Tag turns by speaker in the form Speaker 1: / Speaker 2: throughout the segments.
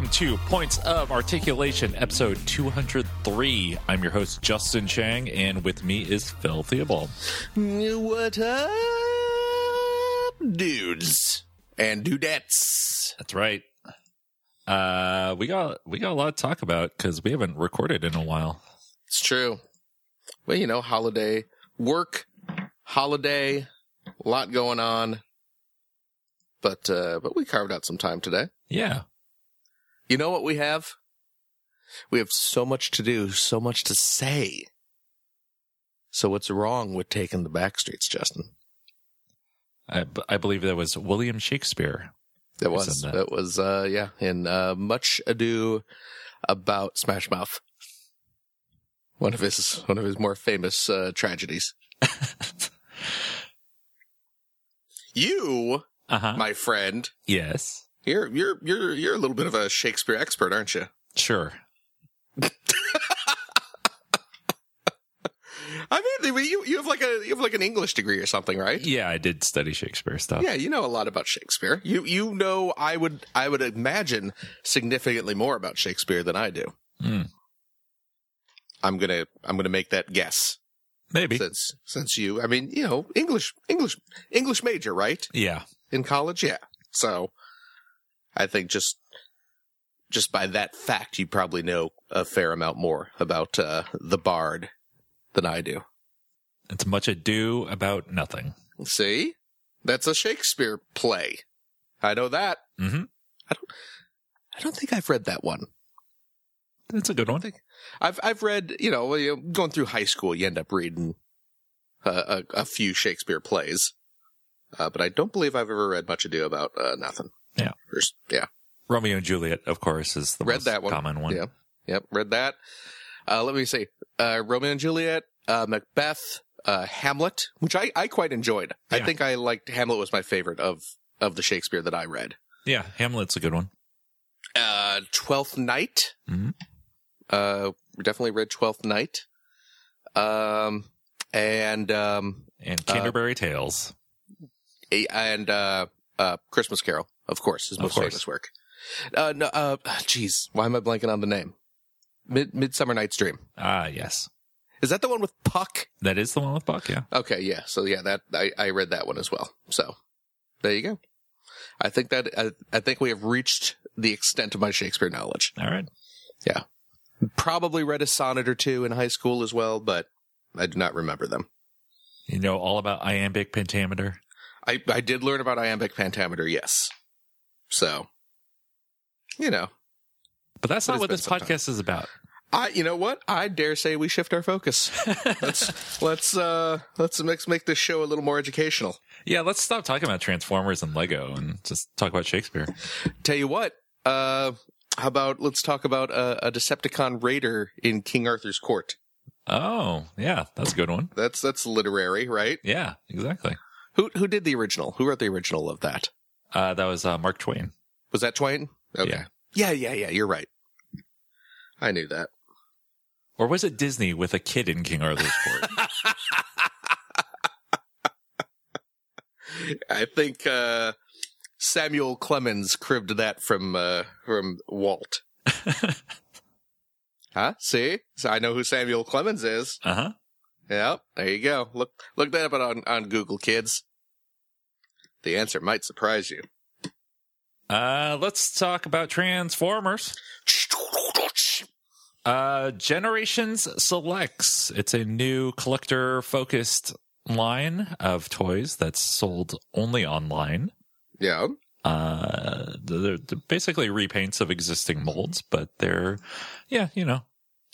Speaker 1: Welcome to Points of Articulation, episode 203. I'm your host, Justin Chang, and with me is Phil Theobald.
Speaker 2: What up, dudes and dudettes?
Speaker 1: That's right. Uh, we got we got a lot to talk about because we haven't recorded in a while.
Speaker 2: It's true. Well, you know, holiday work, holiday, a lot going on. But uh, but we carved out some time today.
Speaker 1: Yeah,
Speaker 2: You know what we have? We have so much to do, so much to say. So what's wrong with taking the back streets, Justin?
Speaker 1: I, b- I believe that was William Shakespeare.
Speaker 2: That was that?
Speaker 1: that?
Speaker 2: was uh yeah, in uh Much Ado About Smash Mouth. One of his one of his more famous uh tragedies. You,
Speaker 1: Uh huh.
Speaker 2: my friend,
Speaker 1: Yes,
Speaker 2: you're you're you're you're a little bit of a Shakespeare expert, aren't you?
Speaker 1: sure.
Speaker 2: I mean, you you have like a you have like an English degree or something, right?
Speaker 1: Yeah, I did study Shakespeare stuff.
Speaker 2: Yeah, you know a lot about Shakespeare. You you know I would I would imagine significantly more about Shakespeare than I do.
Speaker 1: Hmm.
Speaker 2: I'm gonna I'm gonna make that guess
Speaker 1: Maybe.
Speaker 2: since since you I mean you know English English English major right
Speaker 1: Yeah.
Speaker 2: in college yeah so I think just just by that fact you probably know a fair amount more about uh, the Bard than I do.
Speaker 1: It's much ado about nothing.
Speaker 2: See, that's a Shakespeare play. I know that.
Speaker 1: Mm-hmm.
Speaker 2: I don't think I've read that one.
Speaker 1: That's a good one.
Speaker 2: I've I've read, you know, going through high school, you end up reading uh, a, a few Shakespeare plays, uh, but I don't believe I've ever read much ado about uh, nothing.
Speaker 1: Yeah.
Speaker 2: Or yeah,
Speaker 1: Romeo and Juliet, of course, is the
Speaker 2: read
Speaker 1: most
Speaker 2: that one.
Speaker 1: common one.
Speaker 2: Yeah, yep, read that. Uh, let me see, uh, Romeo and Juliet, uh, Macbeth, uh, Hamlet, which I I quite enjoyed. I think I liked Hamlet was my favorite of of the Shakespeare that I read.
Speaker 1: Yeah, Hamlet's a good one.
Speaker 2: Uh, Twelfth Night.
Speaker 1: Mhm.
Speaker 2: Uh, definitely read Twelfth Night. Um, and um,
Speaker 1: And Canterbury Tales.
Speaker 2: and uh, uh, Christmas Carol, of course, his most famous work. Uh, no, uh, jeez, why am I blanking on the name? Mid Midsummer Night's Dream.
Speaker 1: Ah, yes.
Speaker 2: Is that the one with Puck?
Speaker 1: That is the one with Puck. yeah.
Speaker 2: Okay, yeah. So yeah, that I, I read that one as well. So there you go. I think that I, I think we have reached the extent of my Shakespeare knowledge.
Speaker 1: All right. Yeah.
Speaker 2: Probably read a sonnet or two in high school as well, but I do not remember them.
Speaker 1: You know all about iambic pentameter?
Speaker 2: I, I did learn about iambic pentameter, yes. So, you know,
Speaker 1: But that's not what this
Speaker 2: some time.
Speaker 1: podcast is about.
Speaker 2: I you know what? I dare say we shift our focus. let's let's uh let's make make this show a little more educational.
Speaker 1: Yeah, let's stop talking about Transformers and Lego and just talk about Shakespeare.
Speaker 2: Tell you what, uh, how about let's talk about a, a Decepticon raider in King Arthur's court.
Speaker 1: Oh, yeah, that's a good one.
Speaker 2: That's that's literary, right?
Speaker 1: Yeah, exactly.
Speaker 2: Who who did the original? Who wrote the original of that?
Speaker 1: Uh, that was uh, Mark Twain.
Speaker 2: Was that Twain? Okay.
Speaker 1: Yeah.
Speaker 2: Yeah, yeah, yeah. You're right. I knew that.
Speaker 1: Or was it Disney with a kid in King Arthur's court?
Speaker 2: I think uh, Samuel Clemens cribbed that from uh, from Walt. huh? See, so I know who Samuel Clemens is.
Speaker 1: uh huh.
Speaker 2: Yep, there you go. Look look that up on on Google, kids. The answer might surprise you.
Speaker 1: Uh, let's talk about Transformers. Uh, Generations Selects. It's a new collector focused line of toys that's sold only online.
Speaker 2: Yeah.
Speaker 1: Uh, they're, they're basically repaints of existing molds, but they're, yeah, you know,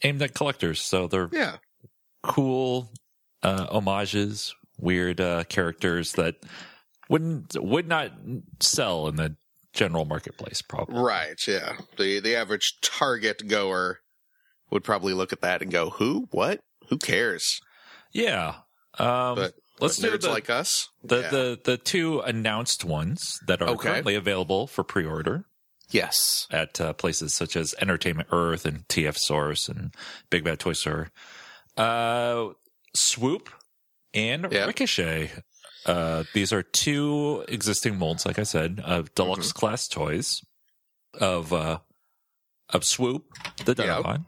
Speaker 1: aimed at collectors. So they're
Speaker 2: Yeah.
Speaker 1: cool, uh, homages, weird, uh, characters that wouldn't, would not sell in the general marketplace, probably.
Speaker 2: Right. Yeah. The the average Target goer would probably look at that and go, "Who? What? Who cares?"
Speaker 1: Yeah. Um,
Speaker 2: But
Speaker 1: let's
Speaker 2: But
Speaker 1: do the,
Speaker 2: like us.
Speaker 1: the,
Speaker 2: Yeah.
Speaker 1: the, the two announced ones that are
Speaker 2: Okay.
Speaker 1: currently available for pre-order
Speaker 2: yes.
Speaker 1: at uh, places such as Entertainment Earth and TF Source and Big Bad Toy Store. Uh, Swoop and
Speaker 2: Yeah.
Speaker 1: Ricochet. Uh, these are two existing molds, like I said, of deluxe
Speaker 2: Mm-hmm.
Speaker 1: class toys. of uh of Swoop, the. Dinobot.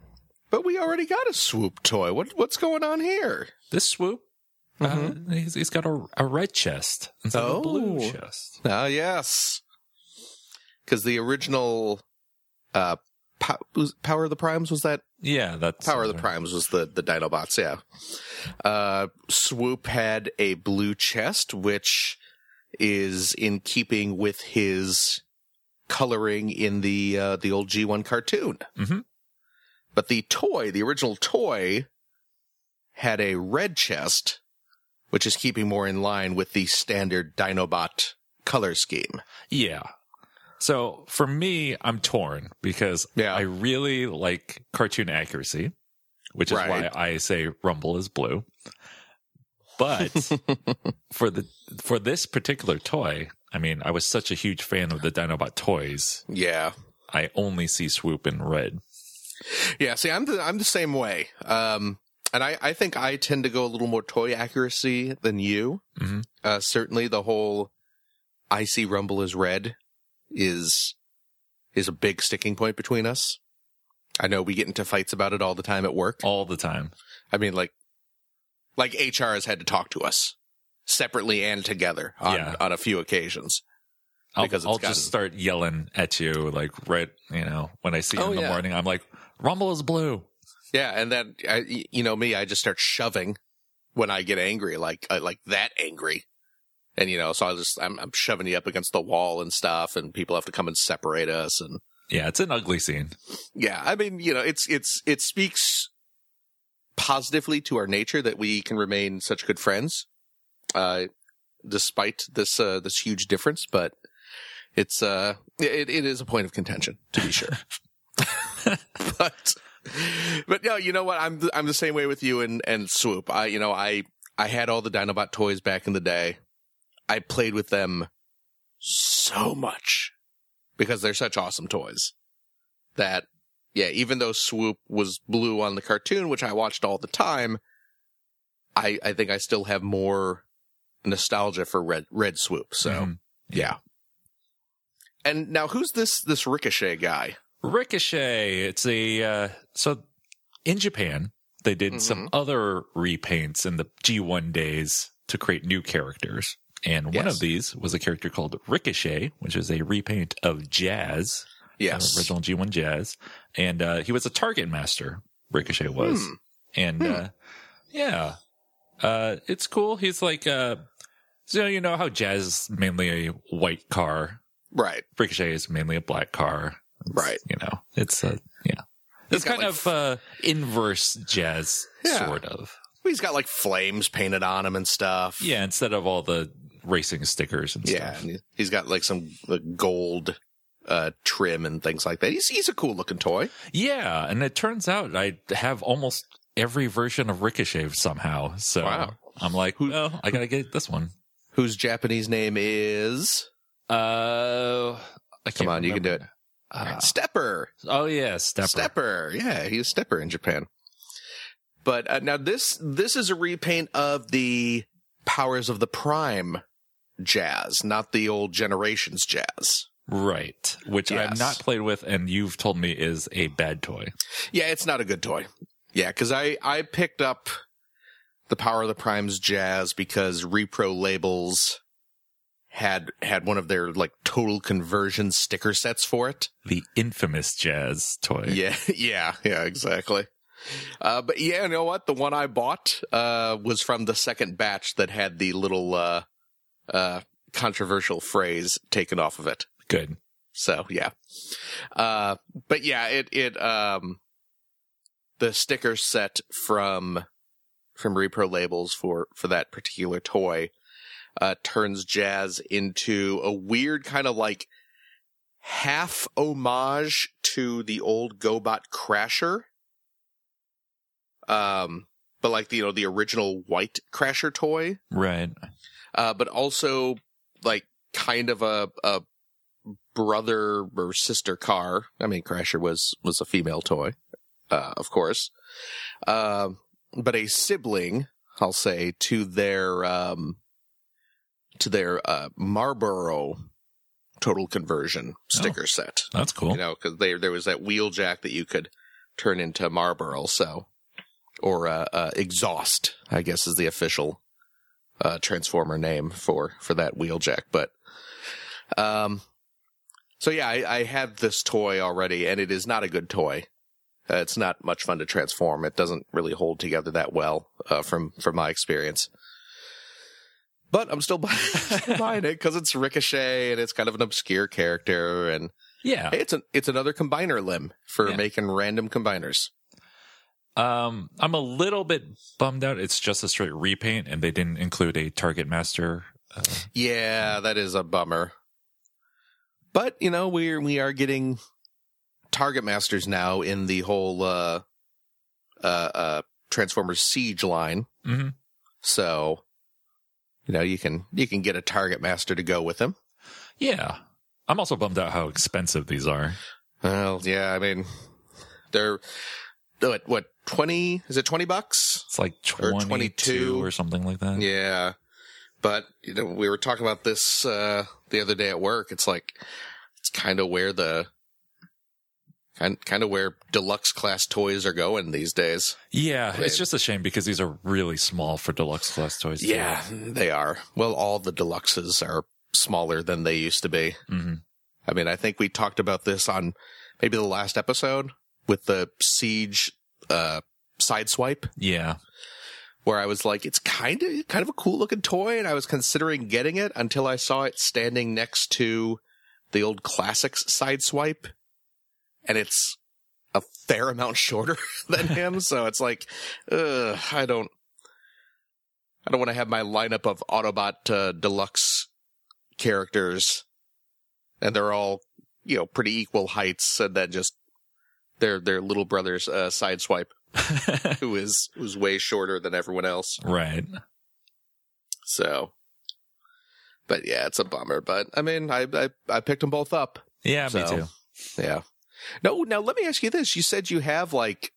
Speaker 2: But we already got a swoop toy. What what's going on here?
Speaker 1: This Swoop, uh, he's, he's got a, a red chest instead of a blue
Speaker 2: Oh.
Speaker 1: chest.
Speaker 2: Ah, yes. Because the original uh, Was Power of the Primes was that
Speaker 1: Yeah, that's
Speaker 2: Power of the Primes was the the Dinobots. Yeah. Uh, Swoop had a blue chest, which is in keeping with his coloring in the uh, the old G one cartoon.
Speaker 1: Mhm.
Speaker 2: But the toy, the original toy, had a red chest, which is keeping more in line with the standard Dinobot color scheme.
Speaker 1: Yeah. So for me, I'm torn because
Speaker 2: Yeah.
Speaker 1: I really like cartoon accuracy, which is
Speaker 2: Right.
Speaker 1: why I say Rumble is blue. But for the for this particular toy, I mean, I was such a huge fan of the Dinobot toys.
Speaker 2: Yeah.
Speaker 1: I only see Swoop in red.
Speaker 2: Yeah, see, I'm the I'm the same way. Um, and I I think I tend to go a little more toy accuracy than you.
Speaker 1: Mhm.
Speaker 2: Uh, certainly, the whole I see Rumble is red is is a big sticking point between us. I know we get into fights about it all the time at work.
Speaker 1: all the time.
Speaker 2: I mean, like like HR has had to talk to us separately and together on
Speaker 1: Yeah.
Speaker 2: on a few occasions.
Speaker 1: I'll,
Speaker 2: Because
Speaker 1: I'll
Speaker 2: gotten-
Speaker 1: just start yelling at you like red. You know, when I see you
Speaker 2: Oh,
Speaker 1: in the
Speaker 2: yeah.
Speaker 1: morning, I'm like, Rumble is blue.
Speaker 2: Yeah, and then I, you know me, I just start shoving when I get angry, like like that angry, and you know, so I just I'm, I'm shoving you up against the wall and stuff, and people have to come and separate us, and
Speaker 1: Yeah, it's an ugly scene.
Speaker 2: yeah, I mean, you know, it's it's it speaks positively to our nature that we can remain such good friends, uh, despite this uh, this huge difference, but it's uh it, it is a point of contention to be sure. but but no, you know what? I'm I'm the same way with you and and Swoop. I you know I I had all the Dinobot toys back in the day. I played with them so much because they're such awesome toys that yeah, even though Swoop was blue on the cartoon, which I watched all the time, I I think I still have more nostalgia for red red Swoop. So
Speaker 1: Mhm.
Speaker 2: yeah. And now who's this this Ricochet guy?
Speaker 1: Ricochet. It's a uh, so in Japan they did some
Speaker 2: Mm-hmm.
Speaker 1: other repaints in the G1 days to create new characters, and one
Speaker 2: Yes.
Speaker 1: of these was a character called Ricochet, which is a repaint of Jazz,
Speaker 2: Yes.
Speaker 1: uh, original G1 Jazz, and uh, he was a target master. Ricochet was,
Speaker 2: Hmm.
Speaker 1: and uh, yeah, uh, it's cool. He's like, uh, so you know how Jazz is mainly a white car.
Speaker 2: Right.
Speaker 1: Ricochet is mainly a black car. It's,
Speaker 2: Right.
Speaker 1: You know, it's uh, yeah.
Speaker 2: He's
Speaker 1: It's kind
Speaker 2: like,
Speaker 1: of uh, inverse jazz,
Speaker 2: Yeah.
Speaker 1: sort of.
Speaker 2: He's got like flames painted on him and stuff.
Speaker 1: Yeah, instead of all the racing stickers and
Speaker 2: Yeah.
Speaker 1: stuff.
Speaker 2: And he- he's got like some uh, gold uh trim and things like that. He's he's a cool looking toy.
Speaker 1: Yeah, and it turns out I have almost every version of Ricochet somehow. So
Speaker 2: Wow.
Speaker 1: I'm like, well, I gotta get this one.
Speaker 2: Whose Japanese name is
Speaker 1: Uh, I
Speaker 2: Come on, you can do
Speaker 1: it. Uh,
Speaker 2: Stepper.
Speaker 1: oh yeah, Stepper.
Speaker 2: Stepper. Yeah, he's Stepper in Japan. But uh, now this this is a repaint of the Powers of the Prime jazz, not the old Generations jazz.
Speaker 1: Right, which I've not played with, and you've told me is a bad toy.
Speaker 2: Yeah, it's not a good toy. Yeah, because I I picked up the Power of the Primes jazz because Repro labels had had one of their like total conversion sticker sets for it.
Speaker 1: The infamous Jazz toy.
Speaker 2: Yeah, yeah, yeah, exactly. Uh, but yeah, you know what? The one I bought uh, was from the second batch that had the little uh, uh, controversial phrase taken off of it.
Speaker 1: Good.
Speaker 2: So yeah. Uh but yeah, it it um the sticker set from from repro labels for for that particular toy uh turns jazz into a weird kind of like half homage to the old GoBot Crasher. Um but like the you know the original white Crasher toy
Speaker 1: Right.
Speaker 2: Uh, but also like kind of a a brother or sister car. I mean, Crasher was was a female toy, uh, of course, uh, but a sibling, I'll say, to their um, to their uh, Marlboro total conversion sticker set.
Speaker 1: That's cool.
Speaker 2: You know, because there there was that wheeljack that you could turn into Marlboro, so or uh, uh, exhaust, I guess is the official uh, transformer name for for that wheeljack. But um, so yeah, I, I have this toy already, and it is not a good toy. Uh, it's not much fun to transform. It doesn't really hold together that well, uh, from from my experience. But I'm still buying it because it's Ricochet and it's kind of an obscure character, and
Speaker 1: Yeah.
Speaker 2: hey, it's an it's another combiner limb for
Speaker 1: Yeah.
Speaker 2: making random combiners.
Speaker 1: Um, I'm a little bit bummed out. It's just a straight repaint, and they didn't include a Target Master. Uh,
Speaker 2: Yeah, that is a bummer. But you know, we're we are getting target masters now in the whole uh uh uh Transformers Siege line.
Speaker 1: mhm.
Speaker 2: So you know, you can you can get a target master to go with them.
Speaker 1: Yeah. I'm also bummed out how expensive these are.
Speaker 2: Well, yeah, I mean they're what what 20 is it 20 bucks?
Speaker 1: It's like
Speaker 2: Or
Speaker 1: 22
Speaker 2: 22.
Speaker 1: or something like that.
Speaker 2: Yeah. But you know, we were talking about this uh the other day at work. It's like it's kind of where the kind kind of where deluxe class toys are going these days.
Speaker 1: Yeah, it's just a shame because these are really small for deluxe class toys. too.
Speaker 2: Yeah, they are. Well, all the deluxes are smaller than they used to be.
Speaker 1: Mhm.
Speaker 2: I mean, I think we talked about this on maybe the last episode with the Siege uh sideswipe
Speaker 1: Yeah.
Speaker 2: where I was like, it's kind of kind of a cool looking toy, and I was considering getting it until I saw it standing next to the old classics sideswipe, and it's a fair amount shorter than him. so it's like, ugh, I don't, I don't want to have my lineup of Autobot uh, deluxe characters, and they're all you know pretty equal heights, and then just their their little brother's uh, sideswipe who is who's way shorter than everyone else.
Speaker 1: right.
Speaker 2: So, but yeah, it's a bummer. But I mean, I I, I picked them both up.
Speaker 1: Yeah, me too.
Speaker 2: Yeah. No, now let me ask you this: You said you have like,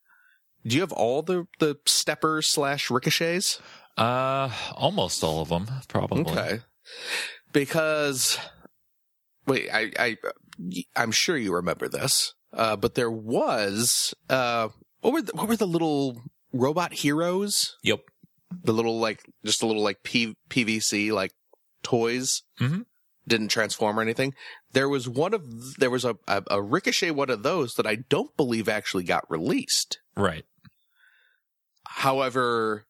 Speaker 2: do you have all the the steppers slash ricochets?
Speaker 1: Uh, almost all of them, probably.
Speaker 2: Okay. Because, wait, I I I'm sure you remember this, uh, but there was uh, what were the, what were the little robot heroes?
Speaker 1: Yep.
Speaker 2: the little like just a little like P- PVC like toys
Speaker 1: Mhm.
Speaker 2: didn't transform or anything. There was one of there was a, a a ricochet one of those that I don't believe actually got released.
Speaker 1: Right.
Speaker 2: However,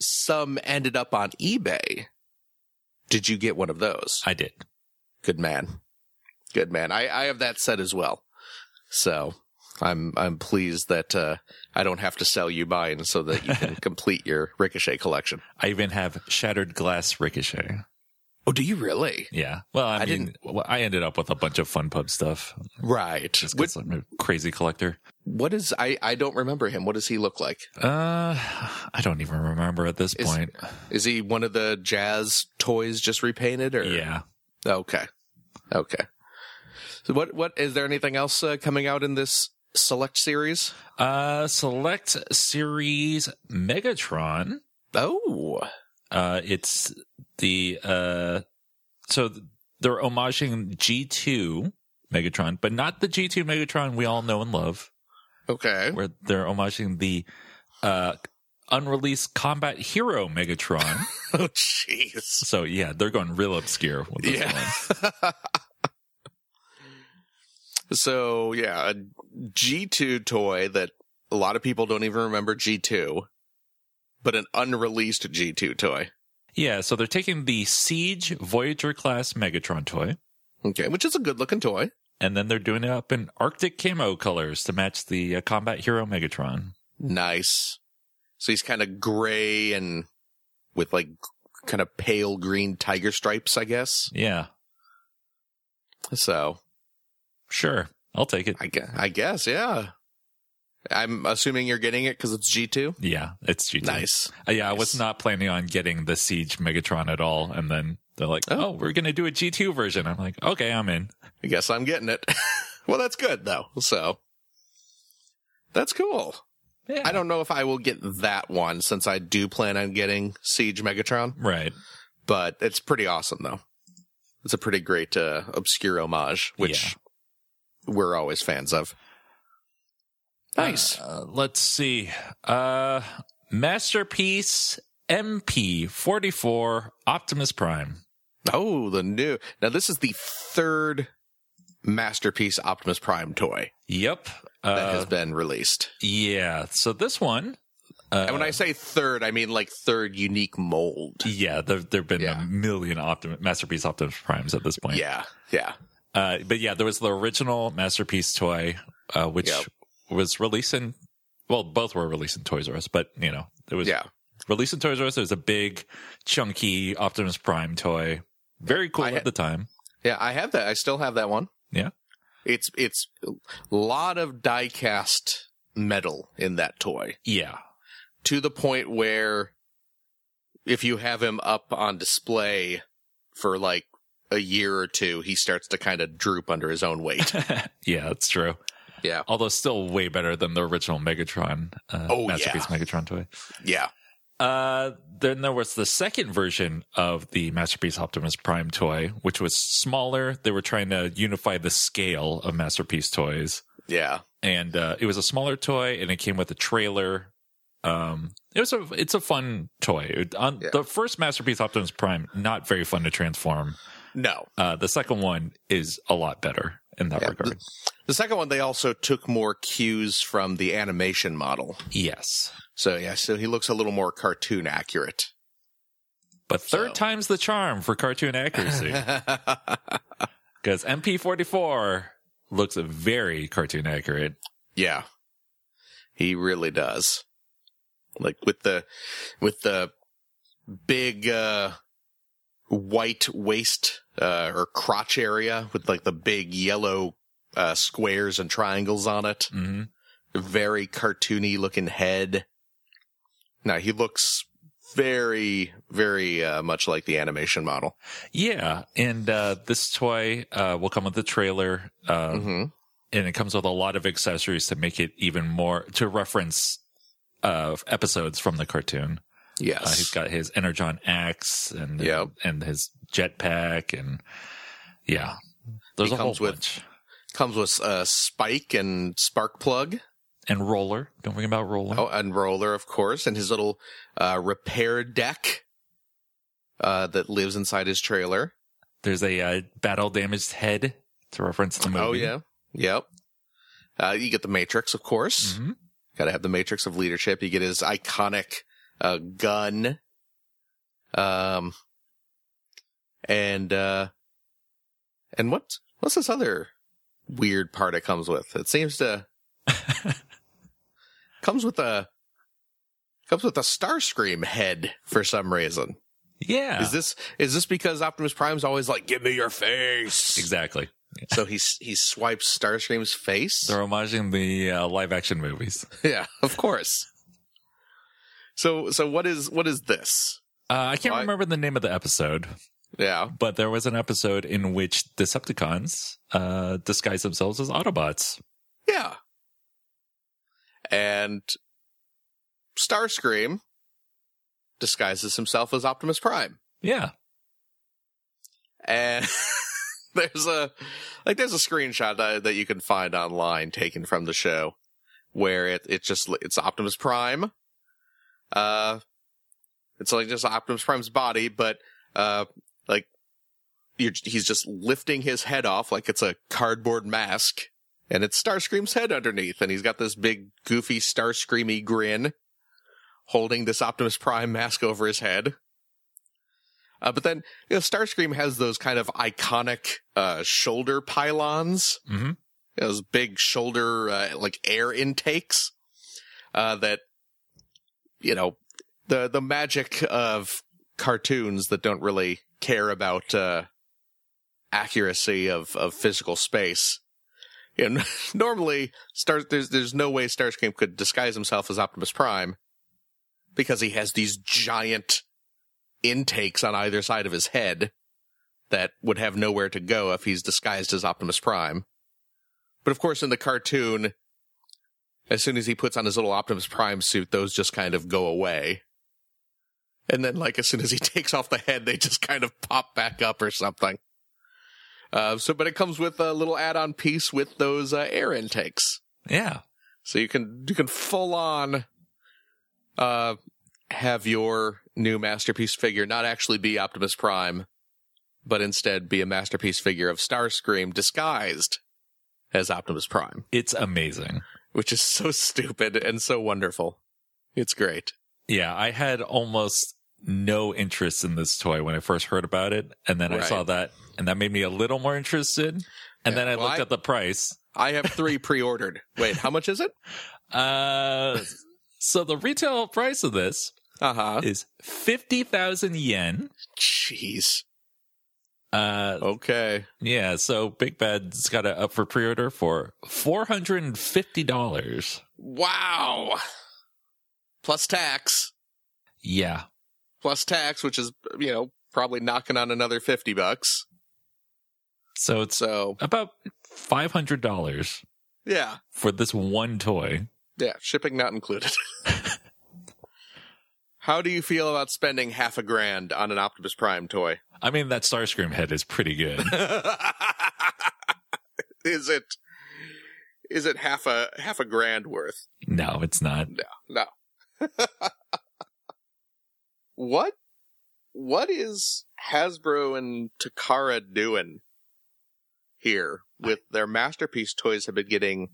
Speaker 2: some ended up on eBay. Did you get one of those?
Speaker 1: I did.
Speaker 2: Good man. Good man. I, I have that set as well. So I'm I'm pleased that uh, I don't have to sell you mine so that you can complete your ricochet collection.
Speaker 1: I even have shattered glass ricochet.
Speaker 2: Oh, do you really?
Speaker 1: Yeah. Well, I,
Speaker 2: I
Speaker 1: mean, well, I ended up with a bunch of fun pub stuff.
Speaker 2: Right.
Speaker 1: Just because I'm a crazy collector.
Speaker 2: what is I I don't remember him. What does he look like?
Speaker 1: Uh, I don't even remember at this
Speaker 2: Is-
Speaker 1: point.
Speaker 2: Is he one of the jazz toys just repainted or
Speaker 1: Yeah.
Speaker 2: Okay. Okay. So what what is there anything else uh, coming out in this select series?
Speaker 1: Uh, select series Megatron.
Speaker 2: Oh.
Speaker 1: Uh, it's the uh, so they're homaging G2 Megatron, but not the G2 Megatron we all know and love.
Speaker 2: Okay.
Speaker 1: Where they're homaging the uh unreleased Combat Hero Megatron.
Speaker 2: Oh jeez.
Speaker 1: so yeah, they're going real obscure with this one.
Speaker 2: So yeah, a G2 toy that a lot of people don't even remember G2, but an unreleased G2 toy.
Speaker 1: Yeah, so they're taking the Siege Voyager class Megatron toy,
Speaker 2: Okay, which is a good looking toy.
Speaker 1: and then they're doing it up in Arctic camo colors to match the uh, Combat Hero Megatron.
Speaker 2: Nice. So he's kind of gray and with like kind of pale green tiger stripes, I guess.
Speaker 1: Yeah,
Speaker 2: So
Speaker 1: sure, I'll take it.
Speaker 2: I guess, I guess yeah. I'm assuming you're getting it because it's G2.
Speaker 1: Yeah, it's G2.
Speaker 2: Nice.
Speaker 1: Uh, yeah, I was not planning on getting the Siege Megatron at all, and then they're like,
Speaker 2: Oh.
Speaker 1: "Oh, we're gonna do a G2 version." I'm like, "Okay, I'm in."
Speaker 2: I guess I'm getting it. well, that's good though. So that's cool.
Speaker 1: Yeah,
Speaker 2: I don't know if I will get that one since I do plan on getting Siege Megatron,
Speaker 1: Right.
Speaker 2: but it's pretty awesome though. it's a pretty great uh, obscure homage, which we're always fans of. Nice.
Speaker 1: Uh, let's see. Uh, Masterpiece MP44 Optimus Prime.
Speaker 2: oh, the new. Now this is the third masterpiece Optimus Prime toy
Speaker 1: Yep.
Speaker 2: that
Speaker 1: Uh,
Speaker 2: has been released.
Speaker 1: yeah. So this one. Uh,
Speaker 2: And when I say third, I mean like third unique mold.
Speaker 1: yeah, there there've been
Speaker 2: Yeah.
Speaker 1: a million Optimus Masterpiece Optimus Primes at this point.
Speaker 2: Yeah, yeah,
Speaker 1: Uh, but yeah, there was the original Masterpiece toy, uh, which
Speaker 2: Yep.
Speaker 1: was released in. Well, both were released in Toys R Us, but you know, it was
Speaker 2: yeah.
Speaker 1: released in Toys R Us. It was a big, chunky Optimus Prime toy. Very cool
Speaker 2: I
Speaker 1: at
Speaker 2: had-
Speaker 1: the time.
Speaker 2: Yeah, I have that. I still have that one.
Speaker 1: Yeah.
Speaker 2: It's it's a lot of die cast metal in that toy
Speaker 1: Yeah.
Speaker 2: to the point where if you have him up on display for like a year or two, he starts to kind of droop under his own weight.
Speaker 1: yeah, that's true.
Speaker 2: yeah.
Speaker 1: Although still way better than the original Megatron, uh,
Speaker 2: Oh,
Speaker 1: Masterpiece Megatron toy.
Speaker 2: Yeah.
Speaker 1: Uh, then there was the second version of the Masterpiece Optimus Prime toy, which was smaller. They were trying to unify the scale of Masterpiece toys.
Speaker 2: Yeah.
Speaker 1: and uh, it was a smaller toy and it came with a trailer um it was a it's a fun toy It- on
Speaker 2: Yeah.
Speaker 1: the first masterpiece optimus prime not very fun to transform
Speaker 2: No.
Speaker 1: uh the second one is a lot better in that
Speaker 2: Yeah,
Speaker 1: regard
Speaker 2: The second one, they also took more cues from the animation model.
Speaker 1: yes
Speaker 2: So yeah, so he looks a little more cartoon accurate.
Speaker 1: but third
Speaker 2: So.
Speaker 1: time's the charm for cartoon accuracy because mp44 looks very cartoon accurate
Speaker 2: Yeah. He really does. Like with the with the big uh white waist uh or crotch area with like the big yellow uh squares and triangles on it.
Speaker 1: hmm
Speaker 2: Very cartoony looking head. Now he looks very very uh much like the animation model.
Speaker 1: yeah and uh this toy uh will come with the trailer uh
Speaker 2: Mhm.
Speaker 1: and it comes with a lot of accessories to make it even more to reference uh episodes from the cartoon.
Speaker 2: Yes.
Speaker 1: Uh, he's got his energon axe and
Speaker 2: Yep.
Speaker 1: and his jetpack and yeah, there's
Speaker 2: He
Speaker 1: a whole
Speaker 2: comes with-
Speaker 1: bunch.
Speaker 2: Comes with uh spike and spark plug.
Speaker 1: And roller, don't forget about roller.
Speaker 2: Oh, and roller, of course, and his little uh, repair deck uh, that lives inside his trailer.
Speaker 1: There's a uh, battle damaged head to reference the movie.
Speaker 2: Oh yeah, yep. Uh, you get the Matrix, of course.
Speaker 1: Mhm.
Speaker 2: Got to have the Matrix of leadership. You get his iconic uh, gun, um, and uh, and what what's this other weird part it comes with? It seems to comes with a comes with a Starscream head for some reason.
Speaker 1: Yeah,
Speaker 2: Is this is this because Optimus Prime's always like, "Give me your face"?
Speaker 1: exactly.
Speaker 2: So he he swipes Starscream's face.
Speaker 1: They're homaging the uh, live action movies.
Speaker 2: Yeah, of course. So so what is what is this?
Speaker 1: Uh, I can't
Speaker 2: Why-
Speaker 1: remember the name of the episode,
Speaker 2: Yeah.
Speaker 1: but there was an episode in which Decepticons uh, disguise themselves as Autobots.
Speaker 2: Yeah. And Starscream disguises himself as Optimus Prime.
Speaker 1: Yeah,
Speaker 2: And there's a like there's a screenshot that, that you can find online taken from the show where it it just it's Optimus Prime. Uh it's like just Optimus Prime's body but uh like you're, he's just lifting his head off like it's a cardboard mask and it's Starscream's head underneath and he's got this big goofy Starscreamy grin holding this Optimus Prime mask over his head. Uh, but then, you know, Starscream has those kind of iconic, uh, shoulder pylons,
Speaker 1: hmm
Speaker 2: those big shoulder, uh, like air intakes, uh, that, you know, the, the magic of cartoons that don't really care about, uh, accuracy of, of physical space. And normally, Star, there's, there's no way Starscream could disguise himself as Optimus Prime because he has these giant intakes on either side of his head that would have nowhere to go if he's disguised as Optimus Prime. But of course, in the cartoon, as soon as he puts on his little Optimus Prime suit, those just kind of go away. And then, like, as soon as he takes off the head, they just kind of pop back up or something. Uh, so, but it comes with a little add-on piece with those uh, air intakes,
Speaker 1: Yeah.
Speaker 2: so you can you can full on uh, have your new masterpiece figure not actually be Optimus Prime, but instead be a masterpiece figure of Starscream disguised as Optimus Prime,
Speaker 1: It's amazing.
Speaker 2: Which is so stupid and so wonderful. It's great.
Speaker 1: Yeah, I had almost no interest in this toy when I first heard about it, and then I saw that, and that made me a little more interested. And
Speaker 2: Yeah,
Speaker 1: then I
Speaker 2: well,
Speaker 1: looked
Speaker 2: I-
Speaker 1: at the price.
Speaker 2: I have three pre-ordered. Wait, how much is it?
Speaker 1: Uh, so the retail price of this
Speaker 2: Uh huh.
Speaker 1: is fifty thousand yen.
Speaker 2: Jeez.
Speaker 1: Uh,
Speaker 2: Okay.
Speaker 1: yeah. So Big Bad's got it up for for hundred and fifty dollars.
Speaker 2: Wow. Plus tax.
Speaker 1: Yeah,
Speaker 2: Plus tax, which is you know probably knocking on another fifty bucks.
Speaker 1: so it's
Speaker 2: So
Speaker 1: about five hundred dollars
Speaker 2: yeah,
Speaker 1: for this one toy.
Speaker 2: yeah, shipping not included. How do you feel about spending half a grand on an Optimus Prime toy?
Speaker 1: I mean, that Starscream head is pretty good.
Speaker 2: is it is it half a half a grand worth?
Speaker 1: no, it's not.
Speaker 2: No, no. what what is Hasbro and Takara doing here with their masterpiece toys have been getting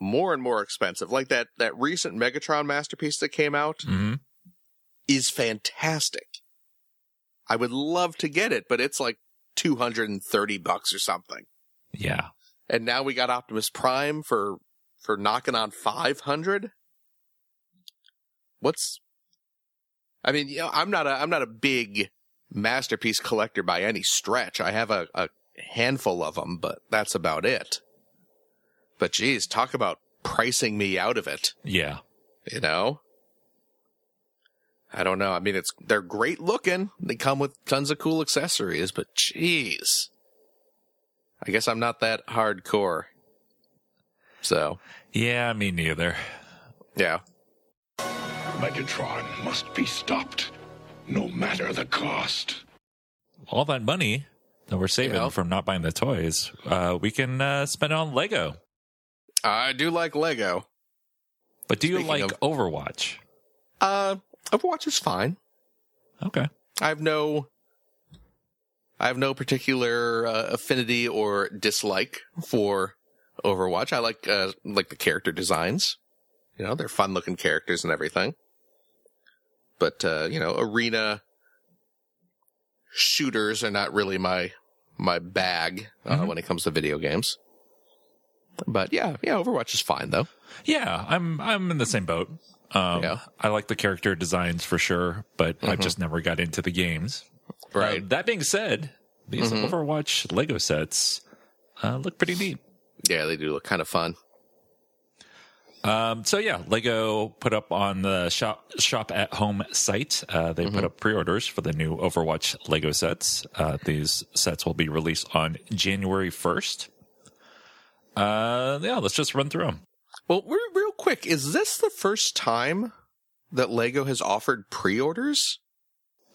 Speaker 2: more and more expensive. Like that that recent Megatron masterpiece that came out
Speaker 1: hmm
Speaker 2: is fantastic. I would love to get it, but it's like 230 bucks or something.
Speaker 1: Yeah.
Speaker 2: And now we got Optimus Prime for for knocking on 500. What's I mean, you know, I'm not a I'm not a big masterpiece collector by any stretch. I have a, a handful of them, but that's about it. But geez, talk about pricing me out of it,
Speaker 1: Yeah.
Speaker 2: you know? I don't know. I mean, it's they're great looking. They come with tons of cool accessories, but jeez. I guess I'm not that hardcore. So,
Speaker 1: Yeah, me neither.
Speaker 2: yeah.
Speaker 3: Megatron must be stopped, no matter the cost.
Speaker 1: All that money that we're saving
Speaker 2: Yeah.
Speaker 1: from not buying the toys, uh, we can uh, spend it on Lego.
Speaker 2: I do like Lego.
Speaker 1: But do you
Speaker 2: Speaking
Speaker 1: like
Speaker 2: of-
Speaker 1: Overwatch?
Speaker 2: Uh, Overwatch is fine.
Speaker 1: Okay.
Speaker 2: I have no, I have no particular uh, affinity or dislike for Overwatch. I like uh, like the character designs. You know, they're fun looking characters and everything. But uh, you know, arena shooters are not really my my bag uh,
Speaker 1: Mhm.
Speaker 2: when it comes to video games. But yeah, yeah, Overwatch is fine though.
Speaker 1: Yeah, I'm I'm in the same boat. Um,
Speaker 2: Yeah.
Speaker 1: I like the character designs for sure, but I've just never got into the games.
Speaker 2: Right.
Speaker 1: Uh, that being said, these
Speaker 2: Mhm.
Speaker 1: Overwatch Lego sets uh, look pretty neat.
Speaker 2: Yeah, they do look kind of fun.
Speaker 1: Um, so yeah, Lego put up on the shop shop at home site. Uh, they put up pre-orders for the new Overwatch Lego sets. Uh, these sets will be released on January first. Uh, yeah, let's just run through them.
Speaker 2: Well, real, quick, is this the first time that Lego has offered pre-orders?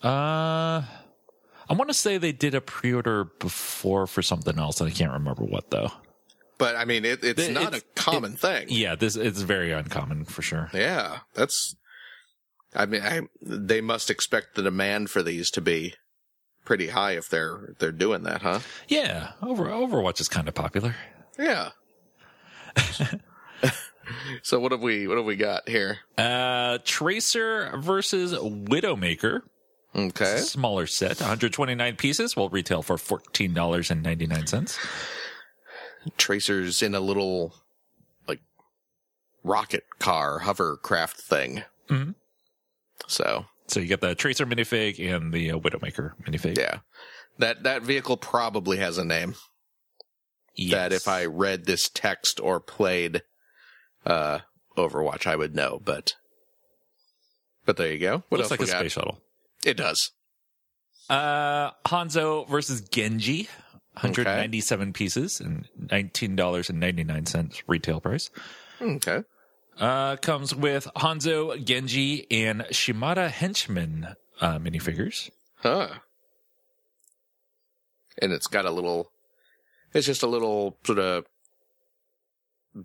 Speaker 1: Uh, I want to say they did a pre-order before for something else, and I can't remember what though.
Speaker 2: But I mean, it, it's
Speaker 1: It-
Speaker 2: not
Speaker 1: it's-
Speaker 2: a common thing.
Speaker 1: Yeah, this it's very uncommon for sure.
Speaker 2: Yeah, that's. I mean, I, they must expect the demand for these to be pretty high if they're they're doing that, huh?
Speaker 1: Yeah, Over Overwatch is kind of popular.
Speaker 2: Yeah. so what have we what have we got here?
Speaker 1: Uh, Tracer versus Widowmaker.
Speaker 2: Okay.
Speaker 1: Smaller set, 129 pieces, will retail for $14.99.
Speaker 2: Tracers in a little like rocket car hovercraft thing.
Speaker 1: Mhm.
Speaker 2: So
Speaker 1: So you get the Tracer minifig and the uh, Widowmaker minifig.
Speaker 2: yeah, that that vehicle probably has a name. That if I read this text or played uh Overwatch, I would know. But but there you go. What
Speaker 1: Looks
Speaker 2: else
Speaker 1: like
Speaker 2: we
Speaker 1: a
Speaker 2: got?
Speaker 1: space shuttle.
Speaker 2: It does.
Speaker 1: Uh, Hanzo versus Genji, 197 pieces and $19.99 retail price.
Speaker 2: Okay.
Speaker 1: Uh, comes with Hanzo, Genji, and Shimada Henchman uh, minifigures.
Speaker 2: Huh. and it's got a little. It's just a little sort of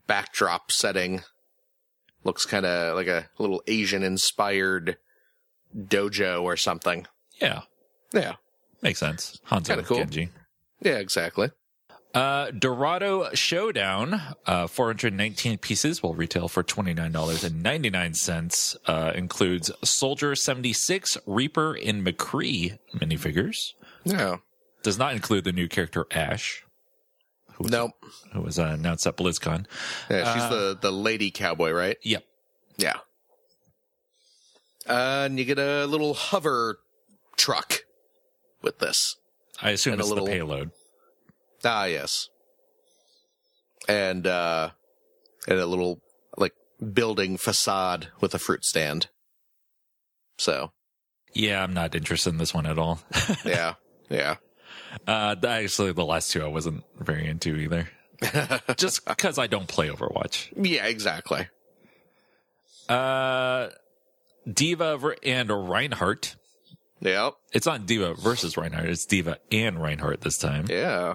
Speaker 2: backdrop setting. Looks kind of like a little Asian inspired dojo or something.
Speaker 1: Yeah,
Speaker 2: Yeah.
Speaker 1: makes sense. Hanzo
Speaker 2: Kinda cool.
Speaker 1: Genji.
Speaker 2: Yeah, exactly.
Speaker 1: Uh, Dorado Showdown, uh, 419 pieces will retail for $29.99. Uh, includes Soldier 76, Reaper, and McCree minifigures.
Speaker 2: Yeah.
Speaker 1: Does not include the new character Ashe, who was,
Speaker 2: Nope.
Speaker 1: who was uh, announced at BlizzCon.
Speaker 2: Yeah, she's
Speaker 1: Uh,
Speaker 2: the the lady cowboy, right?
Speaker 1: Yep.
Speaker 2: Yeah. Uh, and you get a little hover truck with this.
Speaker 1: I assume
Speaker 2: And a
Speaker 1: it's
Speaker 2: little-
Speaker 1: the payload.
Speaker 2: Ah, yes. And uh, and a little like building facade with a fruit stand. So
Speaker 1: Yeah, I'm not interested in this one at all.
Speaker 2: yeah, yeah.
Speaker 1: Uh, actually, the last two I wasn't very into either. Just because I don't play Overwatch.
Speaker 2: Yeah, exactly.
Speaker 1: Uh, D.Va and Reinhardt.
Speaker 2: Yep.
Speaker 1: It's not D.Va versus Reinhardt. It's D.Va and Reinhardt this time.
Speaker 2: Yeah.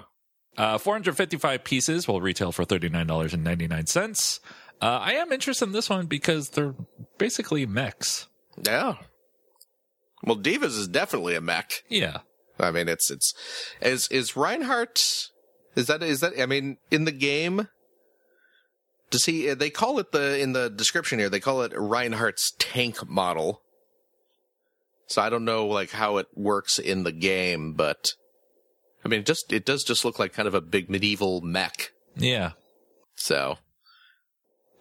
Speaker 1: Uh, 455 pieces will retail for $39.99. Uh, I am interested in this one because they're basically mechs.
Speaker 2: Yeah. Well, D.Va's is definitely a mech.
Speaker 1: Yeah.
Speaker 2: I mean, it's it's is is Reinhardt. Is that is that? I mean, in the game, does he? Uh, they call it the in the description here. They call it Reinhardt's tank model. So I don't know like how it works in the game, but I mean, it just it does just look like kind of a big medieval mech.
Speaker 1: Yeah.
Speaker 2: So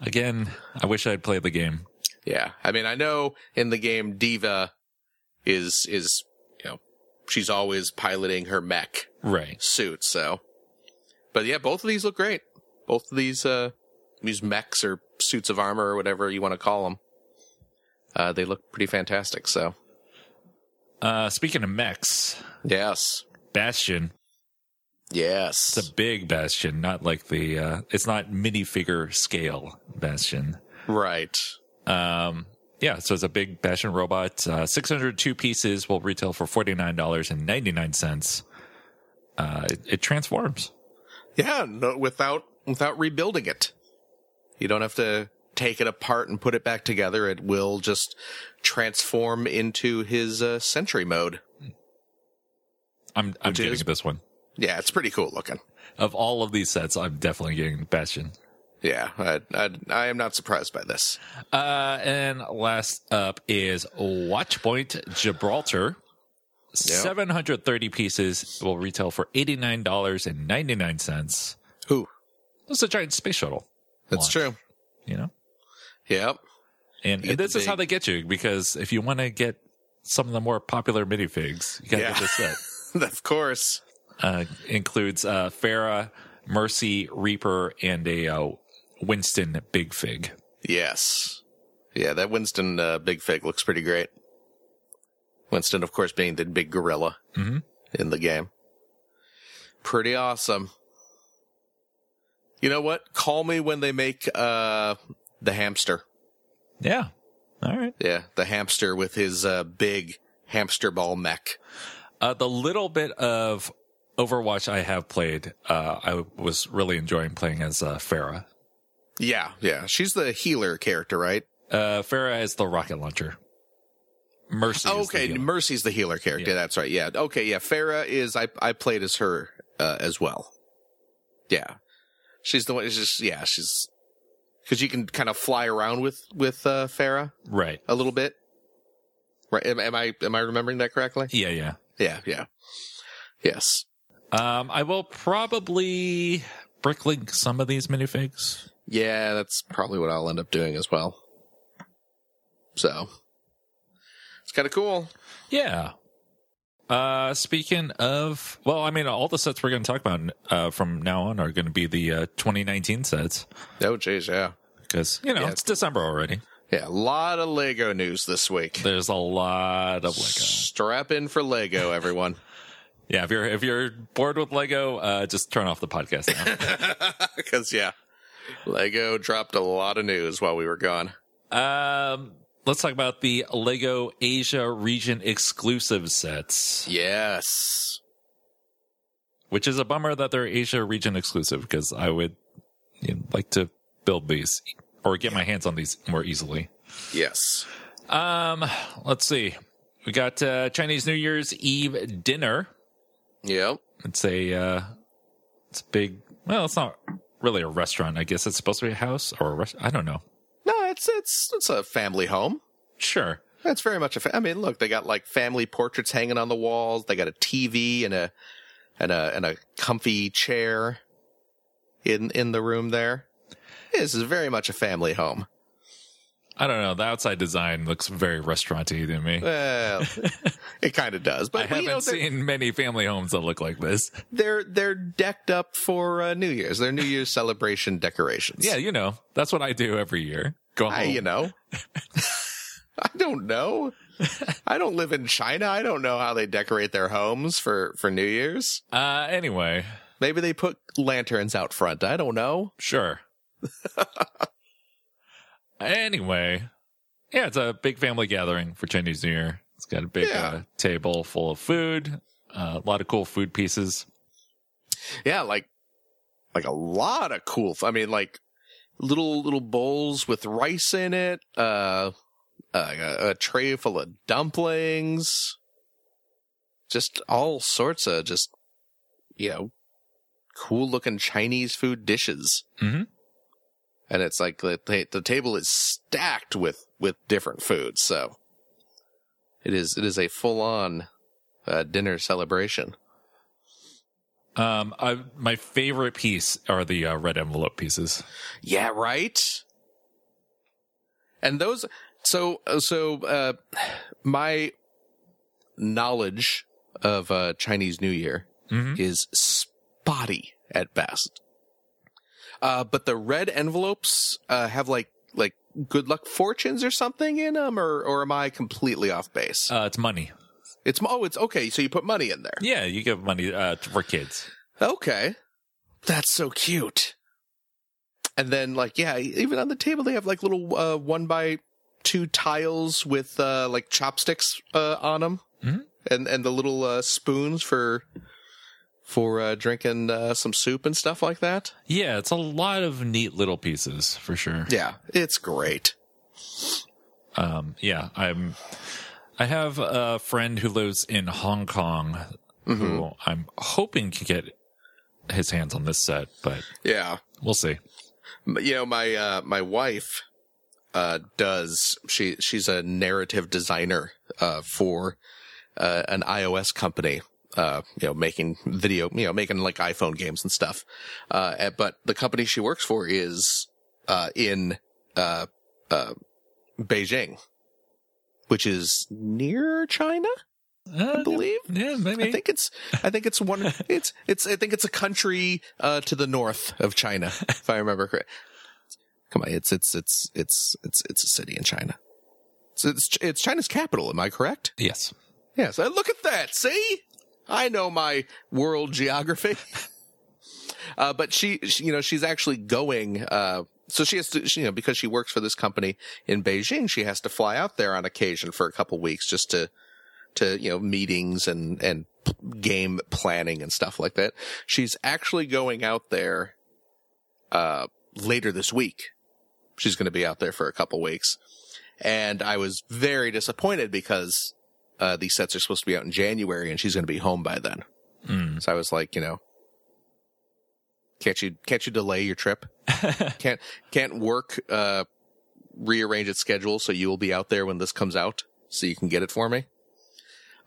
Speaker 1: Again, I wish I'd played the game.
Speaker 2: yeah, I mean, I know in the game D.Va is is she's always piloting her mech.
Speaker 1: Right.
Speaker 2: suit. So, but yeah, both of these look great. Both of these, uh, these mechs or suits of armor or whatever you want to call them, uh, they look pretty fantastic. So,
Speaker 1: Uh, speaking of mechs,
Speaker 2: yes,
Speaker 1: Bastion.
Speaker 2: yes,
Speaker 1: It's a big Bastion, not like the, uh, it's not minifigure scale Bastion.
Speaker 2: right.
Speaker 1: Um, yeah, so it's a big Bastion robot. Uh, 602 pieces will retail for $49.99. Uh, it, it transforms.
Speaker 2: Yeah, no, without without rebuilding it, you don't have to take it apart and put it back together. It will just transform into his uh, Sentry mode.
Speaker 1: I'm, I'm getting
Speaker 2: is-
Speaker 1: this one.
Speaker 2: Yeah, it's pretty cool looking.
Speaker 1: Of all of these sets, I'm definitely getting Bastion.
Speaker 2: Yeah, I, I, I am not surprised by this.
Speaker 1: Uh, and last up is Watchpoint Gibraltar. 730 pieces will retail for $89.99.
Speaker 2: Who?
Speaker 1: It's a giant space shuttle,
Speaker 2: That's
Speaker 1: Launch.
Speaker 2: true.
Speaker 1: you know?
Speaker 2: Yep.
Speaker 1: And,
Speaker 2: get
Speaker 1: this
Speaker 2: the
Speaker 1: is how they get you because if you want to get some of the more popular minifigs, you got to
Speaker 2: Yeah.
Speaker 1: get this set.
Speaker 2: of course.
Speaker 1: Uh, includes uh, Pharah, Mercy, Reaper, and a uh, Winston Big Fig.
Speaker 2: Yes. Yeah, that Winston uh, Big Fig looks pretty great. Winston, of course, being the big gorilla
Speaker 1: Mhm.
Speaker 2: in the game. Pretty awesome. You know what? Call me when they make uh, the hamster.
Speaker 1: Yeah. All right.
Speaker 2: Yeah, the hamster with his uh, big hamster ball mech.
Speaker 1: Uh, the little bit of Overwatch I have played, uh, I was really enjoying playing as uh, Pharah.
Speaker 2: Yeah, yeah. She's the healer character, right?
Speaker 1: Uh, Pharah is the rocket launcher. Mercy.
Speaker 2: Oh,
Speaker 1: is the
Speaker 2: okay. Mercy's the healer character.
Speaker 1: Yeah.
Speaker 2: That's right. Yeah. Okay. Yeah. Pharah is. I I played as her uh, as well. Yeah, she's the one. It's just yeah. She's because you can kind of fly around with with uh, Pharah
Speaker 1: right.
Speaker 2: a little bit. Right? Am, am I am I remembering that correctly?
Speaker 1: Yeah, yeah.
Speaker 2: Yeah. Yeah. Yes.
Speaker 1: Um, I will probably bricklink some of these minifigs.
Speaker 2: Yeah. That's probably what I'll end up doing as well. So it's kind of cool.
Speaker 1: Yeah. Uh, speaking of, well, I mean, all the sets we're going to talk about uh, from now on are going to be the uh, 2019 sets
Speaker 2: Oh, jeez. Yeah.
Speaker 1: because you know
Speaker 2: Yeah.
Speaker 1: it's December already.
Speaker 2: Yeah. A lot of Lego news this week.
Speaker 1: There's a lot of Lego.
Speaker 2: Strap in for Lego, everyone.
Speaker 1: Yeah, if you're if you're bored with Lego, uh, just turn off the podcast now.
Speaker 2: Because yeah, Lego dropped a lot of news while we were gone.
Speaker 1: um, let's talk about the Lego Asia region exclusive sets.
Speaker 2: Yes.
Speaker 1: which is a bummer that they're Asia region exclusive because I would you know, like to build these or get my hands on these more easily.
Speaker 2: Yes.
Speaker 1: Um, let's see. We got uh, Chinese New Year's Eve dinner.
Speaker 2: Yep.
Speaker 1: It's a uh, it's a big. Well, it's not really a restaurant. I guess it's supposed to be a house or a rest. I don't know.
Speaker 2: No, it's it's it's a family home.
Speaker 1: Sure.
Speaker 2: That's very much a. Fa- I mean, look, they got like family portraits hanging on the walls. They got a TV and a and a and a comfy chair in in the room there. This is very much a family home.
Speaker 1: I don't know. The outside design looks very restauranty to me.
Speaker 2: Well, it kind of does, but,
Speaker 1: I haven't
Speaker 2: you know,
Speaker 1: seen many family homes that look like this.
Speaker 2: they're they're decked up for uh, New Year's. They're New Year's celebration decorations.
Speaker 1: Yeah, you know, that's what I do every year. Go home.
Speaker 2: I, you know, I don't know. I don't live in China. I don't know how they decorate their homes for for New Year's.
Speaker 1: Uh, anyway,
Speaker 2: Maybe they put lanterns out front. I don't know.
Speaker 1: sure. anyway, yeah, it's a big family gathering for Chinese New Year. It's got a big
Speaker 2: Yeah.
Speaker 1: uh, table full of food, uh, a lot of cool food pieces.
Speaker 2: Yeah, like like a lot of cool. I mean, like little little bowls with rice in it. Uh, uh, a, a tray full of dumplings. Just all sorts of just you know cool looking Chinese food dishes.
Speaker 1: Mhm.
Speaker 2: And it's like the the table is stacked with with different foods. So it is it is a full on uh, dinner celebration.
Speaker 1: Um, I, my favorite piece are the uh, red envelope pieces.
Speaker 2: Yeah, right. And those, so so uh, my knowledge of uh, Chinese New Year
Speaker 1: Mhm.
Speaker 2: is spotty at best. Uh, but the red envelopes uh, have like like good luck fortunes or something in them, or or am I completely off base?
Speaker 1: Uh, it's money.
Speaker 2: it's oh, it's okay. So you put money in there.
Speaker 1: Yeah, you give money uh, for kids.
Speaker 2: Okay. That's so cute. And then like, yeah, even on the table they have like little, uh, one by two tiles with, uh, like chopsticks, uh, on them.
Speaker 1: Mhm.
Speaker 2: And, and the little, uh, spoons for, for, uh, drinking, uh, some soup and stuff like that.
Speaker 1: Yeah, it's a lot of neat little pieces for sure.
Speaker 2: Yeah. It's great.
Speaker 1: Um, yeah, I'm. I have a friend who lives in Hong Kong who I'm hoping can get his hands on this set, but
Speaker 2: Yeah.
Speaker 1: we'll see.
Speaker 2: You know my uh my wife uh does she she's a narrative designer uh for uh an iOS company uh you know making video you know making like iPhone games and stuff uh but the company she works for is uh in uh uh Beijing which is near China
Speaker 1: I
Speaker 2: believe.
Speaker 1: Yeah, maybe.
Speaker 2: I think it's I think it's one it's it's I think it's a country uh to the north of China if I remember correct. Come on, it's it's it's it's it's it's a city in China. So it's it's China's capital, am I correct?
Speaker 1: yes.
Speaker 2: Yes. uh, Look at that. See? I know my world geography. Uh, but she, she, you know, she's actually going, uh, so she has to, she, you know, because she works for this company in Beijing, she has to fly out there on occasion for a couple weeks just to, to, you know, meetings and, and game planning and stuff like that. She's actually going out there, uh, later this week. She's going to be out there for a couple weeks. And I was very disappointed because, uh, these sets are supposed to be out in January and she's going to be home by then.
Speaker 1: Mm.
Speaker 2: So I was like, you know, can't you, can't you delay your trip? can't, can't work, uh, rearrange its schedule so you will be out there when this comes out so you can get it for me.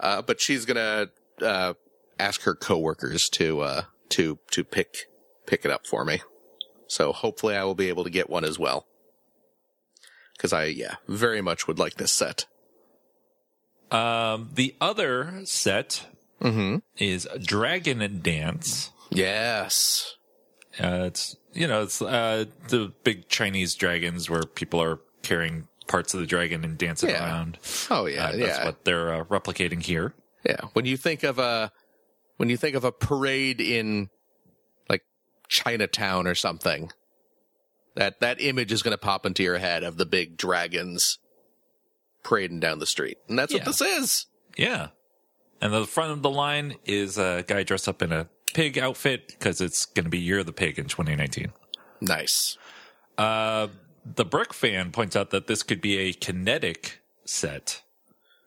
Speaker 2: Uh, but she's gonna, uh, ask her coworkers to, uh, to, to pick, pick it up for me. So hopefully I will be able to get one as well. Cause I, yeah, very much would like this set.
Speaker 1: Um, the other set
Speaker 2: Mm-hmm.
Speaker 1: is Dragon Dance.
Speaker 2: Yes.
Speaker 1: Uh, it's you know it's uh, the big Chinese dragons where people are carrying parts of the dragon and dancing
Speaker 2: Yeah.
Speaker 1: around.
Speaker 2: Oh yeah.
Speaker 1: Uh,
Speaker 2: yeah.
Speaker 1: That's what they're uh, replicating here.
Speaker 2: Yeah, when you think of a when you think of a parade in like Chinatown or something, that that image is going to pop into your head of the big dragons parading down the street, and that's
Speaker 1: Yeah.
Speaker 2: what this is.
Speaker 1: Yeah. And the front of the line is a guy dressed up in a pig outfit because it's going to be Year of the Pig in 2019.
Speaker 2: Nice.
Speaker 1: Uh, the Brick fan points out that this could be a kinetic set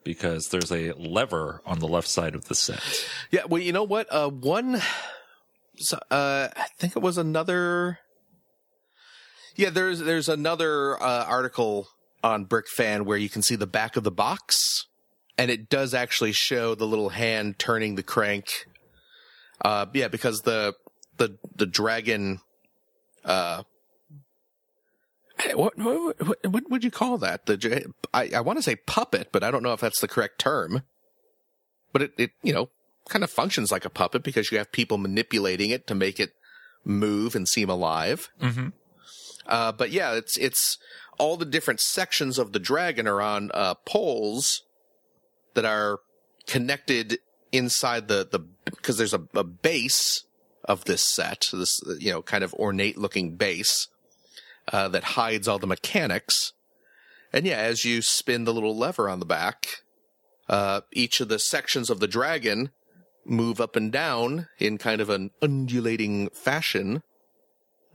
Speaker 1: because there's a lever on the left side of the set.
Speaker 2: Yeah, well, you know what? Uh, one, uh, I think it was another. Yeah, there's there's another uh, article on Brick Fan where you can see the back of the box, and it does actually show the little hand turning the crank. Uh, yeah, because the the the dragon, uh, what what what, what would you call that? The I I want to say puppet, but I don't know if that's the correct term. But it it you know kind of functions like a puppet because you have people manipulating it to make it move and seem alive.
Speaker 1: Mm-hmm.
Speaker 2: Uh, but yeah, it's it's all the different sections of the dragon are on uh, poles that are connected inside the the because there's a, a base of this set, this you know kind of ornate looking base uh, that hides all the mechanics. And yeah, as you spin the little lever on the back, uh, each of the sections of the dragon move up and down in kind of an undulating fashion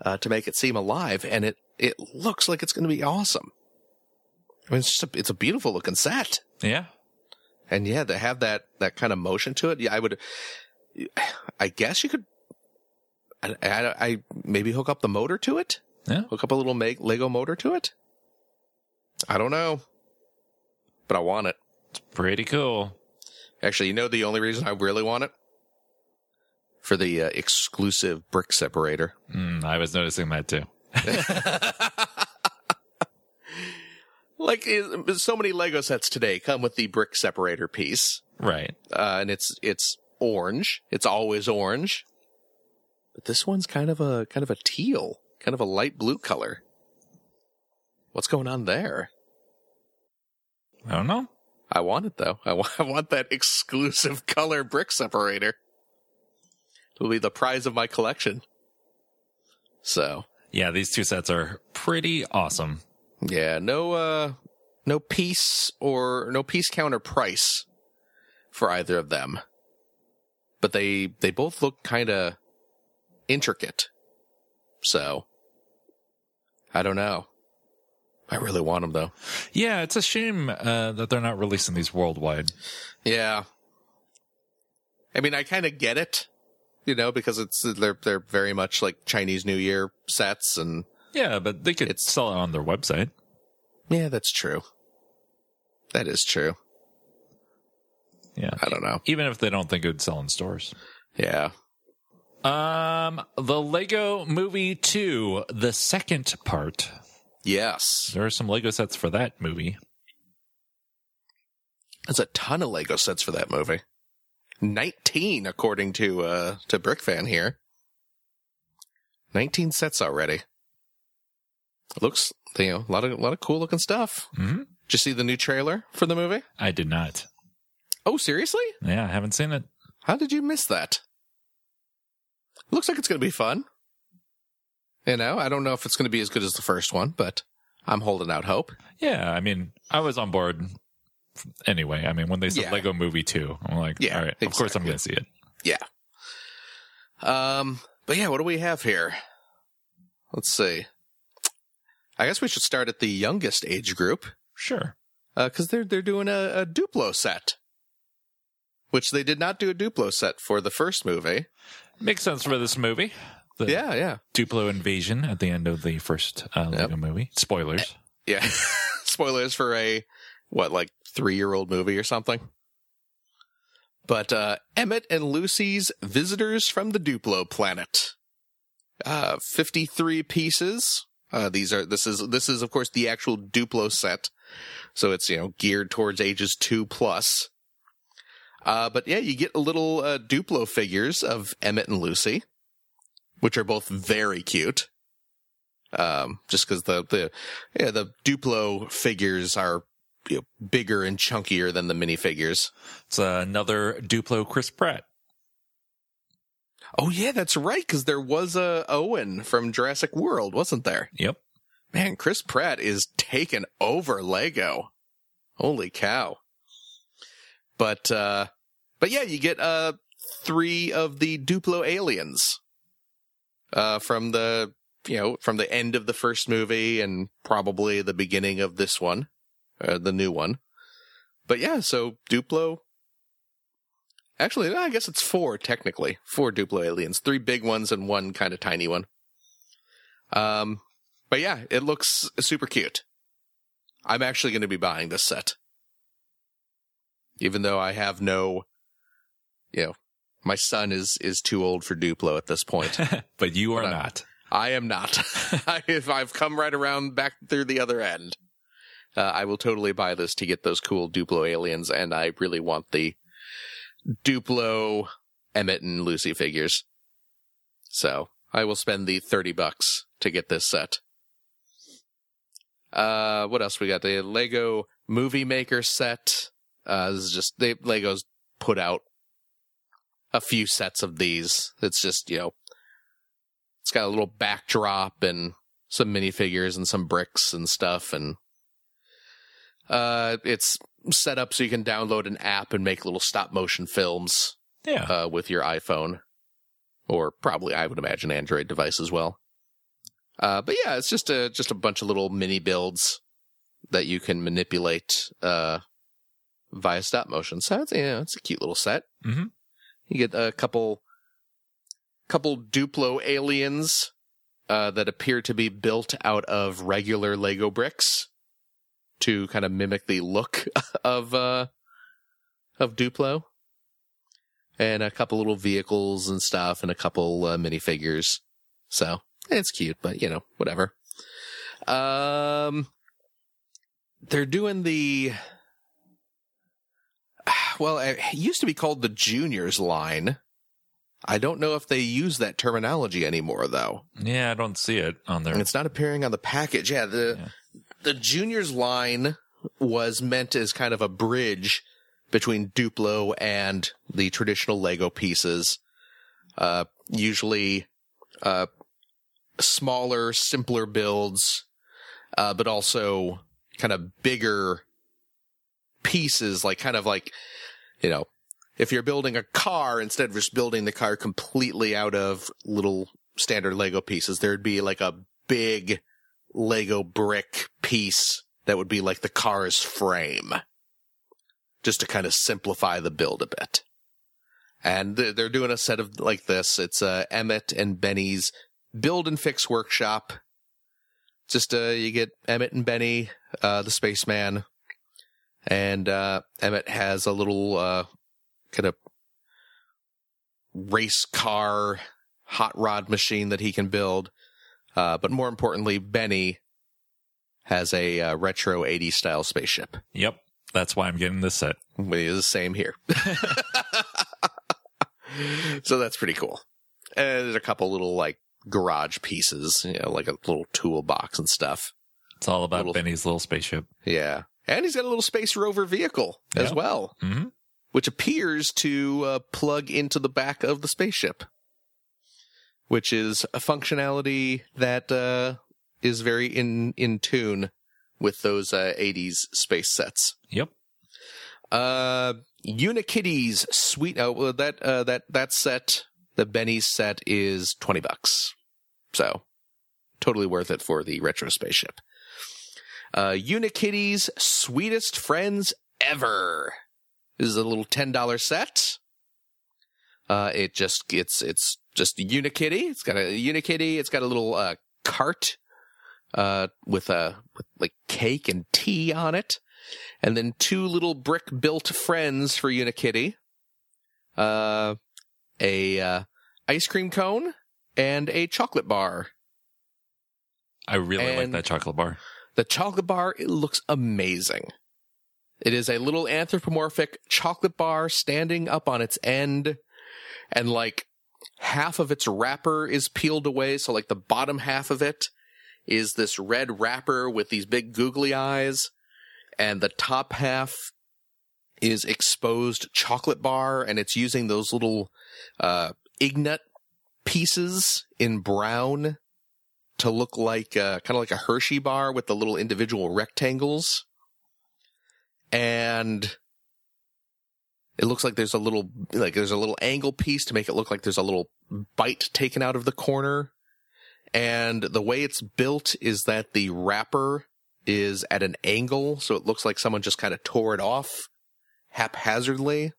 Speaker 2: uh, to make it seem alive, and it it looks like it's going to be awesome. I mean, it's just a, it's a beautiful looking set,
Speaker 1: Yeah.
Speaker 2: and yeah, to have that that kind of motion to it, yeah, I would. I guess you could. I, I, I maybe hook up the motor to it.
Speaker 1: Yeah.
Speaker 2: Hook up a little make Lego motor to it. I don't know, but I want it.
Speaker 1: It's pretty cool.
Speaker 2: Actually, you know the only reason I really want it for the uh, exclusive brick separator.
Speaker 1: Mm, I was noticing that too.
Speaker 2: Like uh, so many Lego sets today come with the brick separator piece,
Speaker 1: Right.
Speaker 2: uh, and it's it's orange. It's always orange, but this one's kind of a kind of a teal, kind of a light blue color. What's going on there?
Speaker 1: I don't know.
Speaker 2: I want it though. I want, I want that exclusive color brick separator. It'll be the prize of my collection. So
Speaker 1: Yeah, these two sets are pretty awesome.
Speaker 2: yeah, no uh no piece or no piece counter price for either of them. But they they both look kind of intricate. So I don't know. I really want them though.
Speaker 1: Yeah, it's a shame uh, that they're not releasing these worldwide.
Speaker 2: Yeah. I mean, I kind of get it, you know, because it's they're they're very much like Chinese New Year sets, and
Speaker 1: Yeah, but they could
Speaker 2: It's-
Speaker 1: sell it on their website.
Speaker 2: yeah, that's true. That is true.
Speaker 1: Yeah.
Speaker 2: I don't know.
Speaker 1: Even if they don't think it would sell in stores.
Speaker 2: Yeah.
Speaker 1: Um, the Lego Movie 2, the second part.
Speaker 2: Yes.
Speaker 1: There are some Lego sets for that movie.
Speaker 2: There's a ton of Lego sets for that movie. Nineteen, according to uh to Brickfan here. Nineteen sets already. Looks, you know, a lot of a lot of cool looking stuff.
Speaker 1: mm-hmm.
Speaker 2: Did you see the new trailer for the movie?
Speaker 1: I did not.
Speaker 2: Oh, seriously?
Speaker 1: Yeah, I haven't seen it.
Speaker 2: How did you miss that? Looks like it's going to be fun. You know, I don't know if it's going to be as good as the first one, but I'm holding out hope.
Speaker 1: Yeah, I mean, I was on board anyway. I mean, when they said
Speaker 2: Yeah.
Speaker 1: Lego Movie 2, I'm like,
Speaker 2: Yeah,
Speaker 1: all right, of course I'm going to see it.
Speaker 2: Yeah. Um, but yeah, what do we have here? Let's see. I guess we should start at the youngest age group,
Speaker 1: Sure.
Speaker 2: because they're they're doing a, a Duplo set, which they did not do a Duplo set for the first movie.
Speaker 1: Makes sense for this movie. The
Speaker 2: Yeah, yeah,
Speaker 1: Duplo invasion at the end of the first uh, Lego
Speaker 2: Yep.
Speaker 1: movie. Spoilers.
Speaker 2: yeah. Spoilers for a what like three year old movie or something. But uh, Emmet and Lucy's Visitors from the Duplo Planet. Uh, 53 pieces. Uh, these are, this is, this is of course the actual Duplo set. So it's, you know, geared towards ages two plus. Uh, but yeah, you get a little, uh, Duplo figures of Emmet and Lucy, which are both very cute. Um, just cause the, the, yeah, the Duplo figures are, you know, bigger and chunkier than the minifigures.
Speaker 1: It's another Duplo Chris Pratt.
Speaker 2: Oh yeah, that's right. Because there was a Owen from Jurassic World, wasn't there?
Speaker 1: Yep.
Speaker 2: Man, Chris Pratt is taking over Lego. Holy cow! But uh, but yeah, you get uh three of the Duplo aliens uh, from the you know from the end of the first movie and probably the beginning of this one, uh, the new one. But yeah, so Duplo. Actually, I guess it's four technically. Four Duplo aliens, three big ones and one kind of tiny one. Um, but yeah, it looks super cute. I'm actually going to be buying this set, even though I have no, you know, my son is is too old for Duplo at this point.
Speaker 1: but you are
Speaker 2: But
Speaker 1: not.
Speaker 2: I am not. I've come right around back through the other end, uh, I will totally buy this to get those cool Duplo aliens, and I really want the Duplo Emmet and Lucy figures. So I will spend the thirty bucks to get this set. Uh, what else we got? The Lego Movie Maker set. Uh, this is just they Legos put out a few sets of these. It's just you know it's got a little backdrop and some minifigures and some bricks and stuff and uh it's set up so you can download an app and make little stop motion films
Speaker 1: Yeah.
Speaker 2: uh with your iPhone or probably I would imagine Android device as well. Uh but yeah, it's just a just a bunch of little mini builds that you can manipulate uh via stop motion. So it's yeah, it's a cute little set.
Speaker 1: Mhm.
Speaker 2: You get a couple couple Duplo aliens uh, that appear to be built out of regular Lego bricks to kind of mimic the look of uh, of Duplo, and a couple little vehicles and stuff, and a couple uh, minifigures. So it's cute, but you know, whatever. Um, they're doing the. Well, it used to be called the juniors line. I don't know if they use that terminology anymore, though.
Speaker 1: yeah, I don't see it on there.
Speaker 2: And it's not appearing on the package. Yeah, the
Speaker 1: Yeah.
Speaker 2: The juniors line was meant as kind of a bridge between Duplo and the traditional Lego pieces. Uh, usually, uh, smaller, simpler builds, uh, but also kind of bigger pieces, like kind of like, you know, if you're building a car, instead of just building the car completely out of little standard Lego pieces, there'd be like a big Lego brick piece that would be like the car's frame. Just to kind of simplify the build a bit. And they're doing a set of like this. It's uh, Emmet and Benny's build and fix workshop. Just uh, you get Emmet and Benny, uh, the spaceman, and uh, Emmet has a little uh, kind of race car hot rod machine that he can build. Uh, but more importantly, Benny has a uh, retro 80s style spaceship.
Speaker 1: Yep. That's why I'm getting this set.
Speaker 2: It is the same here. so that's pretty cool. And there's a couple little like garage pieces, you know, like a little toolbox and stuff.
Speaker 1: It's all about
Speaker 2: Little-
Speaker 1: Benny's little spaceship.
Speaker 2: Yeah. And he's got a little space rover vehicle as
Speaker 1: Yeah.
Speaker 2: well,
Speaker 1: hmm
Speaker 2: which appears to uh, plug into the back of the spaceship, which is a functionality that uh, is very in in tune with those uh, 80s space sets.
Speaker 1: Yep.
Speaker 2: Uh, Unikitty's sweet. Oh, well, that uh, that that set, the Benny's set, is twenty bucks. So, totally worth it for the retro spaceship. Uh, Unikitty's sweetest friends ever. This is a little ten dollar set. Uh, it just it's it's just Unikitty. It's got a Unikitty. It's got a little uh cart, uh, with a with like cake and tea on it and then two little brick built friends for Unikitty. Uh, a uh, ice cream cone and a chocolate bar.
Speaker 1: I really like that chocolate bar.
Speaker 2: The chocolate bar it looks amazing. It is a little anthropomorphic chocolate bar standing up on its end, and like half of its wrapper is peeled away. So like the bottom half of it is this red wrapper with these big googly eyes, and the top half is exposed chocolate bar, and it's using those little uh, ingot pieces in brown to look like uh, kind of like a Hershey bar with the little individual rectangles. And It looks like there's a little like there's a little angle piece to make it look like there's a little bite taken out of the corner. And the way it's built is that the wrapper is at an angle, so it looks like someone just kind of tore it off haphazardly.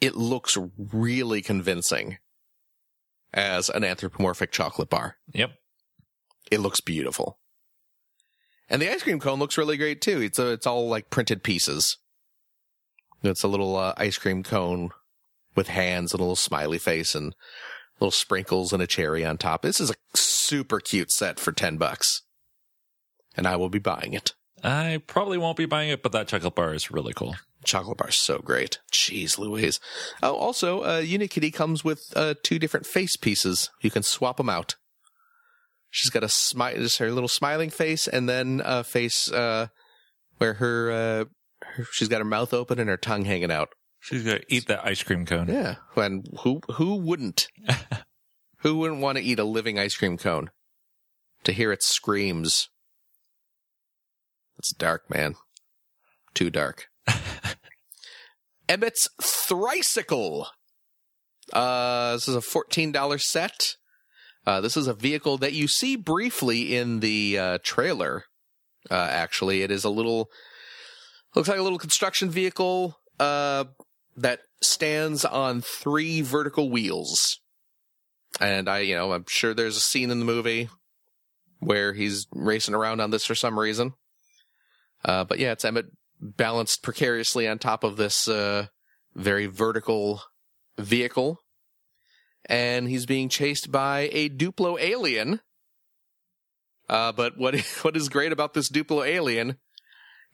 Speaker 2: It looks really convincing as an anthropomorphic chocolate bar.
Speaker 1: Yep.
Speaker 2: It looks beautiful. And the ice cream cone looks really great too. It's a, it's all like printed pieces. It's a little uh, ice cream cone with hands and a little smiley face and little sprinkles and a cherry on top. This is a super cute set for 10 bucks. And I will be buying it.
Speaker 1: I probably won't be buying it, but that chocolate bar is really cool.
Speaker 2: Chocolate bar is so great. Jeez Louise. Oh, also, uh, Unikitty comes with uh, two different face pieces. You can swap them out. She's got a smile, just her little smiling face, and then a face uh, where her, uh, her she's got her mouth open and her tongue hanging out.
Speaker 1: She's gonna eat that ice cream cone.
Speaker 2: Yeah, and who who wouldn't? who wouldn't want to eat a living ice cream cone? To hear its screams. It's dark, man. Too dark. Emmet's Thricycle. Uh, this is a $14 set. Uh, this is a vehicle that you see briefly in the uh, trailer. Uh, actually, it is a little, looks like a little construction vehicle uh, that stands on three vertical wheels. And I, you know, I'm sure there's a scene in the movie where he's racing around on this for some reason. Uh, but yeah, it's Emmet balanced precariously on top of this uh, very vertical vehicle. And he's being chased by a Duplo alien. Uh, but what what is great about this Duplo alien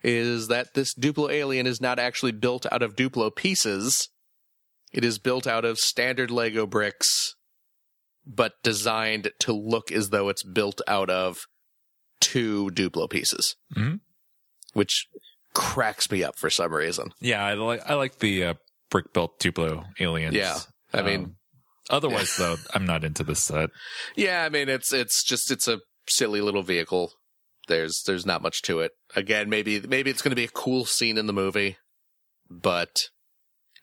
Speaker 2: is that this Duplo alien is not actually built out of Duplo pieces. It is built out of standard Lego bricks, but designed to look as though it's built out of two Duplo pieces,
Speaker 1: Mhm.
Speaker 2: which cracks me up for some reason.
Speaker 1: Yeah, I like I like the uh, brick built Duplo aliens.
Speaker 2: Yeah, I mean-
Speaker 1: Um, otherwise though, I'm not into this set.
Speaker 2: Yeah, I mean it's it's just it's a silly little vehicle. There's there's not much to it. Again, maybe maybe it's going to be a cool scene in the movie, but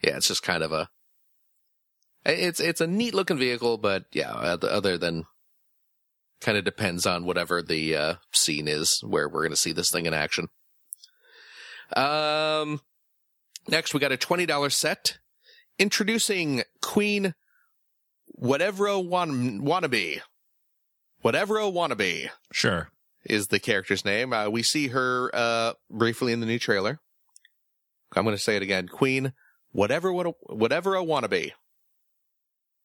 Speaker 2: yeah, it's just kind of a it's it's a neat looking vehicle, but yeah, other than kind of depends on whatever the uh, scene is where we're going to see this thing in action. Um, next we got a twenty dollar set introducing Queen Watevra Wa'Nabi. Whatever wannabe
Speaker 1: Sure.
Speaker 2: Is the character's name. Uh, we see her uh, briefly in the new trailer. I'm going to say it again. Queen, whatever what whatever a wannabe.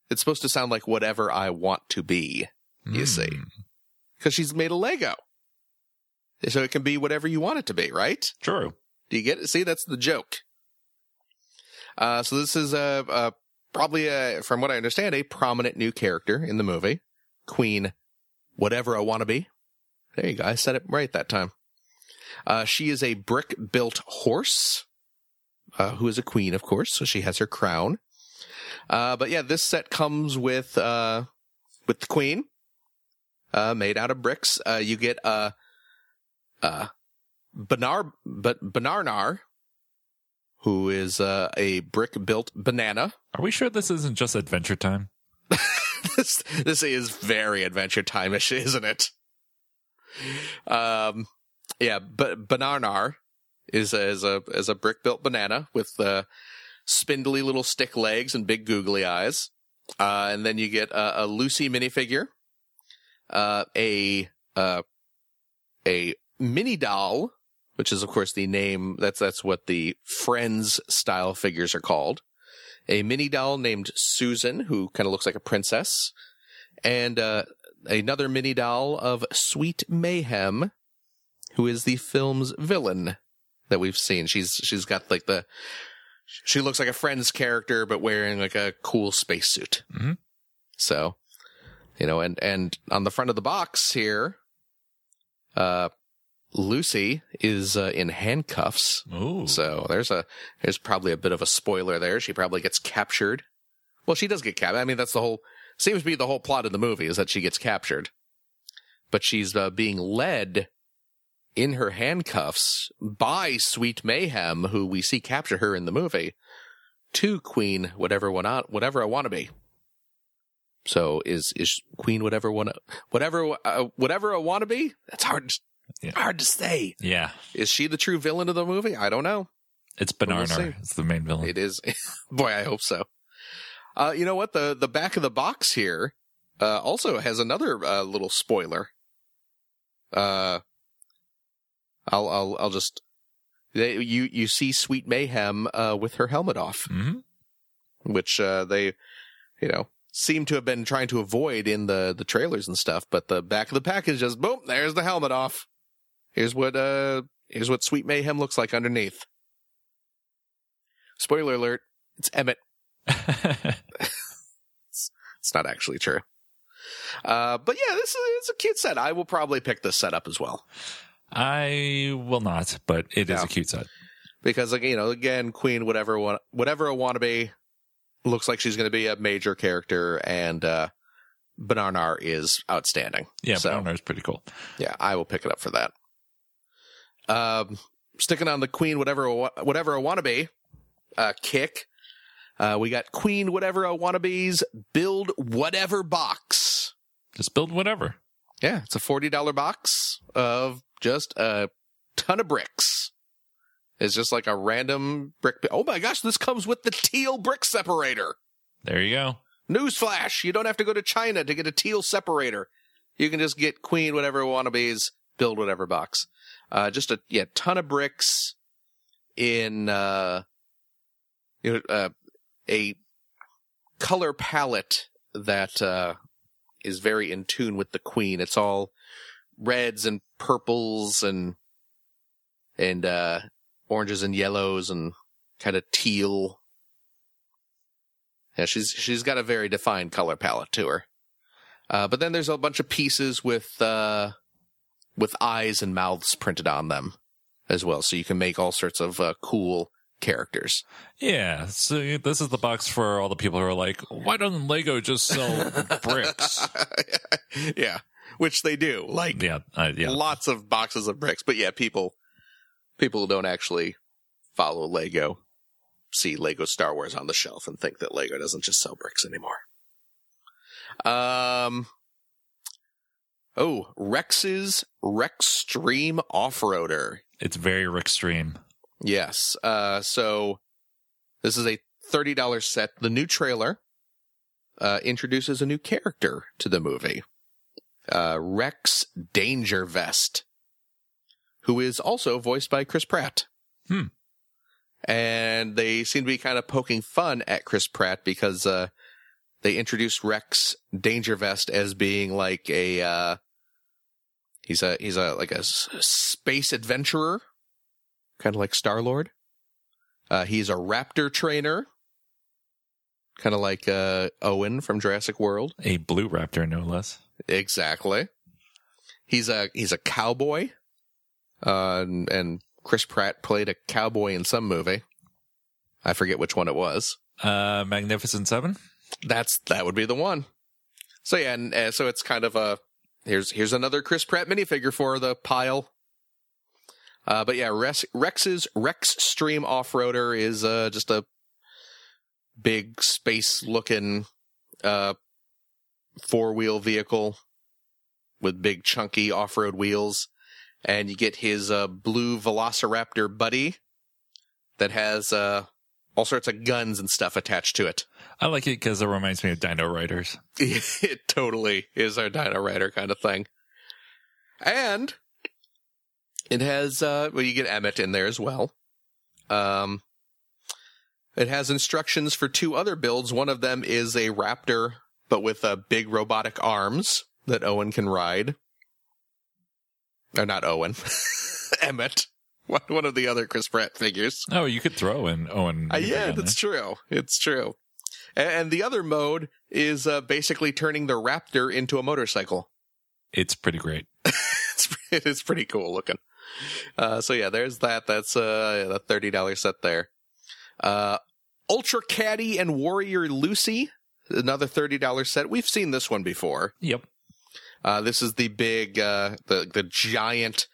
Speaker 2: It's supposed to sound like whatever I want to be, you see,
Speaker 1: Hmm.
Speaker 2: because she's made a Lego, so it can be whatever you want it to be, right?
Speaker 1: True.
Speaker 2: Do you get it? See, that's the joke. Uh, so this is a, a probably a, from what I understand, a prominent new character in the movie, Queen, whatever I want to be. There you go. I said it right that time. Uh, she is a brick built horse, uh, who is a queen, of course. So she has her crown. Uh, but yeah, this set comes with, uh, with the queen, uh, made out of bricks. Uh, you get, uh, uh, Banar, but Banarnar, who is, uh, a brick built banana.
Speaker 1: Are we sure this isn't just Adventure Time?
Speaker 2: this this is very adventure time-ish, isn't it? Um, yeah, but Banarnar is a, is a is a brick built banana with uh, spindly little stick legs and big googly eyes. Uh, and then you get a, a Lucy minifigure, uh, a uh, a mini doll, which is of course the name that's that's what the Friends style figures are called a mini doll named Susan, who kind of looks like a princess, and uh, another mini doll of Sweet Mayhem, who is the film's villain that we've seen. She's she's got like the she looks like a friend's character, but wearing like a cool spacesuit.
Speaker 1: Mhm.
Speaker 2: So, you know, and and on the front of the box here, uh, Lucy is uh, in handcuffs.
Speaker 1: Ooh.
Speaker 2: So there's a there's probably a bit of a spoiler there. She probably gets captured. Well, she does get captured. I mean, that's the whole seems to be the whole plot of the movie is that she gets captured, but she's uh, being led in her handcuffs by Sweet Mayhem, who we see capture her in the movie, to Queen whatever one whatever I want to be. So is is Queen whatever one whatever uh, whatever I want to be? That's hard
Speaker 1: Yeah.
Speaker 2: hard to say.
Speaker 1: Yeah.
Speaker 2: Is she the true villain of the movie? I don't know.
Speaker 1: It's
Speaker 2: We'll
Speaker 1: It's the main villain.
Speaker 2: It is. Boy, I hope so. Uh, you know what? The the back of the box here uh, also has another uh, little spoiler. Uh, I'll I'll I'll just they, you you see Sweet Mayhem uh, with her helmet off,
Speaker 1: hmm
Speaker 2: which uh, they you know seem to have been trying to avoid in the the trailers and stuff. But the back of the package just boom, there's the helmet off. Here's what uh here's what Sweet Mayhem looks like underneath. Spoiler alert: it's Emmet. It's not actually true. Uh, but yeah, this is it's a cute set. I will probably pick this set up as well
Speaker 1: I will not, but it is
Speaker 2: Yeah.
Speaker 1: a cute set.
Speaker 2: because, like you know, again, Queen, whatever, whatever a wannabe, looks like she's going to be a major character, and uh, Banarnar is outstanding.
Speaker 1: Yeah,
Speaker 2: So-
Speaker 1: so, Bernard's pretty cool.
Speaker 2: Yeah, I will pick it up for that. Um, sticking on the Queen, whatever, a whatever a wannabe, uh, kick. Uh, we got Queen, whatever wannabes build whatever box.
Speaker 1: Just build whatever.
Speaker 2: Yeah, it's a forty dollar box of just a ton of bricks. It's just like a random brick. Oh my gosh, this comes with the teal brick separator.
Speaker 1: There you go.
Speaker 2: Newsflash: You don't have to go to China to get a teal separator. You can just get Queen whatever wannabes, build whatever box. Uh, just a yeah, ton of bricks in uh, you know, uh, a color palette that uh, is very in tune with the Queen. It's all reds and purples and and uh, oranges and yellows and kind of teal. Yeah, she's she's got a very defined color palette to her. Uh, but then there's a bunch of pieces with uh, with eyes and mouths printed on them as well, so you can make all sorts of uh, cool characters.
Speaker 1: Yeah. So this is the box for all the people who are like, why doesn't Lego just sell bricks?
Speaker 2: yeah, which they do. Like
Speaker 1: Yeah. Uh, yeah.
Speaker 2: lots of boxes of bricks. But yeah, people people who don't actually follow Lego see Lego Star Wars on the shelf and think that Lego doesn't just sell bricks anymore. Um Oh, Rex's Rextreme Off-Roader.
Speaker 1: It's very extreme.
Speaker 2: Yes. Uh so this is a $30 set. The new trailer uh introduces a new character to the movie. Uh Rex Dangervest, who is also voiced by Chris Pratt.
Speaker 1: Hmm.
Speaker 2: And they seem to be kind of poking fun at Chris Pratt because uh they introduced Rex Dangervest as being like a uh he's a he's a like a space adventurer kind of like Star Lord. Uh, he's a raptor trainer, kind of like uh, Owen from Jurassic World.
Speaker 1: A blue raptor, no less.
Speaker 2: Exactly. He's a he's a cowboy, uh, and, and Chris Pratt played a cowboy in some movie. I forget which one it was.
Speaker 1: Uh, Magnificent Seven.
Speaker 2: That's that would be the one. So yeah, and uh, so it's kind of a here's here's another Chris Pratt minifigure for the pile. Uh, but yeah, Rex, Rex's Rextreme Off Roader is uh, just a big space looking uh, four wheel vehicle with big chunky off road wheels, and you get his uh, blue Velociraptor buddy that has uh, all sorts of guns and stuff attached to it.
Speaker 1: I like it because it reminds me of Dino Riders.
Speaker 2: it totally is our Dino Rider kind of thing. And it has uh well you get Emmet in there as well. Um it has instructions for two other builds. One of them is a raptor but with uh, big robotic arms that Owen can ride. Or not Owen. Emmet. One of the other Chris Pratt figures.
Speaker 1: Oh, you could throw in Owen.
Speaker 2: Uh, yeah, that's true. It's true. And, and the other mode is uh, basically turning the Raptor into a motorcycle.
Speaker 1: It's pretty great.
Speaker 2: it's, it is pretty cool looking. Uh, so yeah, there's that. That's uh, a thirty dollar set there. Uh, Ultrakatty and Warrior Lucy, another thirty dollar set. We've seen this one before.
Speaker 1: Yep.
Speaker 2: Uh, this is the big, uh, the the giant,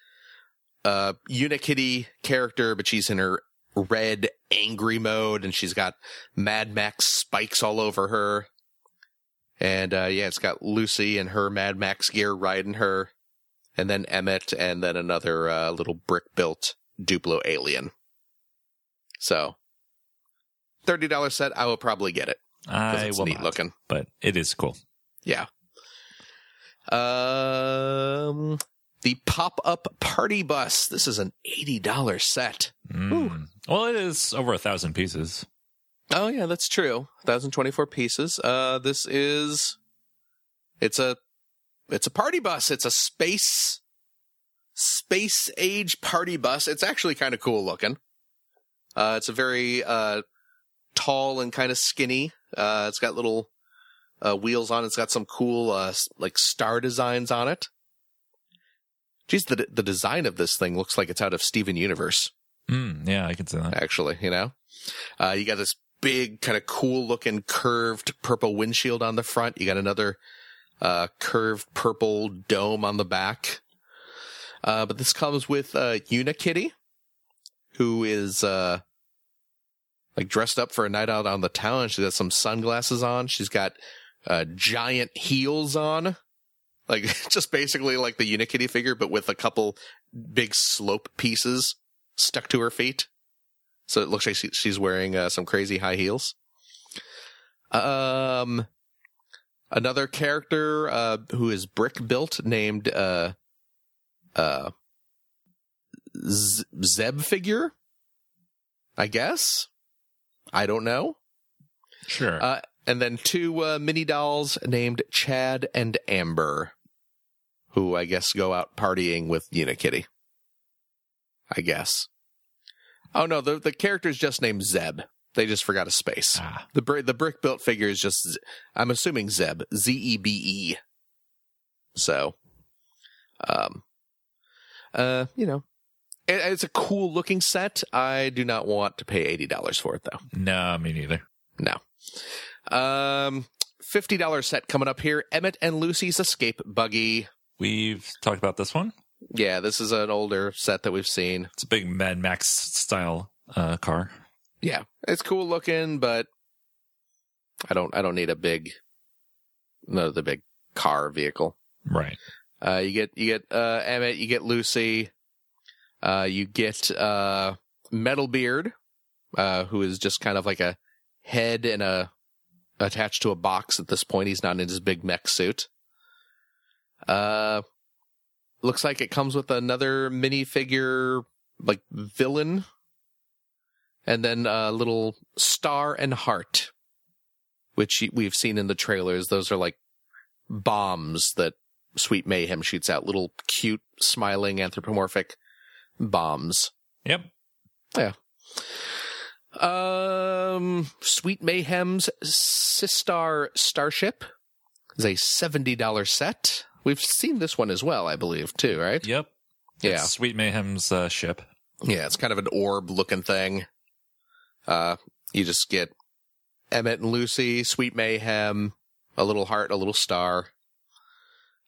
Speaker 2: uh, Unikitty character, but she's in her red angry mode, and she's got Mad Max spikes all over her. And uh, yeah, it's got Lucy and her Mad Max gear riding her, and then Emmet, and then another uh, little brick built Duplo alien. So, thirty dollars set, I will probably get it.
Speaker 1: I
Speaker 2: it's
Speaker 1: will
Speaker 2: neat
Speaker 1: not,
Speaker 2: looking.
Speaker 1: but it is cool.
Speaker 2: Yeah. Um, the pop up party bus. This is an eighty dollar set.
Speaker 1: Mm. Well, it is over a thousand pieces.
Speaker 2: Oh yeah, that's true. Thousand twenty four pieces. Uh, this is. It's a, it's a party bus. It's a space, space age party bus. It's actually kind of cool looking. Uh, it's a very uh, tall and kind of skinny. Uh, it's got little uh, wheels on. it. It's got some cool uh, like star designs on it. Geez, the the design of this thing looks like it's out of Steven Universe
Speaker 1: Mm, yeah, I can see that.
Speaker 2: actually, you know? Uh, you got this big, kind of cool looking curved purple windshield on the front. You got another, uh, curved purple dome on the back. Uh, but this comes with, uh, Unikitty, who is, uh, like dressed up for a night out on the town. She's got some sunglasses on. She's got, uh, giant heels on. Like, just basically like the Unikitty figure, but with a couple big slope pieces stuck to her feet. So it looks like she, she's wearing uh, some crazy high heels. Um, another character uh, who is brick built named uh, uh, Z- Zeb figure. I guess. I don't know.
Speaker 1: Sure.
Speaker 2: Uh, and then two uh, mini dolls named Chad and Amber, who I guess go out partying with Unikitty. I guess. Oh no, the the character's just named Zeb. They just forgot a space.
Speaker 1: ah,
Speaker 2: The br- the brick built figure is just I'm assuming Zeb Z E B E. So, um, uh, you know, it, it's a cool looking set. I do not want to pay eighty dollars for it though.
Speaker 1: no, me neither.
Speaker 2: No. Um, fifty dollars set coming up here. Emmet and Lucy's escape buggy.
Speaker 1: We've talked about this one.
Speaker 2: Yeah, this is an older set that we've seen.
Speaker 1: It's a big Mad Max style uh, car.
Speaker 2: Yeah, it's cool looking, but I don't. I don't need a big, no, the big car vehicle.
Speaker 1: Right.
Speaker 2: Uh, you get you get uh, Emmet, you get Lucy, uh, you get uh, Metalbeard, uh, who is just kind of like a head and a attached to a box at this point. He's not in his big mech suit. Uh, looks like it comes with another minifigure, like villain, and then a little star and heart, which we've seen in the trailers. Those are like bombs that Sweet Mayhem shoots out little cute, smiling, anthropomorphic bombs.
Speaker 1: Yep. Yeah.
Speaker 2: Um, Sweet Mayhem's Systar Starship is a $70 set. We've seen this one as well, I believe, too, right?
Speaker 1: Yep.
Speaker 2: Yeah.
Speaker 1: It's Sweet Mayhem's uh, ship.
Speaker 2: Yeah, it's kind of an orb looking thing. Uh, you just get Emmet and Lucy, Sweet Mayhem, a little heart, a little star.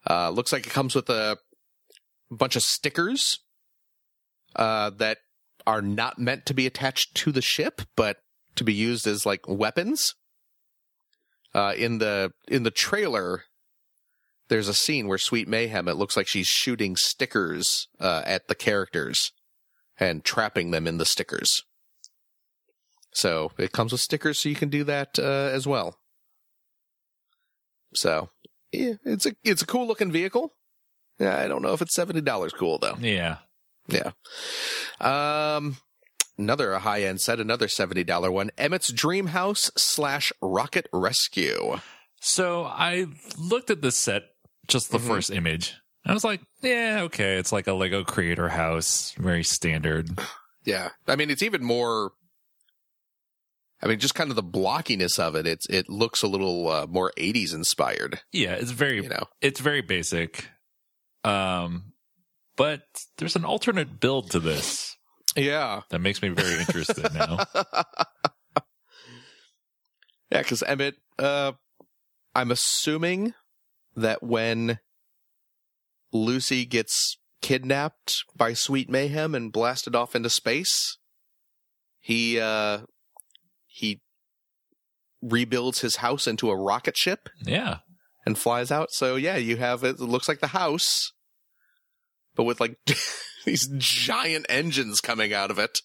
Speaker 2: Uh, looks like it comes with a bunch of stickers, uh, that are not meant to be attached to the ship, but to be used as like weapons. Uh, in the, in the trailer, there's a scene where Sweet Mayhem, it looks like she's shooting stickers, uh, at the characters and trapping them in the stickers. So it comes with stickers, so you can do that uh, as well. So yeah, it's a it's a cool looking vehicle. Yeah, I don't know if it's seventy dollars cool though.
Speaker 1: Yeah.
Speaker 2: Yeah. Um, another high end set, another seventy dollar one. Emmet's Dream House slash Rocket Rescue.
Speaker 1: So I looked at this set, just the
Speaker 2: Mhm.
Speaker 1: first image. I was like, yeah, okay. It's like a Lego creator house, very standard.
Speaker 2: Yeah, I mean it's even more. I mean, just kind of the blockiness of it. It's it looks a little uh, more '80s inspired.
Speaker 1: Yeah, it's very
Speaker 2: You know.
Speaker 1: it's very basic. Um but there's an alternate build to this
Speaker 2: Yeah.
Speaker 1: that makes me very interested now.
Speaker 2: Yeah, because Emmet, uh, I'm assuming that when Lucy gets kidnapped by Sweet Mayhem and blasted off into space, he uh he rebuilds his house into a rocket ship
Speaker 1: Yeah.
Speaker 2: and flies out. So yeah, you have it, it looks like the house, but with like these giant engines coming out of it.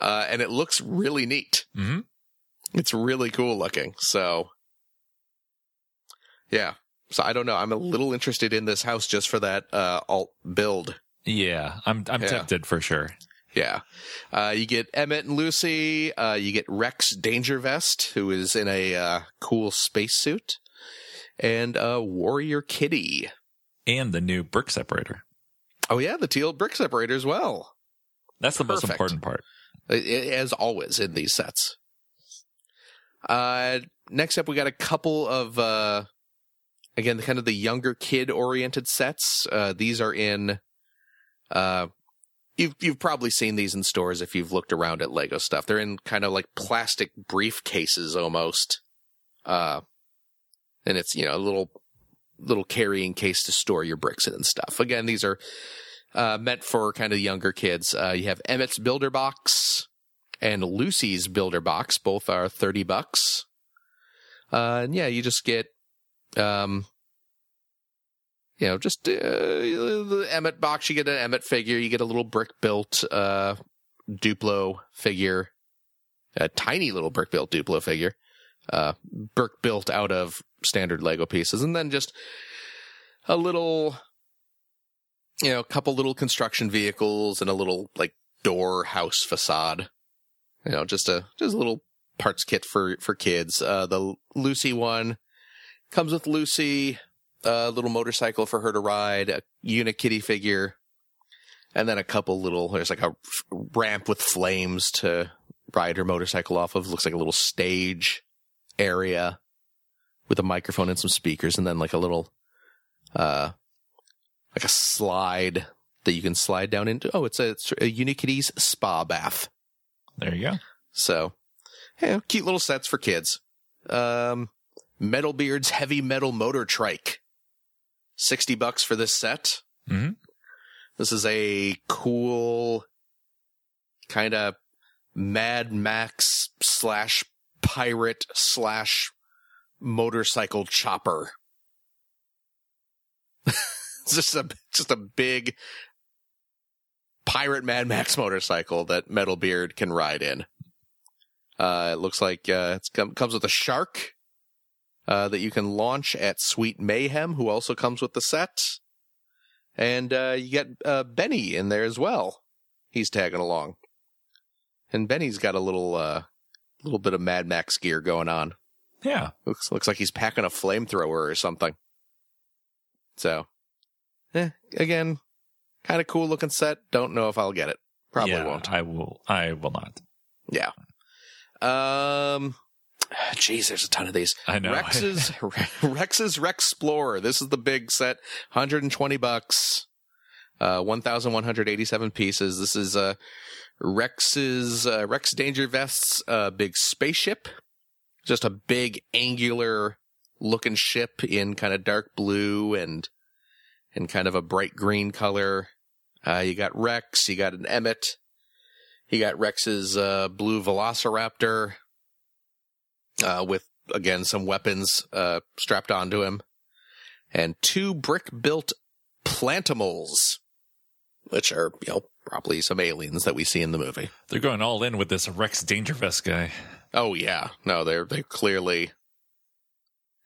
Speaker 2: Uh, and it looks really neat.
Speaker 1: hmm
Speaker 2: It's really cool looking. So yeah. So I don't know. I'm a little interested in this house just for that uh alt build.
Speaker 1: Yeah. I'm I'm
Speaker 2: Yeah.
Speaker 1: tempted for sure.
Speaker 2: Yeah. Uh, you get Emmet and Lucy. Uh, you get Rex Dangervest, who is in a uh, cool spacesuit, and uh, Warrior Kitty.
Speaker 1: And the new brick separator.
Speaker 2: Oh yeah, the teal brick separator as well,
Speaker 1: That's the most important part.
Speaker 2: I- as always in these sets. Uh, next up, we got a couple of uh, again, kind of the younger kid oriented sets. Uh, these are in. Uh, you've you've probably seen these in stores if you've looked around at Lego stuff. They're in kind of like plastic briefcases almost. Uh, and it's you know a little little carrying case to store your bricks in and stuff. Again, these are uh, meant for kind of younger kids. Uh, you have Emmet's Builder Box and Lucy's Builder Box. Both are 30 bucks. Uh, and yeah, you just get, um, you know, just uh, the Emmet box. You get an Emmet figure. You get a little brick built uh, Duplo figure, a tiny little brick built Duplo figure, uh, brick built out of standard Lego pieces, and then just a little you know, a couple little construction vehicles and a little like door house facade. You know, just a just a little parts kit for for kids. Uh the Lucy one comes with Lucy, a little motorcycle for her to ride, a Unikitty figure, and then a couple little there's like a ramp with flames to ride her motorcycle off of. Looks like a little stage area with a microphone and some speakers and then like a little uh like a slide that you can slide down into. Oh, it's a, it's a Unikitty's spa bath.
Speaker 1: There you go.
Speaker 2: So, yeah, cute little sets for kids. Um, Metalbeard's heavy metal motor trike. 60 bucks for this set.
Speaker 1: hmm
Speaker 2: This is a cool kind of Mad Max slash pirate slash motorcycle chopper. it's just a just a big pirate Mad Max motorcycle that Metalbeard can ride in. Uh, it looks like uh, it's come, comes with a shark uh, that you can launch at Sweet Mayhem, who also comes with the set. And uh, you get uh, Benny in there as well. He's tagging along, and Benny's got a little uh, little bit of Mad Max gear going on.
Speaker 1: Yeah.
Speaker 2: Looks looks like he's packing a flamethrower or something. So, eh, again, kind of cool looking set. Don't know if I'll get it. Probably
Speaker 1: Yeah,
Speaker 2: won't.
Speaker 1: I will. I will not.
Speaker 2: Yeah. Um. Jeez, there's a ton of these.
Speaker 1: I know.
Speaker 2: Rex's Rex's Rexplorer. This is the big set, 120 bucks. Uh, 1,187 pieces. This is uh Rex's uh, Rex Dangervest's uh, big spaceship. Just a big angular looking ship in kind of dark blue and and kind of a bright green color. Uh, you got Rex. You got an Emmet. You got Rex's uh, blue Velociraptor uh, with again some weapons uh, strapped onto him, and two brick built plantimals, which are you know probably some aliens that we see in the movie.
Speaker 1: They're going all in with this Rex Dangervest guy.
Speaker 2: Oh yeah, no, they're they clearly,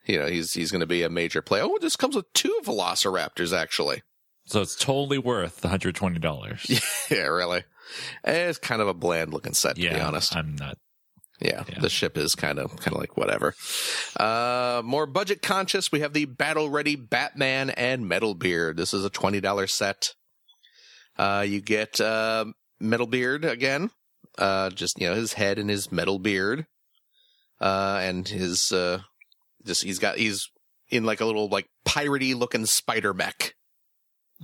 Speaker 2: you know, he's he's going to be a major player. Oh, this comes with two Velociraptors actually.
Speaker 1: So it's totally worth the hundred twenty dollars.
Speaker 2: yeah, really. It's kind of a bland looking set to
Speaker 1: yeah,
Speaker 2: be honest.
Speaker 1: I'm not.
Speaker 2: Yeah,
Speaker 1: Yeah.
Speaker 2: the ship is kind of kind of like whatever. Uh, more budget conscious. We have the battle ready Batman and Metalbeard. This is a twenty dollar set. Uh, you get uh, Metalbeard again. Uh, just you know his head and his metal beard. Uh, and his uh, just he's got he's in like a little like piratey looking spider mech.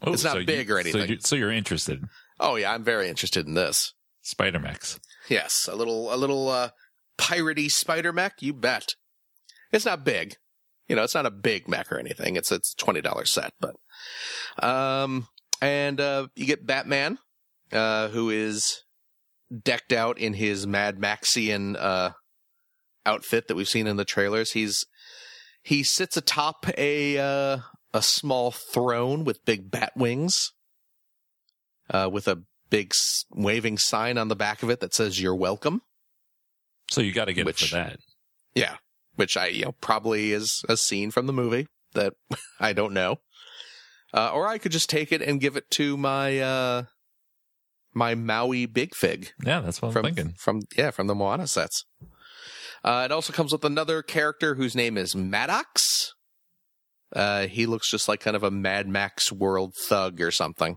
Speaker 1: Oh,
Speaker 2: It's not
Speaker 1: so you-
Speaker 2: big or
Speaker 1: So,
Speaker 2: anything.
Speaker 1: you, so you're interested?
Speaker 2: Oh yeah, I'm very interested in this.
Speaker 1: Spider Max.
Speaker 2: Yes, a little a little uh piratey spider mech, you bet. It's not big. You know, it's not a big mech or anything. It's it's twenty dollar set, but um and uh you get Batman, uh who is decked out in his Mad Maxian uh, outfit that we've seen in the trailers. He's he sits atop a uh, a small throne with big bat wings, uh, with a big waving sign on the back of it that says "You're welcome."
Speaker 1: So you got to get
Speaker 2: Which-
Speaker 1: it for that.
Speaker 2: Yeah, which I you know probably is a scene from the movie that I don't know, uh, or I could just take it and give it to my uh, my Maui Big Fig
Speaker 1: Yeah, that's what I'm
Speaker 2: from
Speaker 1: thinking.
Speaker 2: from yeah from the Moana sets. Uh, it also comes with another character whose name is Maddox. Uh, he looks just like kind of a Mad Max world thug or something.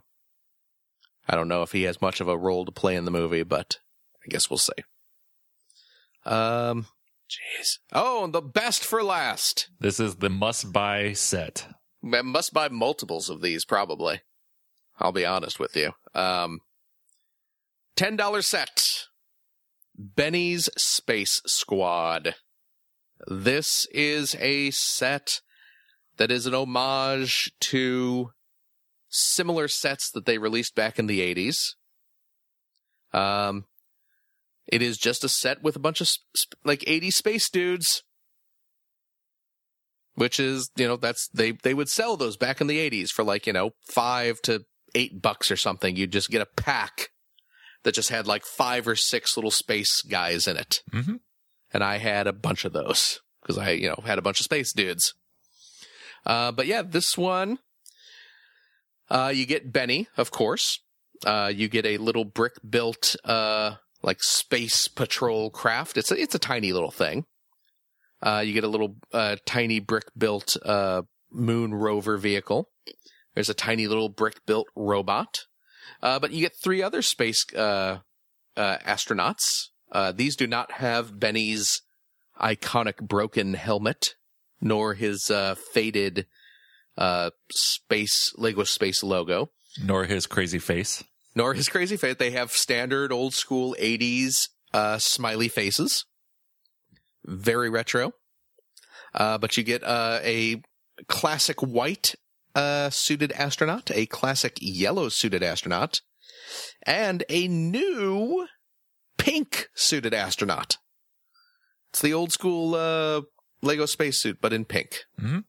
Speaker 2: I don't know if he has much of a role to play in the movie, but I guess we'll see. Um, jeez. Oh, and the best for last.
Speaker 1: This is the must buy set.
Speaker 2: I must buy multiples of these, probably. I'll be honest with you. Um, ten dollar set. Benny's Space Squad. This is a set that is an homage to similar sets that they released back in the eighties. Um, it is just a set with a bunch of sp- like eighty space dudes. Which is you know that's they they would sell those back in the 80s for like you know 5 to 8 bucks or something. You'd just get a pack that just had like 5 or 6 little space guys in it.
Speaker 1: Hmm
Speaker 2: and I had a bunch of those because I you know had a bunch of space dudes. Uh but yeah this one uh you get Benny of course. Uh you get a little brick built uh like space patrol craft it's a, it's a tiny little thing uh, you get a little uh, tiny brick built uh, moon rover vehicle. There's a tiny little brick built robot. Uh, but you get three other space uh, uh, astronauts. These do not have Benny's iconic broken helmet, nor his faded space Lego space logo,
Speaker 1: Nor his crazy face.
Speaker 2: Nor his crazy face. They have standard old school 80s uh, smiley faces. Very retro. Uh, but you get uh, a classic white uh, suited astronaut, a classic yellow suited astronaut, and a new pink suited astronaut. It's the old school uh, Lego spacesuit, but in pink,
Speaker 1: Mhm.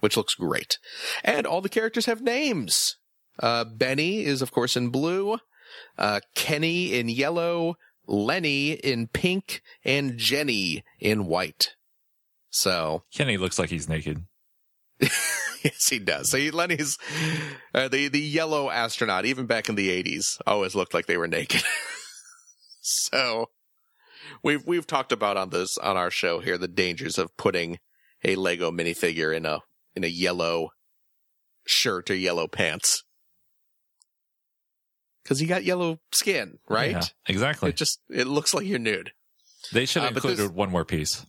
Speaker 2: which looks great. And all the characters have names. Uh, Benny is, of course, in blue. Uh, Kenny in yellow. Lenny in pink. And Jenny in white. So,
Speaker 1: Kenny looks like he's naked.
Speaker 2: yes, he does. So he, Lenny's uh, the the yellow astronaut. Even back in the eighties, always looked like they were naked. so we've we've talked about on this on our show here the dangers of putting a Lego minifigure in a in a yellow shirt or yellow pants because you got yellow skin, right?
Speaker 1: Yeah, exactly.
Speaker 2: It just it looks like you're nude.
Speaker 1: They should have
Speaker 2: uh,
Speaker 1: included one more piece.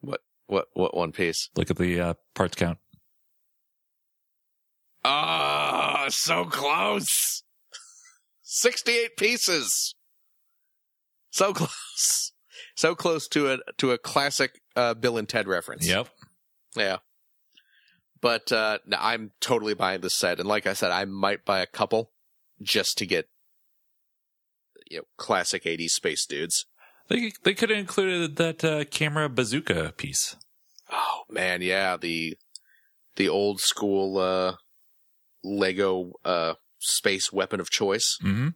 Speaker 2: What what what one piece?
Speaker 1: Look at the uh, parts count.
Speaker 2: Ah, so close. 68 pieces. So close. So close to a to a classic uh, Bill and Ted reference.
Speaker 1: Yep.
Speaker 2: Yeah. But uh no, I'm totally buying this set and like I said I might buy a couple just to get you know classic 80s space dudes.
Speaker 1: They they could have included that uh, camera bazooka piece.
Speaker 2: Oh man, yeah, the the old school uh Lego uh space weapon of choice.
Speaker 1: hmm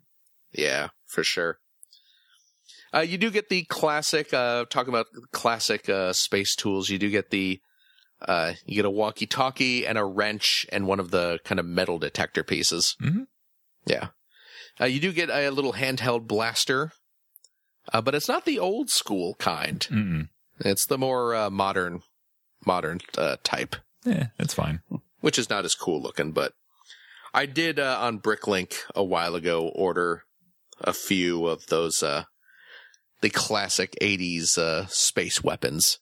Speaker 2: Yeah, for sure. Uh, you do get the classic, uh, talking about classic, uh, space tools. You do get the, uh, you get a walkie talkie and a wrench and one of the kind of metal detector pieces.
Speaker 1: Mhm.
Speaker 2: Yeah. Uh, you do get a little handheld blaster, uh, but it's not the old school kind.
Speaker 1: Mm-mm.
Speaker 2: It's the more, uh, modern, modern, uh, type
Speaker 1: Yeah, it's fine.
Speaker 2: which is not as cool looking, but I did uh, on Bricklink a while ago order a few of those uh the classic 80s uh space weapons.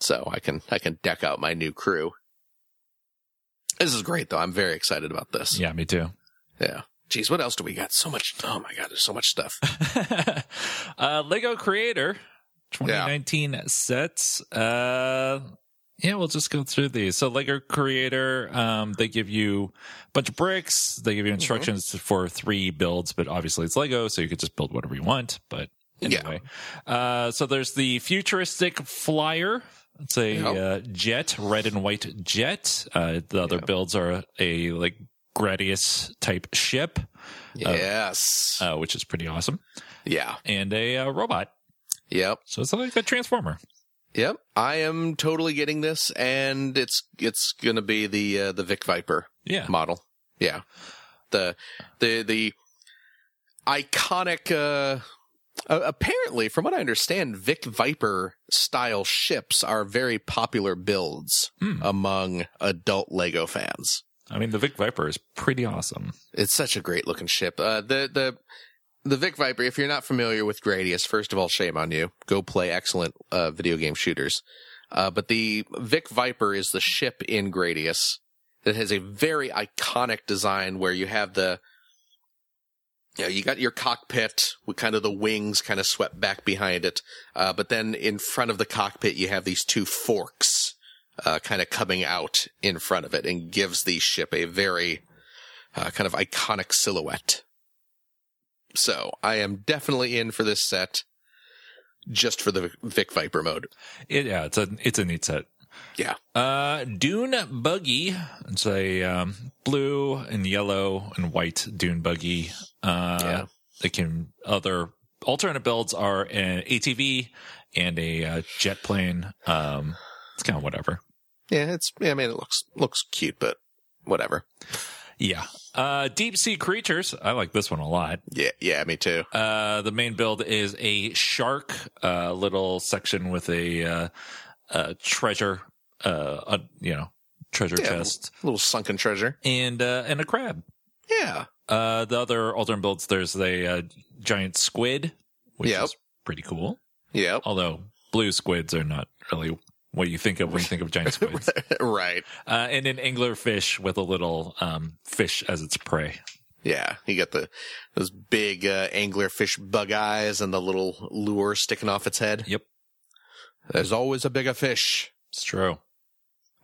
Speaker 2: So I can I can deck out my new crew. This is great though. I'm very excited about this.
Speaker 1: Yeah, me too.
Speaker 2: Yeah. Jeez, what else do we got? So much. Oh my god, there's so much stuff.
Speaker 1: uh, Lego Creator 2019 sets. Uh, Yeah, we'll just go through these. So Lego Creator, um, they give you a bunch of bricks. They give you instructions for three builds, but obviously it's Lego, so you could just build whatever you want. But
Speaker 2: Yeah.
Speaker 1: anyway, uh, so there's the futuristic flyer. It's a
Speaker 2: Yep.
Speaker 1: uh, jet, red and white jet. Uh, the other builds are a like Gradius type ship,
Speaker 2: Yes.
Speaker 1: uh, which is pretty awesome,
Speaker 2: yeah.
Speaker 1: and a uh, robot.
Speaker 2: Yep.
Speaker 1: So it's like a transformer.
Speaker 2: Yep. I am totally getting this, and it's it's gonna be the uh, the Vic Viper
Speaker 1: Yeah.
Speaker 2: model. Yeah. The the the iconic. Uh, uh, apparently, from what I understand, Vic Viper style ships are very popular builds
Speaker 1: Hmm.
Speaker 2: among adult Lego fans.
Speaker 1: I mean, the Vic Viper is pretty awesome.
Speaker 2: It's such a great looking ship. Uh, the the the Vic Viper. If you're not familiar with Gradius, first of all, shame on you. Go play excellent uh, video game shooters. Uh, but the Vic Viper is the ship in Gradius that has a very iconic design where you have the you, know, you got your cockpit with kind of the wings kind of swept back behind it, uh, but then in front of the cockpit you have these two forks uh, kind of coming out in front of it and gives the ship a very uh, kind of iconic silhouette. So I am definitely in for this set, just for the Vic Viper mode.
Speaker 1: It, yeah, it's a it's a neat set.
Speaker 2: Yeah,
Speaker 1: Uh, Dune Buggy. It's a um, blue and yellow and white Dune Buggy. Uh,
Speaker 2: Yeah.
Speaker 1: They can other alternate builds are an ATV and a uh, jet plane. Um, it's kind of whatever.
Speaker 2: Yeah. It's yeah, I mean it looks looks cute, but whatever.
Speaker 1: Yeah. Uh, deep sea creatures. I like this one a lot.
Speaker 2: Yeah, yeah, me too.
Speaker 1: Uh, the main build is a shark, uh, little section with a, uh, uh, treasure, uh, a, you know, treasure
Speaker 2: Yeah.
Speaker 1: chest
Speaker 2: little sunken treasure.
Speaker 1: and, uh, and a crab.
Speaker 2: Yeah,
Speaker 1: Uh, the other alternate builds, there's the, uh, giant squid, which
Speaker 2: Yep.
Speaker 1: is pretty cool.
Speaker 2: Yeah.
Speaker 1: Although blue squids are not really what you think of when you think of giant squids.
Speaker 2: right.
Speaker 1: uh, and an angler fish with a little, um, fish as its prey.
Speaker 2: Yeah, you got the those big uh, anglerfish bug eyes and the little lure sticking off its head.
Speaker 1: Yep.
Speaker 2: There's always a bigger fish,
Speaker 1: It's true.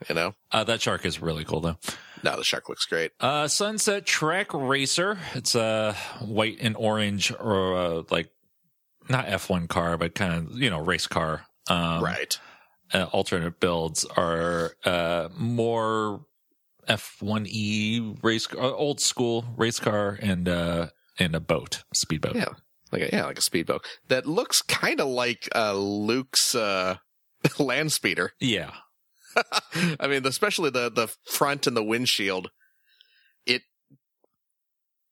Speaker 2: you know.
Speaker 1: Uh, that shark is really cool though.
Speaker 2: No, the shark looks great.
Speaker 1: Uh, Sunset Track Racer. It's a white and orange, or uh, like not F1 car, but kind of you know race car. Um,
Speaker 2: right.
Speaker 1: Uh, alternate builds are uh, more F1E race, uh, old school race car, and uh, and a boat, speedboat.
Speaker 2: Yeah. Like a, yeah, like a speedboat that looks kind of like uh, Luke's uh, land speeder.
Speaker 1: yeah,
Speaker 2: I mean, especially the the front and the windshield. It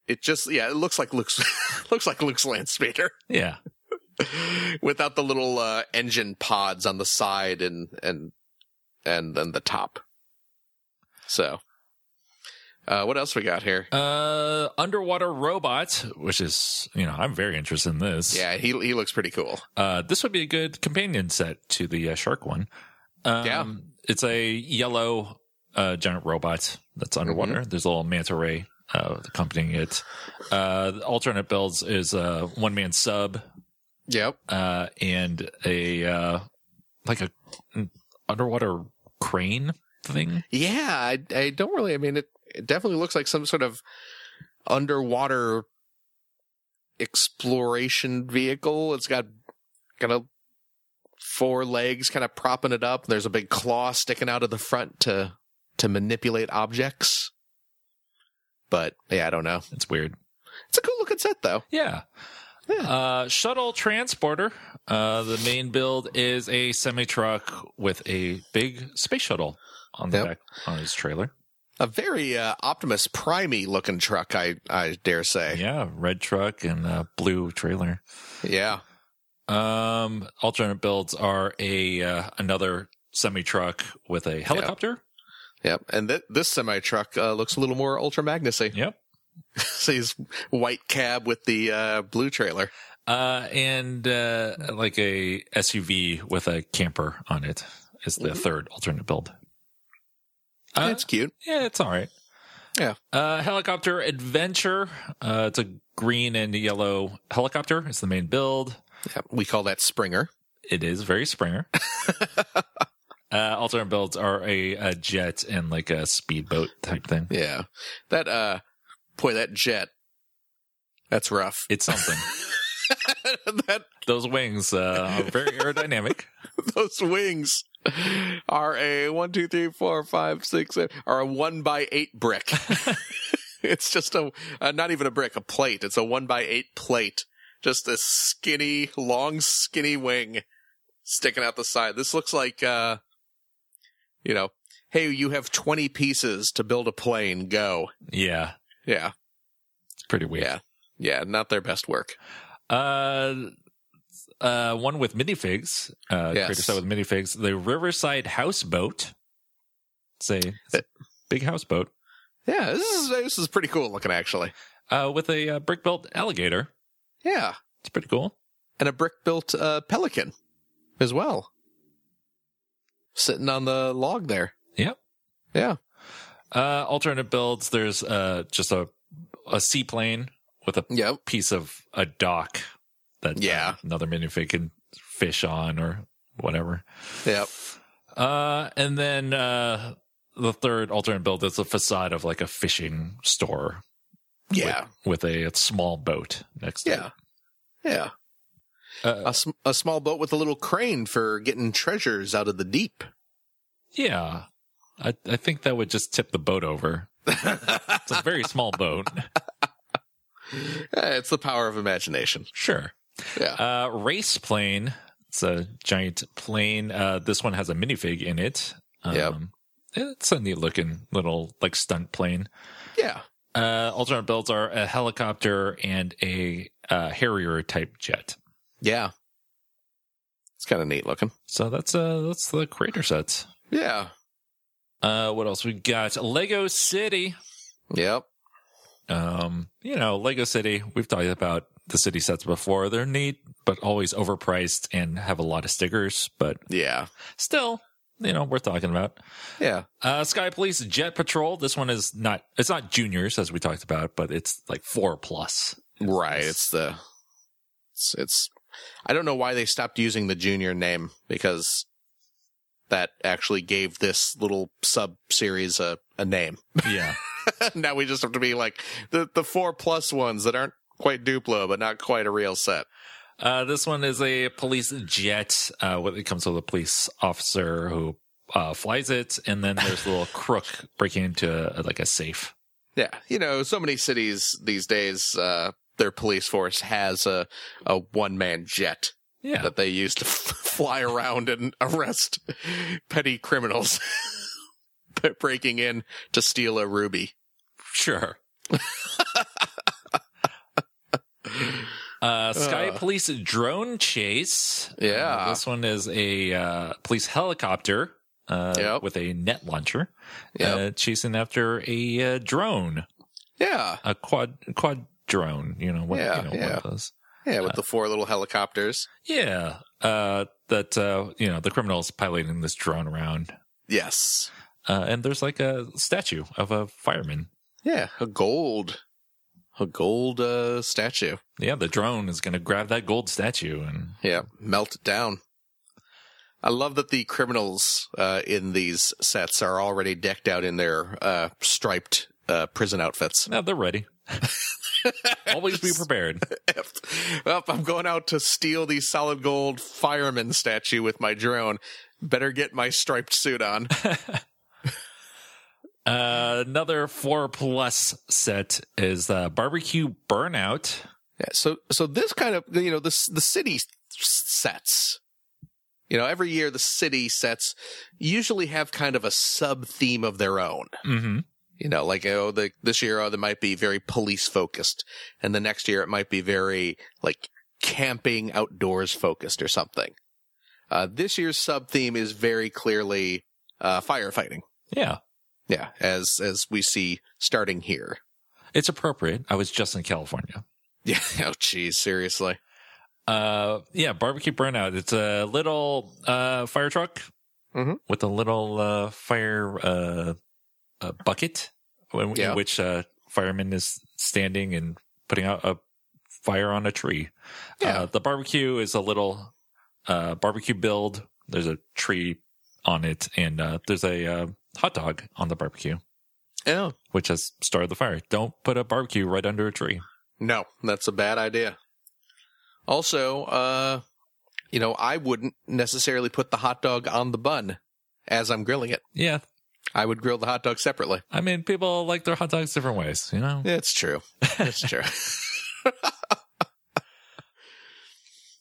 Speaker 2: it just yeah, it looks like Luke's looks like Luke's land speeder
Speaker 1: yeah.
Speaker 2: without the little uh, engine pods on the side and and and then the top. So, uh, what else we got here?
Speaker 1: Uh, underwater robot, which is you know I'm very interested in this.
Speaker 2: Yeah, he he looks pretty cool.
Speaker 1: Uh, this would be a good companion set to the uh, shark one. Um,
Speaker 2: Yeah.
Speaker 1: It's a yellow uh, giant robot that's underwater.
Speaker 2: Mm-hmm.
Speaker 1: There's a little manta ray uh, accompanying it. Uh, the alternate builds is a one man sub
Speaker 2: Yep.
Speaker 1: uh, and a uh, like a underwater crane thing.
Speaker 2: Yeah, I I don't really. I mean, it it definitely looks like some sort of underwater exploration vehicle. It's got kind of four legs, kind of propping it up. There's a big claw sticking out of the front to to manipulate objects. But yeah, I don't know.
Speaker 1: It's weird.
Speaker 2: It's a cool looking set though.
Speaker 1: Yeah.
Speaker 2: Yeah.
Speaker 1: Uh, shuttle transporter. Uh, the main build is a semi truck with a big space shuttle on the
Speaker 2: Yep.
Speaker 1: back on his trailer.
Speaker 2: A very uh, Optimus Prime looking truck, I I dare say.
Speaker 1: Yeah, red truck and uh, blue trailer.
Speaker 2: Yeah.
Speaker 1: Um, alternate builds are a uh, another semi truck with a helicopter.
Speaker 2: Yep. And th- this semi truck uh, looks a little more Ultra Magnusy.
Speaker 1: Yep.
Speaker 2: Sees white cab with the uh, blue trailer.
Speaker 1: Uh, and uh, like a SUV with a camper on it is the third alternate build. Uh,
Speaker 2: That's cute.
Speaker 1: yeah, it's all right.
Speaker 2: Yeah.
Speaker 1: Uh, helicopter adventure. Uh, it's a green and yellow helicopter. It's the main build.
Speaker 2: Yep. We call that Springer.
Speaker 1: It is very Springer. Uh, alternate builds are a, a jet and like a speedboat type thing.
Speaker 2: Yeah. That, uh, boy, that jet, that's rough.
Speaker 1: It's something.
Speaker 2: that,
Speaker 1: Those wings uh, are very aerodynamic.
Speaker 2: those wings are a one, two, three, four, five, six, seven, are a one by eight brick. it's just a, uh, not even a brick, a plate. It's a one by eight plate. Just a skinny, long, skinny wing sticking out the side. This looks like, uh, you know, hey, you have 20 pieces to build a plane. Go.
Speaker 1: Yeah,
Speaker 2: Yeah.
Speaker 1: it's pretty weird.
Speaker 2: Yeah. Yeah. Not their best work.
Speaker 1: Uh, uh, one with minifigs. Uh,
Speaker 2: Yes.
Speaker 1: creator side with minifigs. The Riverside Houseboat. It's a, it's a big houseboat
Speaker 2: Yeah. This is, this is pretty cool looking, actually.
Speaker 1: uh, with a uh, brick built alligator.
Speaker 2: Yeah.
Speaker 1: It's pretty cool.
Speaker 2: and a brick built uh, pelican as well. Sitting on the log there.
Speaker 1: Yep.
Speaker 2: Yeah.
Speaker 1: Uh, alternate builds. There's uh, just a a seaplane with a
Speaker 2: Yep.
Speaker 1: piece of a dock that
Speaker 2: Yeah.
Speaker 1: uh, another minifig can fish on or whatever.
Speaker 2: Yep.
Speaker 1: Uh, and then uh, the third alternate build is a facade of like a fishing store
Speaker 2: Yeah.
Speaker 1: with a, small boat next to
Speaker 2: it. Yeah.
Speaker 1: Yeah. Uh,
Speaker 2: A, sm- a small boat with a little crane for getting treasures out of the deep.
Speaker 1: yeah. I, I think that would just tip the boat over. It's a very small boat.
Speaker 2: Eh, it's the power of imagination.
Speaker 1: Sure.
Speaker 2: Yeah.
Speaker 1: Uh, race plane. It's a giant plane. Uh, this one has a minifig in it. Um,
Speaker 2: Yep.
Speaker 1: It's a neat looking little like stunt plane.
Speaker 2: yeah.
Speaker 1: Uh, alternate builds are a helicopter and a uh, Harrier type jet.
Speaker 2: Yeah. It's kind of neat looking.
Speaker 1: So that's uh that's the creator sets.
Speaker 2: Yeah.
Speaker 1: Uh, what else we got? Lego City.
Speaker 2: Yep.
Speaker 1: Um, you know, Lego City. We've talked about the city sets before. They're neat, but always overpriced and have a lot of stickers. But
Speaker 2: Yeah.
Speaker 1: still, you know, worth talking about.
Speaker 2: Yeah.
Speaker 1: Uh, Sky Police Jet Patrol. This one is not. It's not juniors as we talked about, but it's like four plus.
Speaker 2: Right. It's the, it's, it's, I don't know why they stopped using the junior name because that actually gave this little sub series a, a name.
Speaker 1: Yeah.
Speaker 2: now we just have to be like the, the four plus ones that aren't quite Duplo, but not quite a real set.
Speaker 1: Uh, this one is a police jet. Uh, it comes with a police officer who uh, flies it, and then there's a little crook breaking into uh, like a safe.
Speaker 2: Yeah. You know, so many cities these days, uh, their police force has a, a one man jet
Speaker 1: Yeah,
Speaker 2: that they use to fly around and arrest petty criminals breaking in to steal a ruby.
Speaker 1: sure. Uh, Sky
Speaker 2: Uh.
Speaker 1: Police drone chase.
Speaker 2: Yeah.
Speaker 1: Uh, this one is a uh, police helicopter uh,
Speaker 2: Yep.
Speaker 1: with a net launcher
Speaker 2: Yep.
Speaker 1: uh, chasing after a uh, drone,
Speaker 2: Yeah.
Speaker 1: a quad quad drone. You know, what,
Speaker 2: Yeah,
Speaker 1: you know, one
Speaker 2: yeah.
Speaker 1: of those.
Speaker 2: Yeah. With the four little helicopters.
Speaker 1: Yeah, uh, that uh, you know the criminals piloting this drone around,
Speaker 2: Yes.
Speaker 1: uh, and there's like a statue of a fireman.
Speaker 2: Yeah. A gold, a gold, uh, statue.
Speaker 1: Yeah, the drone is going to grab that gold statue and
Speaker 2: Yeah. Melt it down. I love that the criminals, uh, in these sets are already decked out in their, uh, striped, uh, prison outfits.
Speaker 1: now they're ready. Always be prepared.
Speaker 2: well, I'm going out to steal the solid gold fireman statue with my drone. Better get my striped suit on.
Speaker 1: Uh, another four plus set is uh, barbecue burnout.
Speaker 2: Yeah, so so this kind of you know the the city sets. You know, every year the city sets usually have kind of a sub theme of their own.
Speaker 1: Mm-hmm.
Speaker 2: You know, like oh, the this year oh, they might be very police focused, and the next year it might be very like camping outdoors focused or something. Uh, this year's sub theme is very clearly uh, firefighting.
Speaker 1: Yeah,
Speaker 2: Yeah, as as we see starting here.
Speaker 1: it's appropriate. I was just in California.
Speaker 2: Yeah. Oh, geez, seriously.
Speaker 1: Uh, yeah, barbecue burnout. It's a little uh fire truck
Speaker 2: Mhm.
Speaker 1: with a little uh fire uh, uh bucket, in,
Speaker 2: Yeah.
Speaker 1: in which uh fireman is standing and putting out a fire on a tree.
Speaker 2: Yeah.
Speaker 1: Uh, the barbecue is a little uh barbecue build. There's a tree on it, and uh, there's a uh, hot dog on the barbecue,
Speaker 2: Yeah.
Speaker 1: which has started the fire. Don't put a barbecue right under a tree.
Speaker 2: No, that's a bad idea. Also, uh, you know, I wouldn't necessarily put the hot dog on the bun as I'm grilling it.
Speaker 1: Yeah,
Speaker 2: I would grill the hot dog separately.
Speaker 1: I mean, people like their hot dogs different ways, you know.
Speaker 2: It's true. It's true.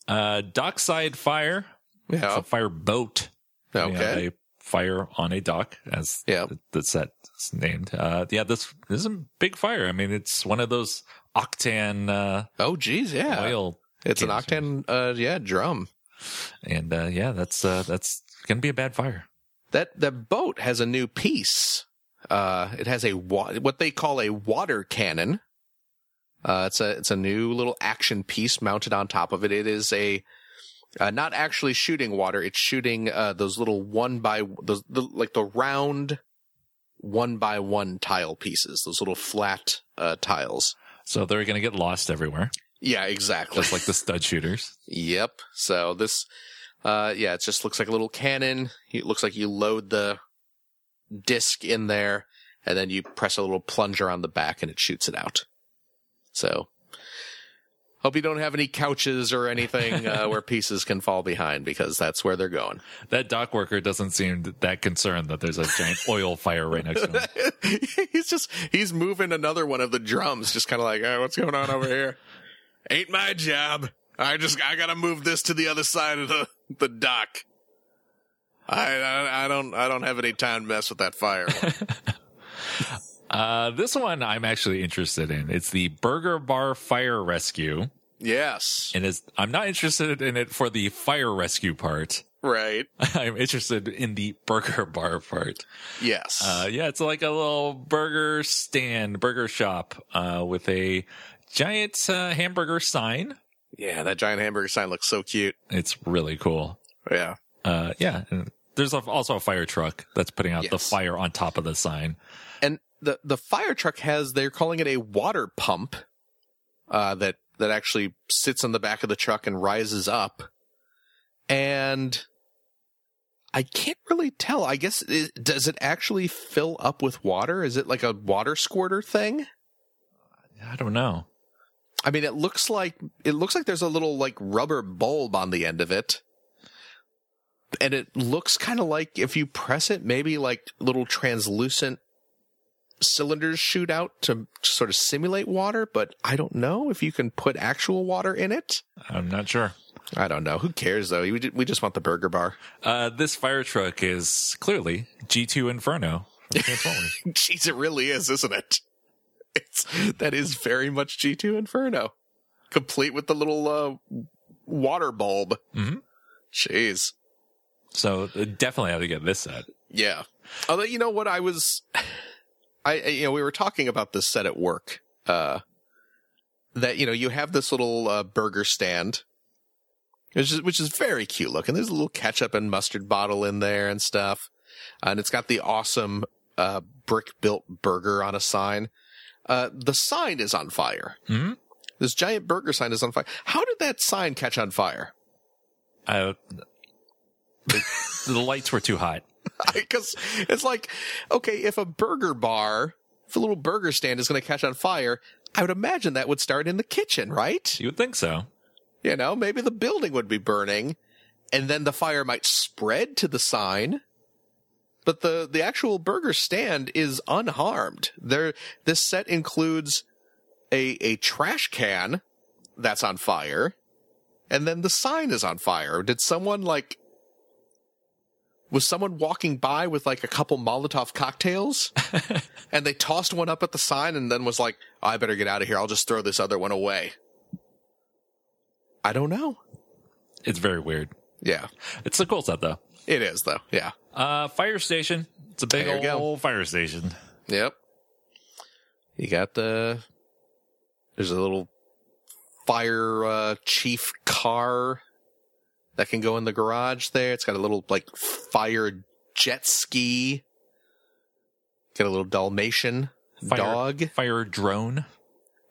Speaker 1: Uh, dockside fire. It's
Speaker 2: yeah.
Speaker 1: a fire boat.
Speaker 2: Okay.
Speaker 1: a fire on a dock, as
Speaker 2: Yeah.
Speaker 1: set is named. Uh, yeah, this, this is a big fire. I mean, it's one of those octane uh,
Speaker 2: Oh, geez. Yeah.
Speaker 1: oil,
Speaker 2: it's an octane, uh, yeah, drum.
Speaker 1: and uh, yeah, that's uh, that's gonna be a bad fire.
Speaker 2: That, that boat has a new piece. Uh, it has a, wa- what they call a water cannon. Uh, it's a, it's a new little action piece mounted on top of it. It is a, uh, not actually shooting water. It's shooting, uh, those little one by, those, the, like the round one by one tile pieces, those little flat, uh, tiles.
Speaker 1: So they're gonna get lost everywhere,
Speaker 2: Yeah, exactly.
Speaker 1: just like the stud shooters.
Speaker 2: Yep. So this, uh, yeah, it just looks like a little cannon. It looks like you load the disc in there and then you press a little plunger on the back and it shoots it out. So hope you don't have any couches or anything, uh, where pieces can fall behind because that's where they're going.
Speaker 1: That dock worker doesn't seem that concerned that there's a giant oil fire right next to him.
Speaker 2: he's just, he's moving another one of the drums, just kind of like, oh, what's going on over here? Ain't my job. I just, I gotta move this to the other side of the, the dock. I, I, I don't, I don't have any time to mess with that fire.
Speaker 1: Uh, this one I'm actually interested in. It's the Burger Bar Fire Rescue,
Speaker 2: yes.
Speaker 1: and is I'm not interested in it for the fire rescue part.
Speaker 2: Right.
Speaker 1: I'm interested in the burger bar part.
Speaker 2: Yes.
Speaker 1: Uh, yeah, it's like a little burger stand, burger shop, uh, with a giant uh, hamburger sign.
Speaker 2: Yeah, that giant hamburger sign looks so cute.
Speaker 1: It's really cool.
Speaker 2: Yeah.
Speaker 1: Uh, yeah, and there's also a fire truck that's putting out the fire on top of the sign.
Speaker 2: And the, the fire truck has, they're calling it a water pump, uh, that, that actually sits on the back of the truck and rises up. And I can't really tell. I guess, it, does it actually fill up with water? Is it like a water squirter thing?
Speaker 1: I don't know.
Speaker 2: I mean, it looks like, it looks like there's a little like rubber bulb on the end of it. And it looks kind of like if you press it, maybe like little translucent cylinders shoot out to sort of simulate water, but I don't know if you can put actual water in it.
Speaker 1: I'm not sure.
Speaker 2: I don't know. Who cares though? We we just want the burger bar.
Speaker 1: Uh, this fire truck is clearly G2 Inferno from Transformers.
Speaker 2: Jeez, it really is, isn't it? It's that is very much G2 Inferno, complete with the little uh, water bulb.
Speaker 1: Mhm.
Speaker 2: Jeez.
Speaker 1: so uh, definitely have to get this set.
Speaker 2: Yeah. Although you know what I was I I- you know we were talking about this set at work uh that you know you have this little uh, burger stand which is which is very cute looking. There's a little ketchup and mustard bottle in there and stuff. and it's got the awesome uh brick built burger on a sign. Uh the sign is on fire.
Speaker 1: Mhm.
Speaker 2: This giant burger sign is on fire. How did that sign catch on fire?
Speaker 1: Uh, the, the lights were too hot.
Speaker 2: because it's like, okay, if a burger bar, if a little burger stand is going to catch on fire, I would imagine that would start in the kitchen, right?
Speaker 1: You would think so.
Speaker 2: You know, maybe the building would be burning and then the fire might spread to the sign. But the, the actual burger stand is unharmed. There, this set includes a, a trash can that's on fire and then the sign is on fire. Did someone like was someone walking by with like a couple Molotov cocktails and they tossed one up at the sign and then was like, oh, I better get out of here. I'll just throw this other one away. I don't know.
Speaker 1: It's very weird.
Speaker 2: Yeah,
Speaker 1: It's a cool set though.
Speaker 2: it is though. Yeah.
Speaker 1: Uh, fire station. It's a big
Speaker 2: There you go.
Speaker 1: old fire station.
Speaker 2: Yep. You got the, there's a little fire, uh, chief car that can go in the garage there. It's got a little like fire jet ski. Got a little Dalmatian
Speaker 1: Fire,
Speaker 2: dog.
Speaker 1: Fire drone.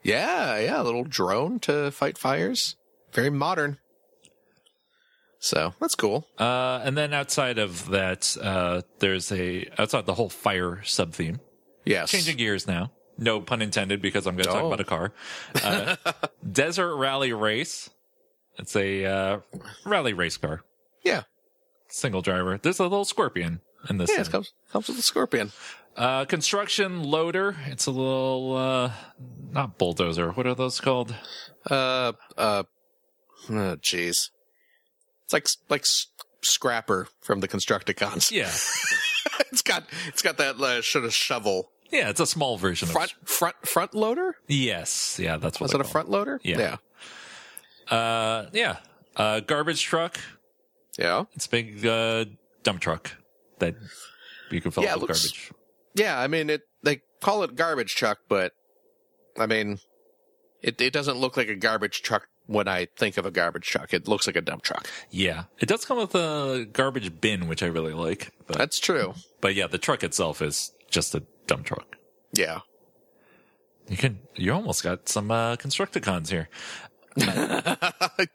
Speaker 2: Yeah, yeah, a little drone to fight fires. Very modern. So that's cool.
Speaker 1: Uh, and then outside of that, uh, there's a outside the whole fire sub theme.
Speaker 2: Yes.
Speaker 1: Changing gears now. No pun intended, because I'm going to talk
Speaker 2: Oh.
Speaker 1: about a car. Uh, Desert Rally Race. It's a uh, rally race car,
Speaker 2: Yeah.
Speaker 1: single driver. There's a little scorpion in this.
Speaker 2: Yeah,
Speaker 1: thing.
Speaker 2: it comes comes with a scorpion.
Speaker 1: Uh, construction loader. It's a little, uh, not bulldozer. What are those called?
Speaker 2: Uh uh oh jeez. It's like like scrapper from the Constructicons.
Speaker 1: Yeah.
Speaker 2: it's got it's got that uh, sort of shovel
Speaker 1: Yeah, it's a small version
Speaker 2: front
Speaker 1: of.
Speaker 2: front front loader.
Speaker 1: Yes. Yeah, that's what
Speaker 2: Was it a front loader?
Speaker 1: Yeah.
Speaker 2: Yeah.
Speaker 1: Uh, yeah. Uh, garbage truck.
Speaker 2: Yeah.
Speaker 1: It's a big, uh, dump truck that you can fill
Speaker 2: Yeah,
Speaker 1: up with
Speaker 2: looks-
Speaker 1: garbage.
Speaker 2: Yeah, I mean it they call it garbage truck, but I mean it it doesn't look like a garbage truck when I think of a garbage truck. It looks like a dump truck.
Speaker 1: Yeah. It does come with a garbage bin, which I really like. But,
Speaker 2: That's true.
Speaker 1: but yeah, the truck itself is just a dump truck.
Speaker 2: Yeah.
Speaker 1: You can, you almost got some, uh, Constructicons here.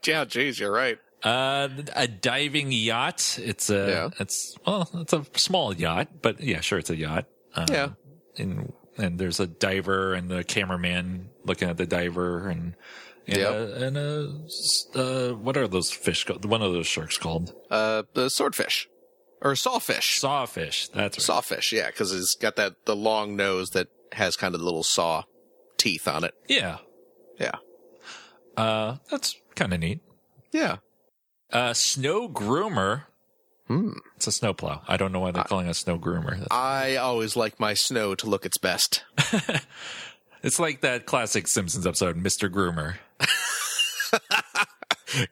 Speaker 2: yeah, geez, you're right.
Speaker 1: Uh, a diving yacht. It's a,
Speaker 2: Yeah.
Speaker 1: it's, well, it's a small yacht, but yeah, sure, it's a yacht. Um,
Speaker 2: Yeah.
Speaker 1: And, and there's a diver and the cameraman looking at the diver and, and,
Speaker 2: Yep.
Speaker 1: a, and a, uh, what are those fish called? One of those sharks called?
Speaker 2: Uh the swordfish. Or sawfish.
Speaker 1: Sawfish. That's right.
Speaker 2: Sawfish, yeah, because it's got that the long nose that has kind of little saw teeth on it.
Speaker 1: Yeah.
Speaker 2: Yeah.
Speaker 1: Uh, that's kind of neat.
Speaker 2: Yeah.
Speaker 1: Uh, snow groomer.
Speaker 2: Hmm.
Speaker 1: It's a snowplow. I don't know why they're calling it a snow groomer. That's-
Speaker 2: I always like my snow to look its best.
Speaker 1: It's like that classic Simpsons episode, Mr. Groomer.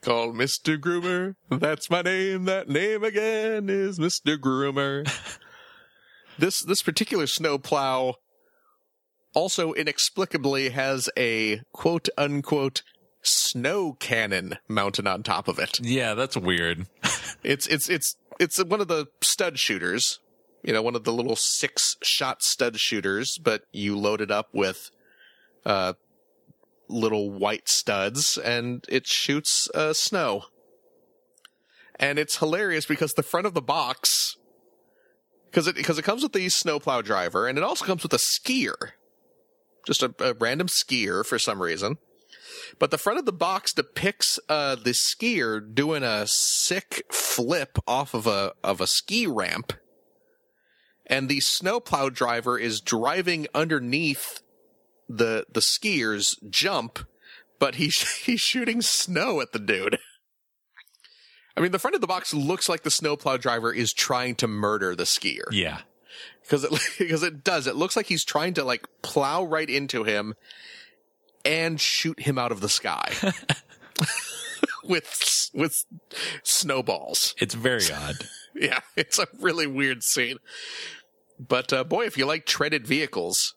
Speaker 2: Call Mr. Groomer. That's my name. That name again is Mr. Groomer. this this particular snowplow also inexplicably has a quote unquote snow cannon mounted on top of it.
Speaker 1: Yeah, that's weird.
Speaker 2: It's it's it's it's one of the stud shooters. You know, one of the little six shot stud shooters, but you load it up with uh little white studs and it shoots uh snow. And it's hilarious because the front of the box because it because it comes with the snowplow driver and it also comes with a skier. Just a, a random skier for some reason. But the front of the box depicts uh, the skier doing a sick flip off of a of a ski ramp, and the snowplow driver is driving underneath the the skier's jump, but he's he's shooting snow at the dude. I mean, the front of the box looks like the snowplow driver is trying to murder the skier
Speaker 1: Yeah.
Speaker 2: because it because it does. It looks like he's trying to like plow right into him and shoot him out of the sky with with snowballs.
Speaker 1: It's very odd.
Speaker 2: Yeah, it's a really weird scene. But uh, boy, if you like treaded vehicles,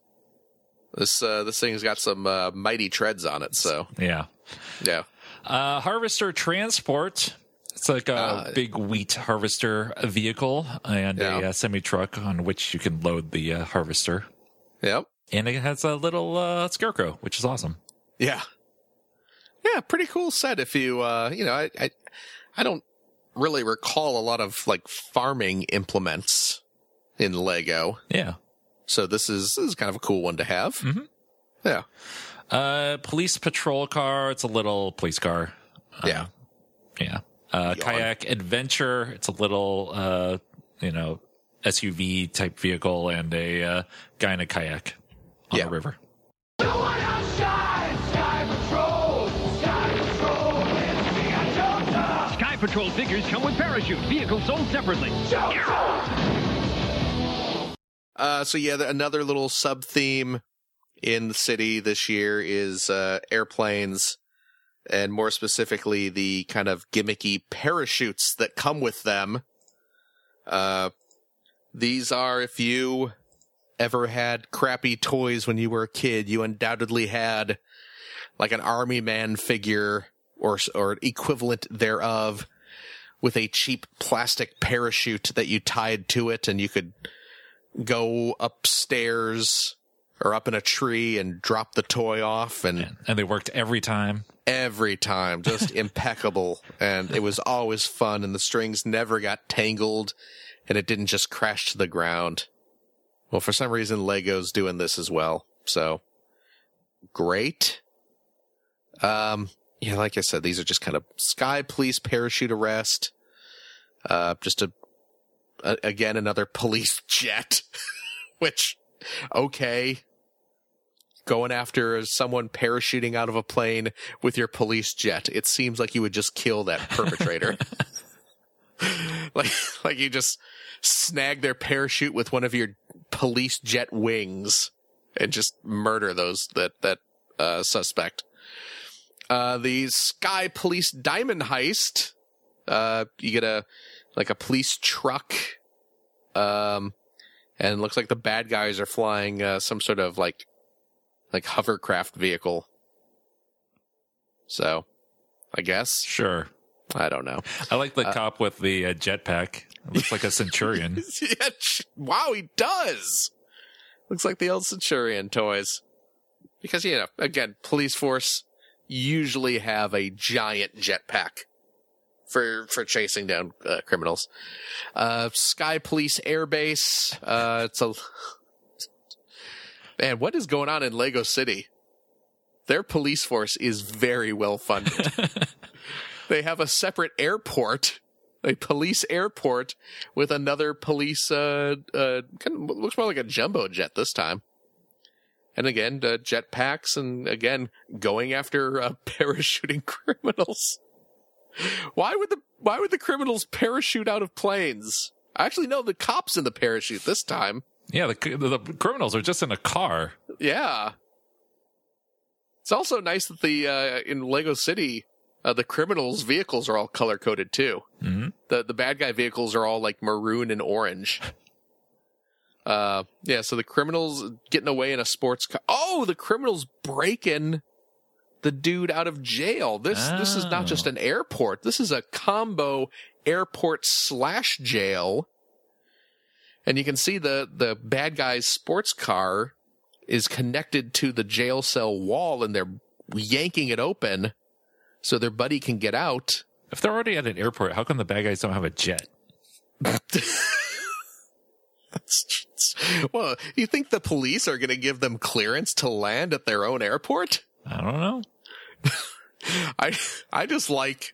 Speaker 2: this uh, this thing's got some uh, mighty treads on it. So
Speaker 1: Yeah.
Speaker 2: yeah,
Speaker 1: Uh, harvester transport. It's like a
Speaker 2: Uh,
Speaker 1: big wheat harvester vehicle and
Speaker 2: Yeah.
Speaker 1: a uh, semi truck on which you can load the uh, harvester.
Speaker 2: yep,
Speaker 1: And it has a little uh, scarecrow, which is awesome.
Speaker 2: yeah, yeah. Pretty cool set. If you uh, you know, I I, I don't really recall a lot of like farming implements in Lego.
Speaker 1: Yeah.
Speaker 2: So this is this is kind of a cool one to have.
Speaker 1: Mhm.
Speaker 2: Yeah,
Speaker 1: Uh, police patrol car. It's a little police car.
Speaker 2: yeah,
Speaker 1: Yeah. Uh,
Speaker 2: Yawn.
Speaker 1: kayak adventure. It's a little, uh, you know, SUV type vehicle and a uh, guy in a kayak on
Speaker 2: Yeah.
Speaker 1: the river.
Speaker 4: Sky Patrol figures come with parachute. Vehicles sold separately.
Speaker 2: Uh, so yeah, another little sub theme in the city this year is uh, airplanes, and more specifically, the kind of gimmicky parachutes that come with them. Uh, these are if you ever had crappy toys when you were a kid, you undoubtedly had like an army man figure or or equivalent thereof with a cheap plastic parachute that you tied to it and you could go upstairs or up in a tree and drop the toy off and
Speaker 1: And they worked every time.
Speaker 2: every time. Just impeccable. And it was always fun. And the strings never got tangled and it didn't just crash to the ground. Well for some reason lego's doing this as well. So great. Um yeah like i said these are just kind of sky police parachute arrest. Uh just a, again another police jet which okay going after someone parachuting out of a plane with your police jet. It seems like you would just kill that perpetrator. like like you just snag their parachute with one of your police jet wings and just murder those that that uh, suspect. Uh, the Sky Police Diamond Heist. Uh, you get a like a police truck. Um, and it looks like the bad guys are flying uh, some sort of like like hovercraft vehicle. So, I guess
Speaker 1: Sure.
Speaker 2: I don't know.
Speaker 1: I like the cop with the uh, jetpack. Looks like a centurion.
Speaker 2: yeah, wow, he does. Looks like the old Centurion toys. Because you know, again, police force usually have a giant jetpack for for chasing down uh, criminals. Uh, Sky Police Air Base. Uh, it's a man. What is going on in Lego City? Their police force is very well funded. they have a separate airport a police airport with another police uh uh kind of looks more like a jumbo jet this time and again uh, jetpacks and again going after uh, parachuting criminals why would the why would the criminals parachute out of planes actually no the cops in the parachute this time
Speaker 1: yeah, the, the criminals are just in a car.
Speaker 2: yeah it's also nice that the uh in lego city uh, the criminals vehicles are all color coded too
Speaker 1: Mhm.
Speaker 2: the the bad guy vehicles are all like maroon and orange. Uh, yeah. So the criminals getting away in a sports car. Oh, the criminals breaking the dude out of jail. This this is not just
Speaker 1: Oh.
Speaker 2: an airport. This is a combo airport slash jail. And you can see the the bad guy's sports car is connected to the jail cell wall, and they're yanking it open so their buddy can get out.
Speaker 1: If they're already at an airport, how come the bad guys don't have a jet?
Speaker 2: well, you think the police are going to give them clearance to land at their own airport?
Speaker 1: I don't know.
Speaker 2: I I just like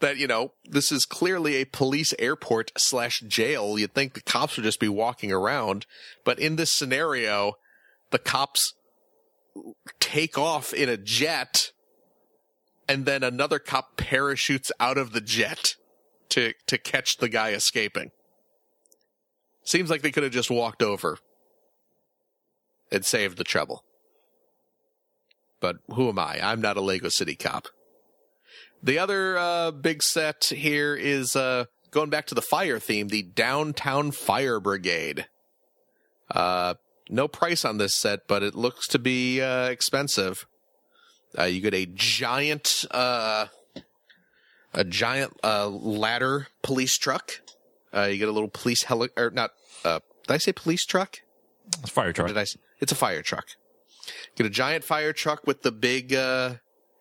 Speaker 2: that you know this is clearly a police airport slash jail. You'd think the cops would just be walking around, but in this scenario, the cops take off in a jet, and then another cop parachutes out of the jet to to catch the guy escaping. Seems like they could have just walked over and saved the trouble but who am I? I'm not a Lego City cop. The other uh, big set here is uh, going back to the fire theme, the Downtown Fire Brigade. Uh, no price on this set, but it looks to be uh, expensive. Uh, you get a giant, uh, a giant uh, ladder police truck. Uh, you get a little police heli, or not? Uh, did I say police truck?
Speaker 1: It's a fire
Speaker 2: Or
Speaker 1: truck.
Speaker 2: did I? It's a fire truck. Get a giant fire truck with the big uh,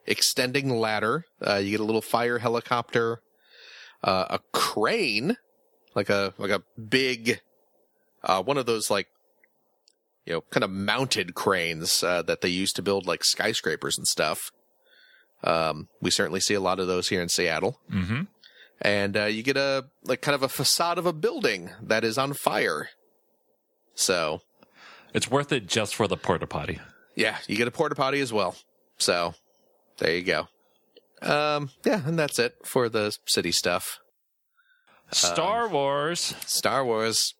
Speaker 2: extending ladder. Uh, you get a little fire helicopter, uh, a crane, like a like a big, uh, one of those like, you know, kind of mounted cranes uh, that they used to build like skyscrapers and stuff. Um, we certainly see a lot of those here in Seattle
Speaker 1: hmm
Speaker 2: and uh, you get a like kind of a facade of a building that is on fire. So
Speaker 1: It's worth it just for the porta potty.
Speaker 2: Yeah, you get a porta potty as well. So there you go. Um, yeah, and that's it for the city stuff.
Speaker 1: Star Wars.
Speaker 2: Star Wars.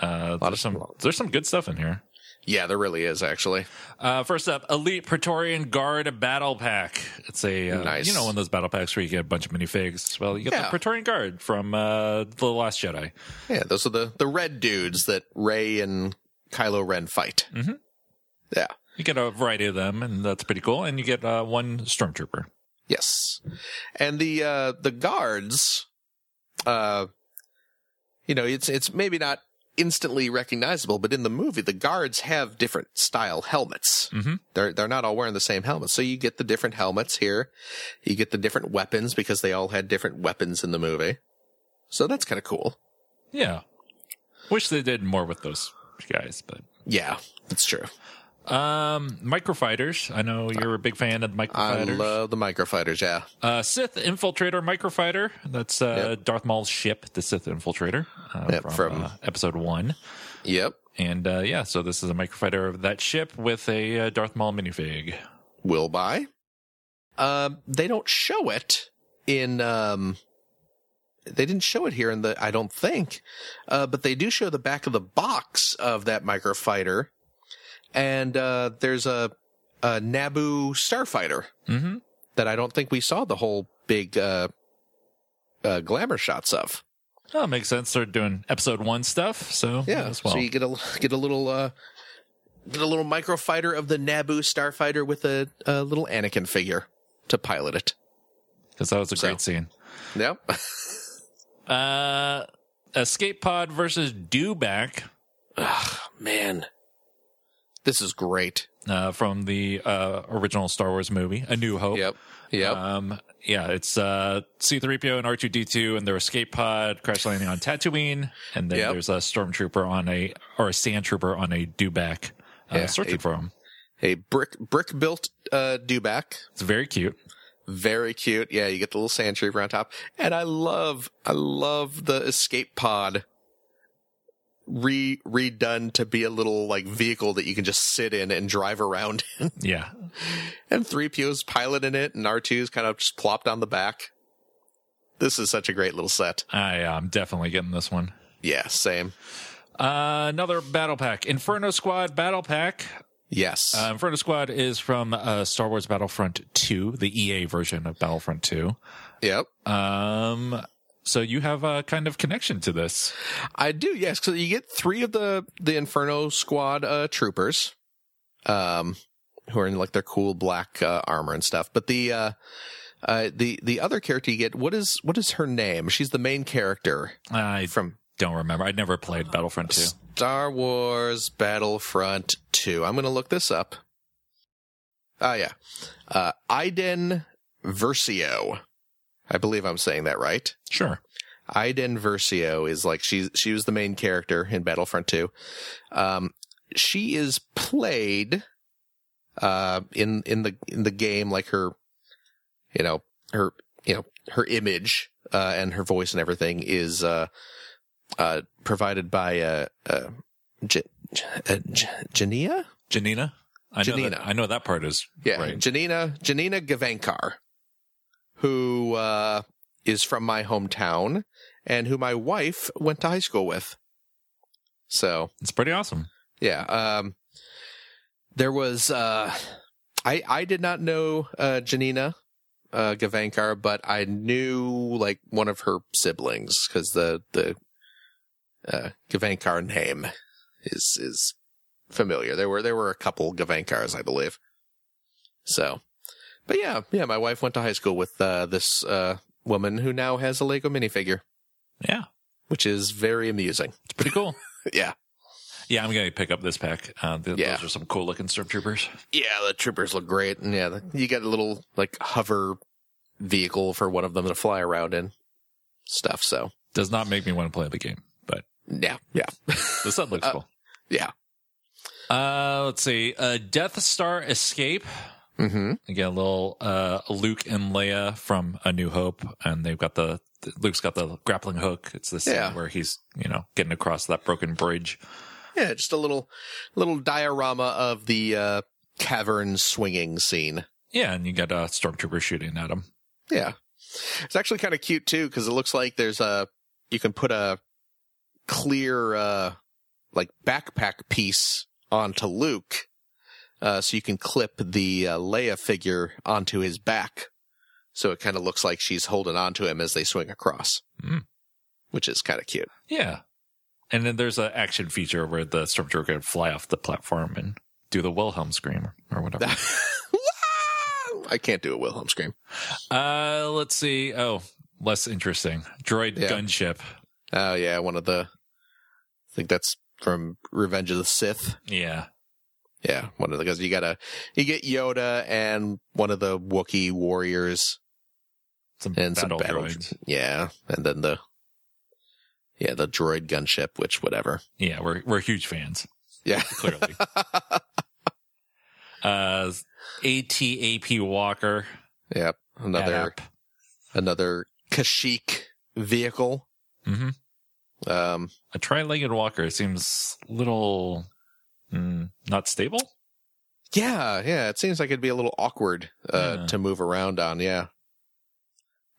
Speaker 1: Uh,
Speaker 2: of-
Speaker 1: there's some there's some good stuff in here.
Speaker 2: Yeah, there really is actually.
Speaker 1: Uh, first up, Elite Praetorian Guard Battle Pack. It's a uh,
Speaker 2: Nice.
Speaker 1: you know one of those battle packs where you get a bunch of minifigs. Well, you get
Speaker 2: Yeah.
Speaker 1: the Praetorian Guard from uh, the Last Jedi.
Speaker 2: Yeah, those are the the red dudes that Rey and Kylo Ren fight.
Speaker 1: Mhm.
Speaker 2: Yeah.
Speaker 1: You get a variety of them, and that's pretty cool. And you get uh, one stormtrooper.
Speaker 2: Yes. And the uh the guards uh you know, it's it's maybe not instantly recognizable, but in the movie, the guards have different style helmets.
Speaker 1: Mhm.
Speaker 2: They're they're not all wearing the same helmet, so you get the different helmets here. You get the different weapons because they all had different weapons in the movie. So that's kind of cool.
Speaker 1: Yeah. Wish they did more with those guys, but
Speaker 2: Yeah, that's true.
Speaker 1: Um microfighters. I know you're a big fan of the
Speaker 2: I
Speaker 1: microfighters.
Speaker 2: love the microfighters. Yeah,
Speaker 1: uh Sith Infiltrator Microfighter. That's uh Darth Maul's ship, the Sith Infiltrator, uh,
Speaker 2: Yep,
Speaker 1: from,
Speaker 2: from-
Speaker 1: uh, episode 1.
Speaker 2: yep.
Speaker 1: And uh yeah, so this is a microfighter of that ship with a uh, Darth Maul minifig.
Speaker 2: Will buy. Um, they don't show it in. Um, they didn't show it here in the. I don't think, uh, but they do show the back of the box of that microfighter, and uh, there's a, a Naboo starfighter
Speaker 1: Mhm.
Speaker 2: that I don't think we saw the whole big uh, uh, glamour shots of.
Speaker 1: Oh, makes sense. They're doing episode 1 stuff, so
Speaker 2: Yeah,
Speaker 1: as well.
Speaker 2: so you get a get a little uh, get a little microfighter of the Naboo starfighter with a, a little Anakin figure to pilot it.
Speaker 1: Cuz that was a
Speaker 2: So.
Speaker 1: great scene.
Speaker 2: Yep.
Speaker 1: Uh Escape Pod versus Dewback
Speaker 2: Man, this is great.
Speaker 1: uh, from the uh, original Star Wars movie, A New Hope.
Speaker 2: Yep. Yep.
Speaker 1: Um, yeah, it's uh, C-3PO and R2-D2 and their escape pod crash landing on Tatooine, and then
Speaker 2: Yep.
Speaker 1: there's a stormtrooper on a or a sand trooper on a dewback uh,
Speaker 2: Yeah,
Speaker 1: searching
Speaker 2: a-
Speaker 1: for him.
Speaker 2: a brick brick built uh, dewback.
Speaker 1: It's very cute.
Speaker 2: Very cute. Yeah, you get the little sand trooper on top, and I love I love the escape pod re redone to be a little like vehicle that you can just sit in and drive around in.
Speaker 1: Yeah,
Speaker 2: and 3PO's piloting it, and R2's kind of just plopped on the back. This is such a great little set.
Speaker 1: I am definitely getting this one.
Speaker 2: Yeah, same.
Speaker 1: Uh, another battle pack, Inferno Squad battle pack.
Speaker 2: Yes.
Speaker 1: Uh, Inferno Squad is from uh, Star Wars Battlefront 2, the EA version of Battlefront 2.
Speaker 2: yep.
Speaker 1: Um, so you have a kind of connection to this.
Speaker 2: I do, yes. So you get three of the the Inferno Squad uh, troopers, um, who are in like their cool black uh, armor and stuff. But the uh, uh, the the other character you get, what is what is her name? She's the main character
Speaker 1: I
Speaker 2: from
Speaker 1: don't remember. I never played Battlefront 2.
Speaker 2: Star Wars Battlefront Two. I'm going to look this up. Ah, yeah, uh, Iden Versio. I believe I'm saying that right.
Speaker 1: Sure.
Speaker 2: Iden Versio is like she's she was the main character in Battlefront 2. Um, she is played uh in in the in the game like her you know her you know her image uh and her voice and everything is uh uh provided by uh uh, J- J- uh Janina
Speaker 1: Janina? I know,
Speaker 2: Janina.
Speaker 1: that, I know that part is
Speaker 2: yeah
Speaker 1: right.
Speaker 2: Janina Janina Gavankar who uh is from my hometown and who my wife went to high school with. So
Speaker 1: It's pretty awesome.
Speaker 2: yeah um there was uh i i did not know uh janina uh gavankar but i knew like one of her siblings because the the uh gavankar name is is familiar. There were there were a couple gavankars i believe. So but yeah yeah my wife went to high school with uh this uh woman who now has a lego minifigure
Speaker 1: Yeah.
Speaker 2: which is very amusing
Speaker 1: It's pretty cool.
Speaker 2: yeah
Speaker 1: yeah, I'm going to pick up this pack. Uh, th-
Speaker 2: Yeah.
Speaker 1: Those are some cool looking stormtroopers.
Speaker 2: Yeah, the troopers look great, and yeah, the, you get a little like hover vehicle for one of them to fly around in, stuff. So
Speaker 1: Does not make me want to play the game, but
Speaker 2: yeah, yeah,
Speaker 1: the set looks
Speaker 2: Uh,
Speaker 1: cool.
Speaker 2: yeah.
Speaker 1: Uh, let's see. Uh, Death Star Escape.
Speaker 2: Mm-hmm.
Speaker 1: Again, a little uh, Luke and Leia from A New Hope, and they've got the Luke's got the grappling hook. It's the scene
Speaker 2: Yeah.
Speaker 1: where he's you know getting across that broken bridge.
Speaker 2: Yeah, just a little little diorama of the uh, cavern swinging scene.
Speaker 1: Yeah, and you got a stormtrooper shooting at him.
Speaker 2: Yeah, it's actually kind of cute too because it looks like there's a you can put a clear uh, like backpack piece onto Luke, uh, so you can clip the uh, Leia figure onto his back, so it kind of looks like she's holding onto him as they swing across,
Speaker 1: Mm.
Speaker 2: which is kind of cute.
Speaker 1: Yeah, and then there's an action feature where the stormtrooper can fly off the platform and do the Wilhelm scream or whatever.
Speaker 2: I can't do a Wilhelm scream.
Speaker 1: uh, let's see. Oh, less interesting. Droid
Speaker 2: Yeah.
Speaker 1: gunship.
Speaker 2: Oh yeah, one of the I think that's from Revenge of the Sith.
Speaker 1: Yeah.
Speaker 2: Yeah, one of the guys. You gotta, you get Yoda and one of the Wookiee warriors
Speaker 1: Some
Speaker 2: and some
Speaker 1: battle
Speaker 2: battle.
Speaker 1: droids.
Speaker 2: Yeah, and then the, yeah, the droid gunship, which whatever.
Speaker 1: Yeah, we're we're huge fans.
Speaker 2: Yeah,
Speaker 1: Clearly. uh, AT-AP Walker.
Speaker 2: yep. Another another Kashyyyk vehicle.
Speaker 1: hmm
Speaker 2: Um,
Speaker 1: A tri-legged walker seems little mm, not stable.
Speaker 2: yeah, yeah. It seems like it'd be a little awkward uh,
Speaker 1: Yeah.
Speaker 2: to move around on. Yeah,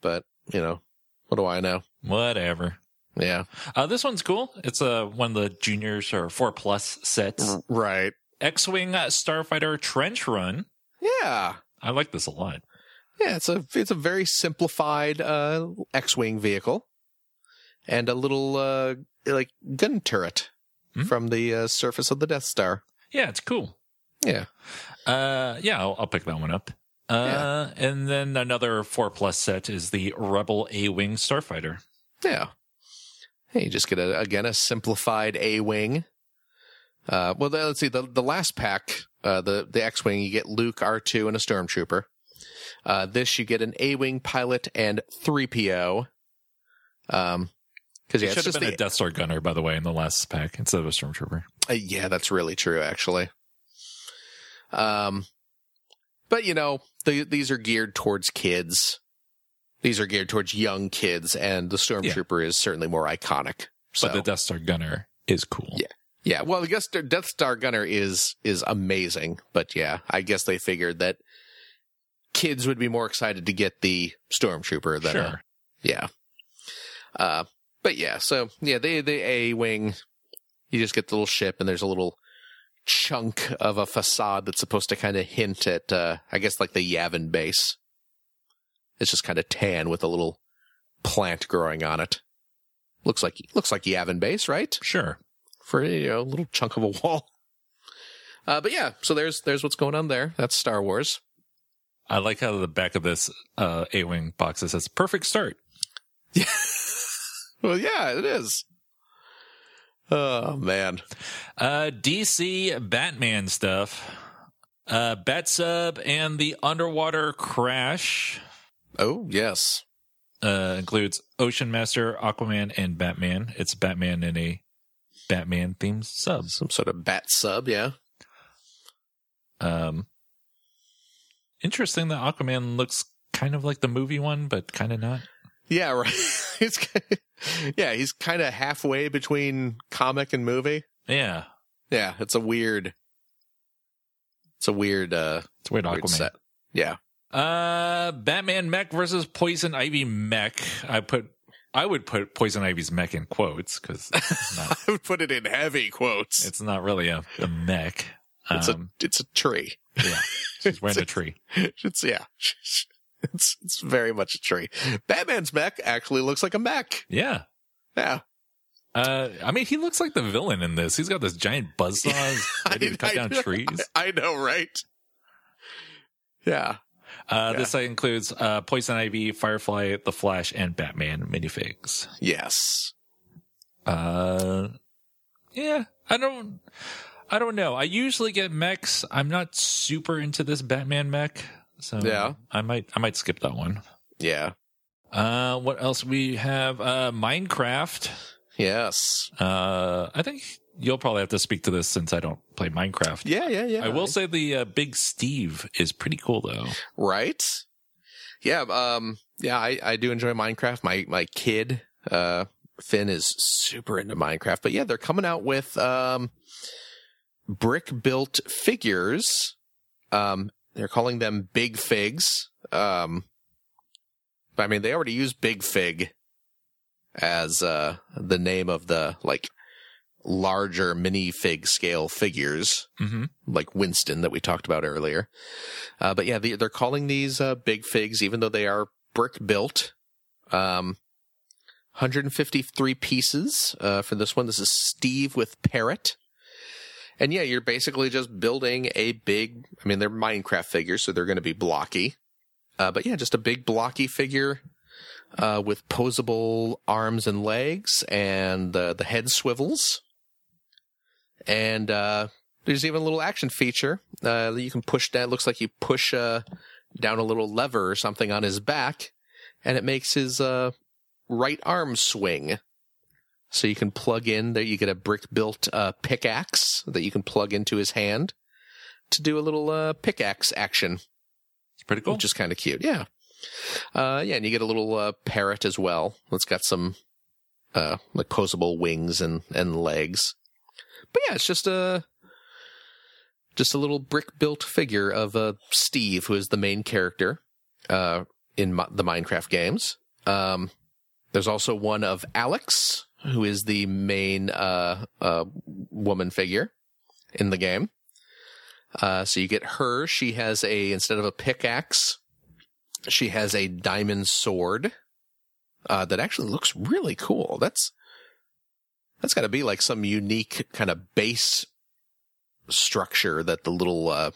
Speaker 2: but you know, what do I know?
Speaker 1: Whatever.
Speaker 2: Yeah,
Speaker 1: Uh, this one's cool. It's uh, one of the juniors or four plus sets.
Speaker 2: right.
Speaker 1: X-wing uh, starfighter trench run.
Speaker 2: Yeah,
Speaker 1: I like this a lot.
Speaker 2: Yeah, it's a it's a very simplified uh, X-wing vehicle, and a little uh, like gun turret
Speaker 1: Hmm.
Speaker 2: from the uh, surface of the Death Star.
Speaker 1: Yeah, it's cool.
Speaker 2: Yeah,
Speaker 1: Uh, yeah, I'll, I'll pick that one up. Uh, and then another four plus set is the Rebel A-wing starfighter.
Speaker 2: yeah. Hey, you just get a, again a simplified A-wing. Uh, well, let's see the the last pack, uh, the the X-wing, you get Luke, R2, and a stormtrooper. Uh, this you get an A-wing pilot and three PO. Um, because
Speaker 1: It
Speaker 2: yeah, it's
Speaker 1: should have
Speaker 2: just
Speaker 1: been
Speaker 2: the,
Speaker 1: a Death Star gunner, by the way, in the last pack instead of a stormtrooper.
Speaker 2: Uh, yeah, that's really true, actually. Um, but you know, the, these are geared towards kids. These are geared towards young kids, and the Stormtrooper is certainly more iconic. So,
Speaker 1: But the Death Star gunner is cool.
Speaker 2: Yeah. yeah, well, I guess the Death Star Gunner is is amazing, but yeah, I guess they figured that kids would be more excited to get the Stormtrooper than a- yeah. Uh, but yeah, so yeah, the the A wing, you just get the little ship, and there's a little chunk of a facade that's supposed to kind of hint at, uh, I guess, like the Yavin base. It's just kind of tan with a little plant growing on it. Looks like looks like Yavin base, right?
Speaker 1: Sure.
Speaker 2: For you know, a little chunk of a wall. Uh, but yeah, so there's there's what's going on there. That's Star Wars.
Speaker 1: I like how the back of this uh, A-wing box says "perfect start."
Speaker 2: Well, yeah, it is. Oh man.
Speaker 1: Uh, DC Batman stuff. Uh, Bat Sub and the Underwater Crash
Speaker 2: Oh yes.
Speaker 1: uh, includes Ocean Master, Aquaman, and Batman. It's Batman in a Batman themed sub.
Speaker 2: Some sort of bat sub, yeah.
Speaker 1: Um, interesting that Aquaman looks kind of like the movie one, but kind of not.
Speaker 2: Yeah, right. it's ki- yeah, he's kind of halfway between comic and movie.
Speaker 1: Yeah,
Speaker 2: Yeah, it's a weird. It's a weird, uh,
Speaker 1: it's weird.
Speaker 2: weird
Speaker 1: Aquaman.
Speaker 2: set. Yeah,
Speaker 1: Uh, Batman mech versus Poison Ivy mech. I put, I would put Poison Ivy's mech in quotes because
Speaker 2: I would put it in heavy quotes.
Speaker 1: it's not really a, a mech.
Speaker 2: It's
Speaker 1: Um,
Speaker 2: a it's a tree.
Speaker 1: yeah, she's wearing a tree.
Speaker 2: It's yeah. It's it's very much a tree. Batman's mech actually looks like a mech.
Speaker 1: Yeah.
Speaker 2: Yeah,
Speaker 1: Uh, I mean, he looks like the villain in this. He's got this giant buzzsaw ready to cut
Speaker 2: I
Speaker 1: down
Speaker 2: know-
Speaker 1: trees.
Speaker 2: I know, right? Yeah.
Speaker 1: Uh,
Speaker 2: Yeah.
Speaker 1: This includes uh, Poison Ivy, Firefly, The Flash, and Batman minifigs.
Speaker 2: Yes.
Speaker 1: Uh, yeah, I don't, I don't know. I usually get mechs. I'm not super into this Batman mech, so
Speaker 2: Yeah.
Speaker 1: I might, I might skip that one.
Speaker 2: Yeah.
Speaker 1: Uh, what else we have? Uh, Minecraft.
Speaker 2: Yes.
Speaker 1: Uh, I think you'll probably have to speak to this since I don't play Minecraft.
Speaker 2: Yeah. Yeah. Yeah.
Speaker 1: I will say the uh, Big Steve is pretty cool though.
Speaker 2: Right. Yeah. Um. Yeah. I I do enjoy Minecraft. My my kid, uh, Finn is super into Minecraft. But yeah, they're coming out with um, brick built figures. Um. They're calling them Big Figs. Um. I mean, they already use Big Fig as uh the name of the like larger minifig scale figures
Speaker 1: Mm-hmm.
Speaker 2: like Winston that we talked about earlier. Uh, but yeah, the, they're calling these uh, big figs, even though they are brick built. Um, 153 pieces uh, for this one. This is Steve with Parrot. And yeah, you're basically just building a big, I mean, they're Minecraft figures, so they're going to be blocky. Uh, but yeah, just a big blocky figure uh, with posable arms and legs, and uh, the head swivels. and uh, there's even a little action feature. Uh, that you can push down. It looks like you push uh, down a little lever or something on his back, and it makes his right arm swing. So you can plug in there. You get a brick built uh, pickaxe that you can plug into his hand to do a little uh, pickaxe action,
Speaker 1: It's pretty cool.
Speaker 2: which is kind of cute. Yeah, uh, yeah, and you get a little uh, parrot as well. It's got some uh, like posable wings and and legs. But yeah, it's just a just a little brick built figure of uh, Steve, who is the main character uh, in the Minecraft games. Um, there's also one of Alex, who is the main uh, uh, woman figure in the game. Uh, so you get her. She has a instead of a pickaxe, she has a diamond sword uh, that actually looks really cool. That's that's got to be like some unique kind of base structure that the little uh,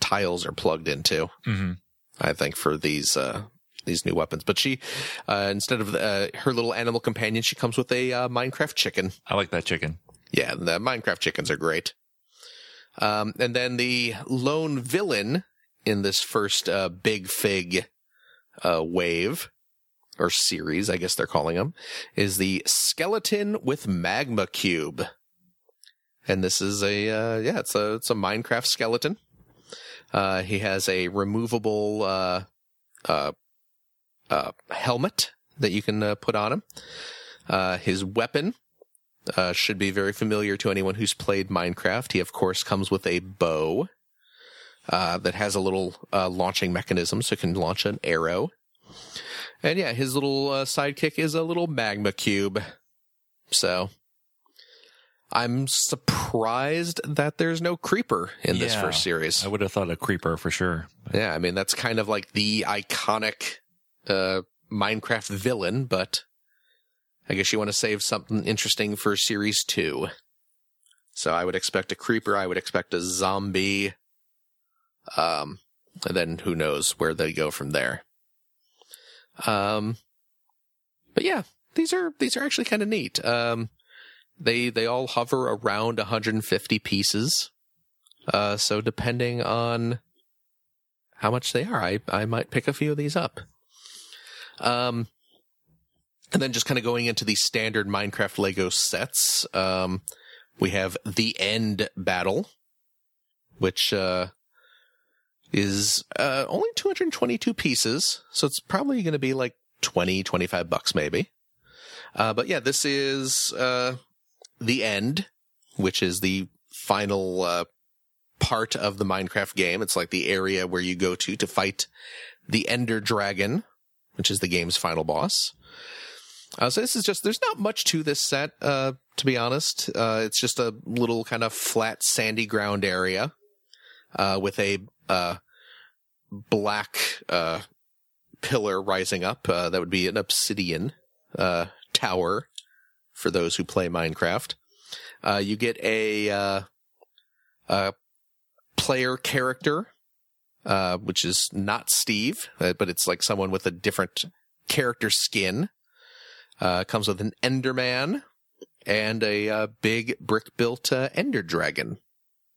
Speaker 2: tiles are plugged into.
Speaker 1: hmm
Speaker 2: I think for these uh, these new weapons. But she uh, instead of uh, her little animal companion, she comes with a uh, Minecraft chicken.
Speaker 1: I like that chicken.
Speaker 2: Yeah, the Minecraft chickens are great. Um, and then the lone villain in this first uh, Big Fig uh, wave or series, I guess they're calling them, is the skeleton with magma cube. And this is a uh, yeah, it's a it's a Minecraft skeleton. Uh, he has a removable uh, uh, uh, helmet that you can uh, put on him. Uh, his weapon uh, should be very familiar to anyone who's played Minecraft. He, of course, comes with a bow uh, that has a little uh, launching mechanism, so it can launch an arrow. And yeah, his little uh, sidekick is a little magma cube. So I'm surprised that there's no creeper in this first series.
Speaker 1: I would have thought a creeper for sure.
Speaker 2: Yeah, I mean that's kind of like the iconic uh, Minecraft villain, but I guess you want to save something interesting for series two. So I would expect a creeper. I would expect a zombie. Um, and then who knows where they go from there. Um, but yeah, these are these are actually kind of neat. Um, they they all hover around 150 pieces. Uh, so depending on how much they are. I, I might pick a few of these up. Um, and then just kind of going into the standard Minecraft Lego sets, um, we have the end battle, which, uh, is, uh, only 222 pieces. So it's probably going to be like 20, 25 bucks maybe. Uh, but yeah, this is, uh, the end, which is the final, uh, part of the Minecraft game. It's like the area where you go to to fight the Ender Dragon, which is the game's final boss. Uh, so this is just, there's not much to this set, uh, to be honest. Uh, it's just a little kind of flat sandy ground area, uh, with a, uh, black, uh, pillar rising up. That would be an obsidian, tower for those who play Minecraft. You get a, uh, player character, uh, which is not Steve, uh, but it's like someone with a different character skin. Uh, comes with an Enderman and a uh, big brick built uh, Ender Dragon.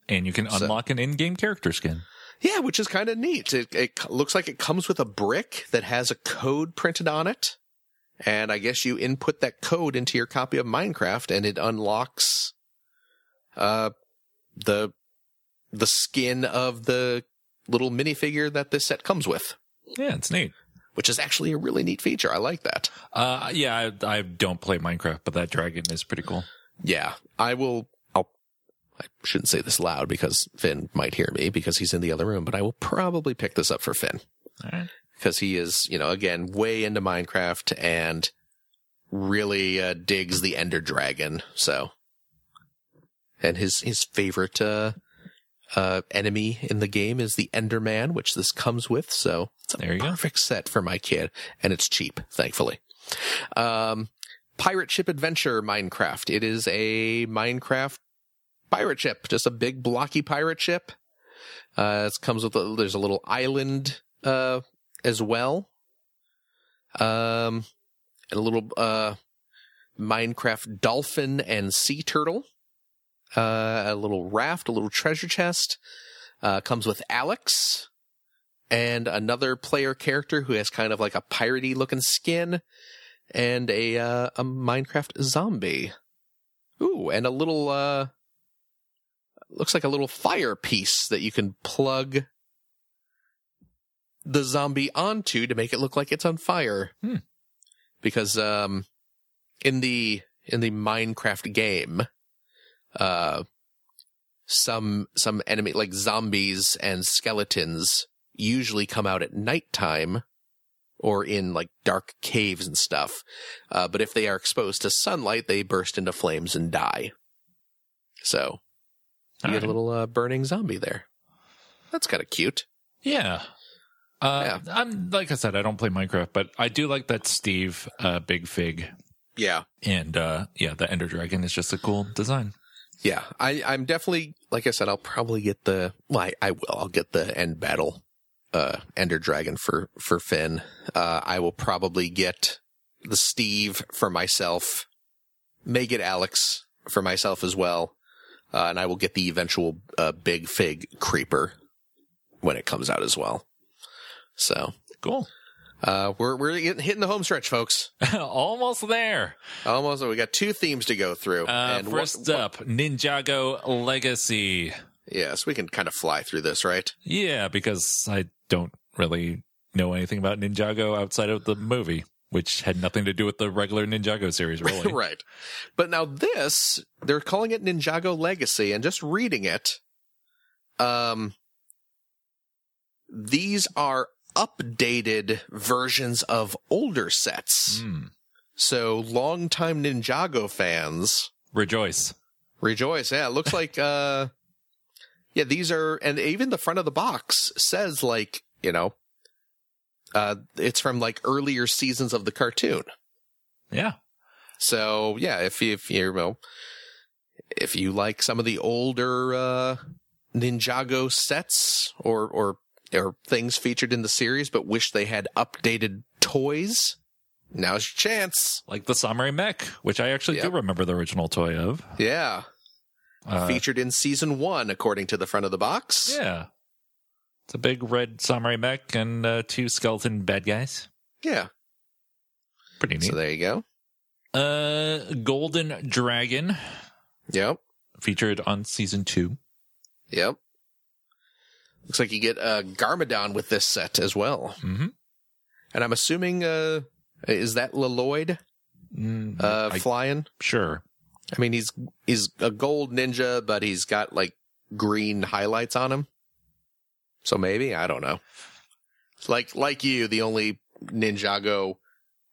Speaker 1: And you can
Speaker 2: So-
Speaker 1: unlock an in-game character skin.
Speaker 2: Yeah, which is kind of neat. It, it looks like it comes with a brick that has a code printed on it. And I guess you input that code into your copy of Minecraft and it unlocks, uh, the, the skin of the little minifigure that this set comes with,
Speaker 1: Yeah, it's neat.
Speaker 2: which is actually a really neat feature. I like that.
Speaker 1: Uh, yeah, I, I don't play Minecraft, but that dragon is pretty cool.
Speaker 2: Yeah, I will. I'll. I shouldn't say this loud because Finn might hear me because he's in the other room, but I will probably pick this up for Finn.
Speaker 1: All right.
Speaker 2: because he is, you know, again, way into Minecraft and really uh, digs the Ender Dragon. So, and his his favorite uh, uh, enemy in the game is the Enderman, which this comes with. So it's a
Speaker 1: There you go.
Speaker 2: perfect set for my kid, and it's cheap, thankfully. Um, pirate ship adventure Minecraft. It is a Minecraft pirate ship, just a big blocky pirate ship. Uh, it comes with a, there's a little island uh, as well. Um, and a little uh, Minecraft dolphin and sea turtle. Uh, a little raft, a little treasure chest. Uh, comes with Alex and another player character who has kind of like a piratey looking skin and a uh, a Minecraft zombie. Ooh, and a little uh looks like a little fire piece that you can plug the zombie onto to make it look like it's on fire.
Speaker 1: Hmm.
Speaker 2: Because um in the in the Minecraft game, uh some some enemy like zombies and skeletons usually come out at nighttime or in like dark caves and stuff. Uh, but if they are exposed to sunlight, they burst into flames and die. So you
Speaker 1: All
Speaker 2: get a little uh, burning zombie there. That's kind of cute.
Speaker 1: Yeah. Uh, I'm like I said, I don't play Minecraft, but I do like that Steve uh, Big Fig,
Speaker 2: Yeah.
Speaker 1: and uh, yeah, the Ender Dragon is just a cool design.
Speaker 2: Yeah. I, I'm definitely, like I said, I'll probably get the, well, I, I will. I'll get the end battle, uh, Ender Dragon for, for Finn. Uh, I will probably get the Steve for myself, may get Alex for myself as well. Uh, and I will get the eventual, uh, Big Fig Creeper when it comes out as well. So,
Speaker 1: Cool.
Speaker 2: Uh, we're, we're hitting the home stretch, folks.
Speaker 1: Almost there.
Speaker 2: Almost, we got two themes to go through.
Speaker 1: Uh,
Speaker 2: and what-
Speaker 1: first up, Ninjago Legacy.
Speaker 2: yes, we can kind of fly through this, right?
Speaker 1: Yeah, because I don't really know anything about Ninjago outside of the movie, which had nothing to do with the regular Ninjago series, really.
Speaker 2: right. But now this, they're calling it Ninjago Legacy, and just reading it, um, these are updated versions of older sets.
Speaker 1: Hmm.
Speaker 2: So longtime Ninjago fans
Speaker 1: Rejoice.
Speaker 2: rejoice. Yeah, it looks like, uh, yeah, these are, and even the front of the box says like, you know, uh, it's from like earlier seasons of the cartoon.
Speaker 1: Yeah.
Speaker 2: So yeah, if you, if you you know, if you like some of the older uh, Ninjago sets or or or things featured in the series, but wish they had updated toys, now's your chance.
Speaker 1: Like the Samurai Mech, which I actually do remember the original toy of.
Speaker 2: Yeah,
Speaker 1: Uh,
Speaker 2: featured in season one, according to the front of the box.
Speaker 1: yeah. It's a big red Samurai Mech and uh, two skeleton bad guys.
Speaker 2: Yeah.
Speaker 1: Pretty neat.
Speaker 2: So there you go.
Speaker 1: uh, Golden Dragon
Speaker 2: Yep.
Speaker 1: featured on season two.
Speaker 2: Yep. Looks like you get uh, Garmadon with this set as well,
Speaker 1: Mm-hmm.
Speaker 2: and I'm assuming uh, is that Lloyd
Speaker 1: Mm,
Speaker 2: uh,
Speaker 1: I-
Speaker 2: flying?
Speaker 1: sure.
Speaker 2: I mean, he's he's a gold ninja, but he's got like green highlights on him. So maybe I don't know. Like like you, the only Ninjago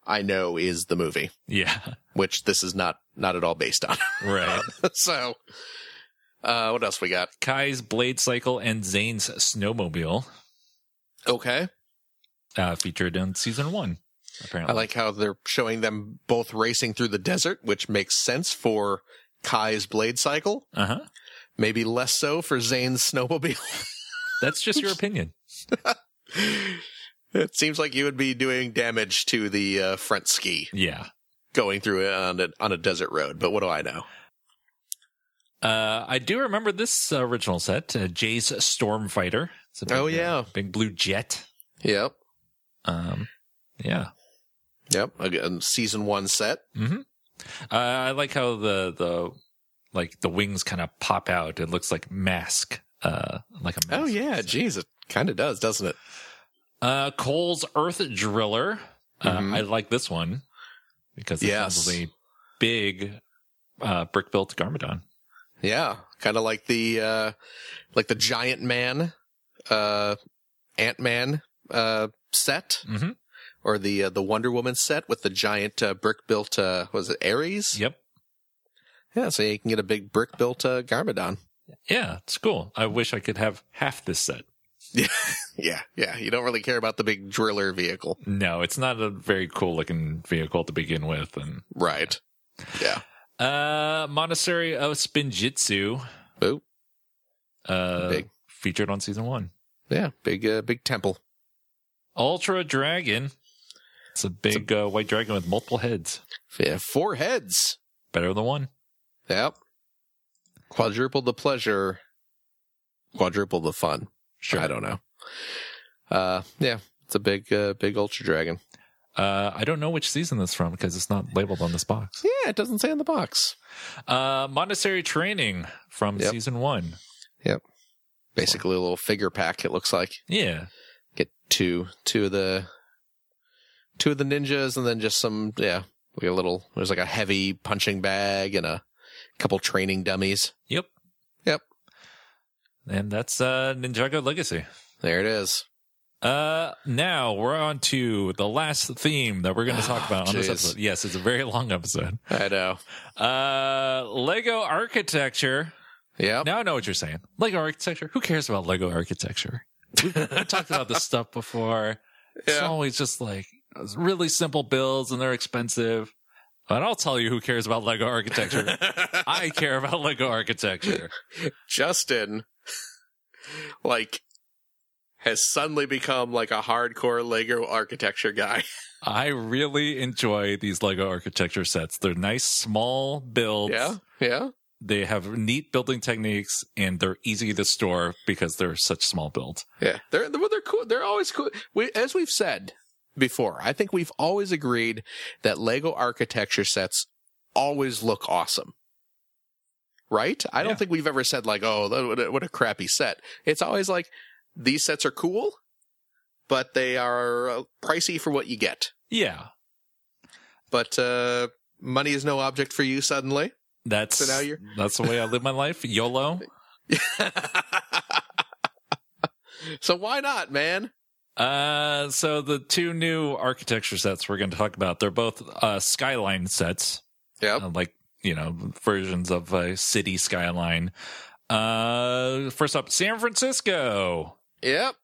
Speaker 2: I know is the movie,
Speaker 1: Yeah.
Speaker 2: which this is not not at all based on.
Speaker 1: Right.
Speaker 2: so, uh, what else we got?
Speaker 1: Kai's Blade Cycle and Zane's Snowmobile
Speaker 2: Okay,
Speaker 1: uh, featured in season one. Apparently,
Speaker 2: I like how they're showing them both racing through the desert, which makes sense for Kai's blade cycle.
Speaker 1: Uh huh.
Speaker 2: Maybe less so for Zane's snowmobile.
Speaker 1: That's just your opinion.
Speaker 2: It seems like you would be doing damage to the uh, front ski
Speaker 1: Yeah.
Speaker 2: going through it on a, on a desert road, but what do I know?
Speaker 1: Uh, I do remember this uh, original set, uh, Jay's Stormfighter. It's a big,
Speaker 2: Oh,
Speaker 1: uh,
Speaker 2: yeah.
Speaker 1: big blue jet.
Speaker 2: Yep.
Speaker 1: Um, yeah.
Speaker 2: Yep. Again, season one set.
Speaker 1: Mm-hmm. Uh, I like how the the like the wings kind of pop out. It looks like mask. Uh, like a mask.
Speaker 2: Oh, yeah. Geez, it kind of does, doesn't it?
Speaker 1: Uh, Cole's Earth Driller. Uh,
Speaker 2: Mhm.
Speaker 1: I like this one because it's
Speaker 2: Yes.
Speaker 1: a big uh, brick built Garmadon.
Speaker 2: Yeah. Kind of like the, uh, like the giant man, uh, Ant Man, uh, set
Speaker 1: Mhm.
Speaker 2: or the, uh, the Wonder Woman set with the giant, uh, brick built, uh, was it Ares?
Speaker 1: Yep.
Speaker 2: Yeah. So you can get a big brick built, uh, Garmadon.
Speaker 1: Yeah, it's cool. I wish I could have half this set.
Speaker 2: Yeah. Yeah. You don't really care about the big driller vehicle.
Speaker 1: No, it's not a very cool looking vehicle to begin with. And
Speaker 2: Right. Yeah.
Speaker 1: Uh, Monastery of Spinjitzu,
Speaker 2: Ooh.
Speaker 1: uh,
Speaker 2: Big.
Speaker 1: featured on season one.
Speaker 2: Yeah. Big, uh, big temple.
Speaker 1: Ultra Dragon. It's a big uh, white dragon with multiple heads.
Speaker 2: Yeah. Four heads.
Speaker 1: Better than one.
Speaker 2: Yep. Quadruple the pleasure, quadruple the fun.
Speaker 1: Sure.
Speaker 2: I don't know. Uh, yeah, it's a big, uh, big ultra dragon.
Speaker 1: Uh, I don't know which season this from because it's not labeled on this box.
Speaker 2: Yeah, it doesn't say on the box.
Speaker 1: Uh, Monastery Training from
Speaker 2: Yep.
Speaker 1: season one. Yep.
Speaker 2: Basically, a little figure pack. It looks like
Speaker 1: Yeah.
Speaker 2: get two, two of the, two of the ninjas, and then just some, yeah, like a little. There's like a heavy punching bag and a couple training dummies.
Speaker 1: Yep.
Speaker 2: Yep.
Speaker 1: And that's uh, Ninjago Legacy.
Speaker 2: There it is.
Speaker 1: Uh, now we're on to the last theme that we're going to talk about on this episode. Yes, it's a very long episode.
Speaker 2: I know.
Speaker 1: Uh, Lego architecture.
Speaker 2: Yeah.
Speaker 1: Now I know what you're saying. Lego architecture. Who cares about Lego architecture? We, we talked about this stuff before. It's always just like really simple builds and they're expensive. But I'll tell you who cares about Lego architecture. I care about Lego architecture.
Speaker 2: Justin, like, has suddenly become like a hardcore Lego architecture guy.
Speaker 1: I really enjoy these Lego architecture sets. They're nice, small builds.
Speaker 2: Yeah. Yeah.
Speaker 1: They have neat building techniques and they're easy to store because they're such small builds.
Speaker 2: Yeah. They're, they're, they're cool. They're always cool. We, as we've said before, I think we've always agreed that Lego architecture sets always look awesome. Right? I don't think we've ever said like, oh, what a crappy set. It's always like, these sets are cool, but they are uh, pricey for what you get.
Speaker 1: Yeah.
Speaker 2: But, uh, money is no object for you suddenly.
Speaker 1: That's
Speaker 2: So now you're-
Speaker 1: that's the way I live my life. YOLO.
Speaker 2: so why not, man?
Speaker 1: Uh, so the two new architecture sets we're going to talk about, they're both uh, skyline sets,
Speaker 2: Yep.
Speaker 1: uh, like you know versions of a city skyline. Uh, first up, San Francisco,
Speaker 2: Yep.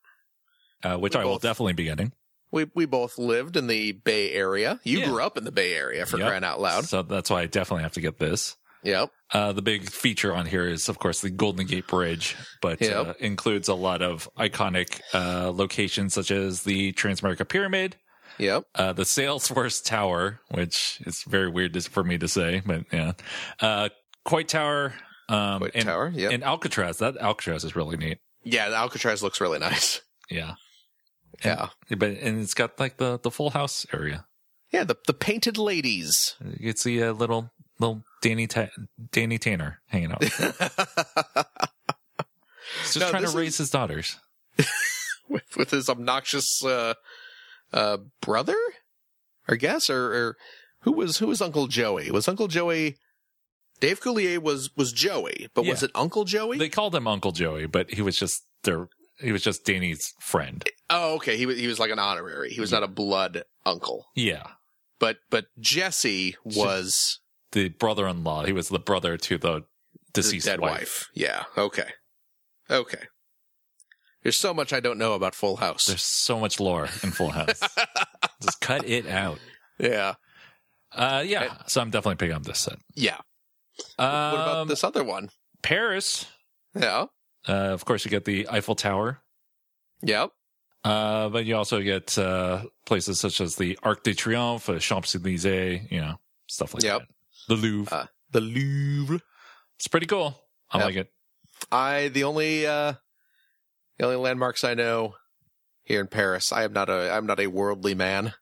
Speaker 1: uh, which
Speaker 2: We
Speaker 1: I will definitely be getting.
Speaker 2: We we both lived in the Bay Area. You
Speaker 1: Yeah.
Speaker 2: grew up in the Bay Area for
Speaker 1: Yep.
Speaker 2: crying out loud.
Speaker 1: So that's why I definitely have to get this.
Speaker 2: Yep.
Speaker 1: Uh, the big feature on here is, of course, the Golden Gate Bridge, but
Speaker 2: Yep.
Speaker 1: uh, includes a lot of iconic uh, locations such as the Transamerica Pyramid,
Speaker 2: Yep.
Speaker 1: uh, the Salesforce Tower, which is very weird for me to say, but yeah, uh, Coit Tower, um,
Speaker 2: Coit
Speaker 1: and,
Speaker 2: Tower, yep.
Speaker 1: and Alcatraz. That Alcatraz is really neat.
Speaker 2: Yeah, the Alcatraz looks really nice.
Speaker 1: Yeah,
Speaker 2: Yeah.
Speaker 1: but and it's got like the the full house area.
Speaker 2: Yeah, the the painted ladies.
Speaker 1: You can see a little little Danny Ta- Danny Tanner hanging out. He's just
Speaker 2: No,
Speaker 1: trying to raise his daughters.
Speaker 2: with with his obnoxious uh uh brother? I guess or, or who was who was Uncle Joey? Was Uncle Joey Dave Coulier was was Joey, but was it Uncle Joey?
Speaker 1: They called him Uncle Joey, but he was just their he was just Danny's friend.
Speaker 2: oh, okay. He was he was like an honorary. He was not a blood uncle.
Speaker 1: Yeah.
Speaker 2: But but Jesse was
Speaker 1: The brother in law. He was the brother to the
Speaker 2: the
Speaker 1: deceased
Speaker 2: dead wife.
Speaker 1: wife.
Speaker 2: Yeah. Okay. Okay. There's so much I don't know about Full House.
Speaker 1: There's so much lore in Full House. just cut it out.
Speaker 2: yeah.
Speaker 1: Uh yeah. So I'm definitely picking up this set.
Speaker 2: Yeah.
Speaker 1: Um,
Speaker 2: What about this other one?
Speaker 1: Paris.
Speaker 2: Yeah.
Speaker 1: Uh, of course, you get the Eiffel Tower,
Speaker 2: Yep.
Speaker 1: uh, but you also get uh, places such as the Arc de Triomphe, uh, Champs Elysees, you know, stuff like
Speaker 2: Yep.
Speaker 1: that. The Louvre.
Speaker 2: Uh, the Louvre.
Speaker 1: it's pretty cool. I
Speaker 2: Yep.
Speaker 1: like it.
Speaker 2: I the only uh the only landmarks I know here in Paris. I am not a I'm not a worldly man.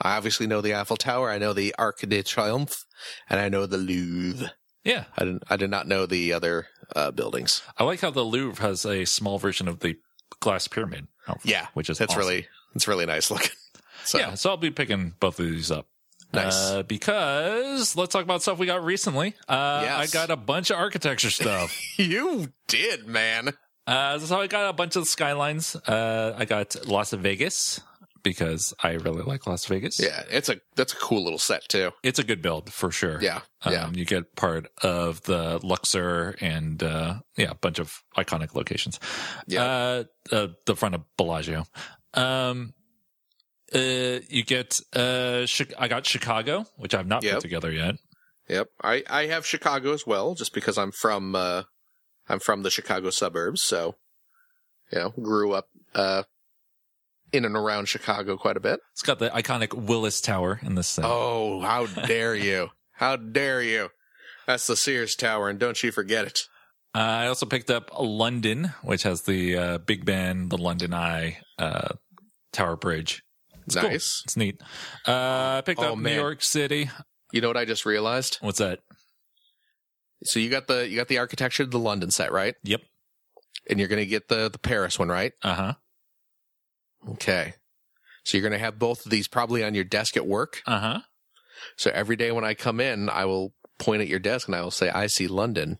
Speaker 2: I obviously know the Eiffel Tower. I know the Arc de Triomphe, and I know the Louvre.
Speaker 1: Yeah,
Speaker 2: I didn't. I did not know the other uh, buildings.
Speaker 1: I like how the Louvre has a small version of the glass pyramid.
Speaker 2: Yeah,
Speaker 1: which is
Speaker 2: That's
Speaker 1: awesome.
Speaker 2: really it's really nice looking. So
Speaker 1: yeah. So I'll be picking both of these up.
Speaker 2: nice.
Speaker 1: Uh, because let's talk about stuff we got recently. Uh,
Speaker 2: Yes.
Speaker 1: I got a bunch of architecture stuff.
Speaker 2: you did, man.
Speaker 1: uh, so I got a bunch of skylines. Uh, I got Las Vegas because I really like Las Vegas.
Speaker 2: Yeah, it's a that's a cool little set too.
Speaker 1: It's a good build for sure.
Speaker 2: Yeah, yeah,
Speaker 1: Um, you get part of the Luxor and, uh, yeah, a bunch of iconic locations.
Speaker 2: Yeah.
Speaker 1: Uh, uh, the front of Bellagio. Um, uh, you get, uh, I got Chicago, which I've not
Speaker 2: Yep.
Speaker 1: put together yet.
Speaker 2: yep. I I have Chicago as well, just because I'm from uh I'm from the Chicago suburbs, so you know, grew up uh in and around Chicago quite a bit.
Speaker 1: It's got the iconic Willis Tower in this thing.
Speaker 2: Oh, how dare you! How dare you! That's the Sears Tower, and don't you forget it.
Speaker 1: Uh, I also picked up London, which has the uh, Big Ben, the London Eye, uh, Tower Bridge. It's cool.
Speaker 2: nice.
Speaker 1: It's neat. Uh, I picked
Speaker 2: Oh,
Speaker 1: up New. York City.
Speaker 2: You know what I just realized?
Speaker 1: What's that?
Speaker 2: So you got the you got the architecture of the London set, right?
Speaker 1: Yep.
Speaker 2: And you're gonna get the the Paris one, right?
Speaker 1: Uh huh.
Speaker 2: Okay. So you're gonna have both of these probably on your desk at work.
Speaker 1: Uh huh.
Speaker 2: So every day when I come in, I will point at your desk and I will say, "I see London.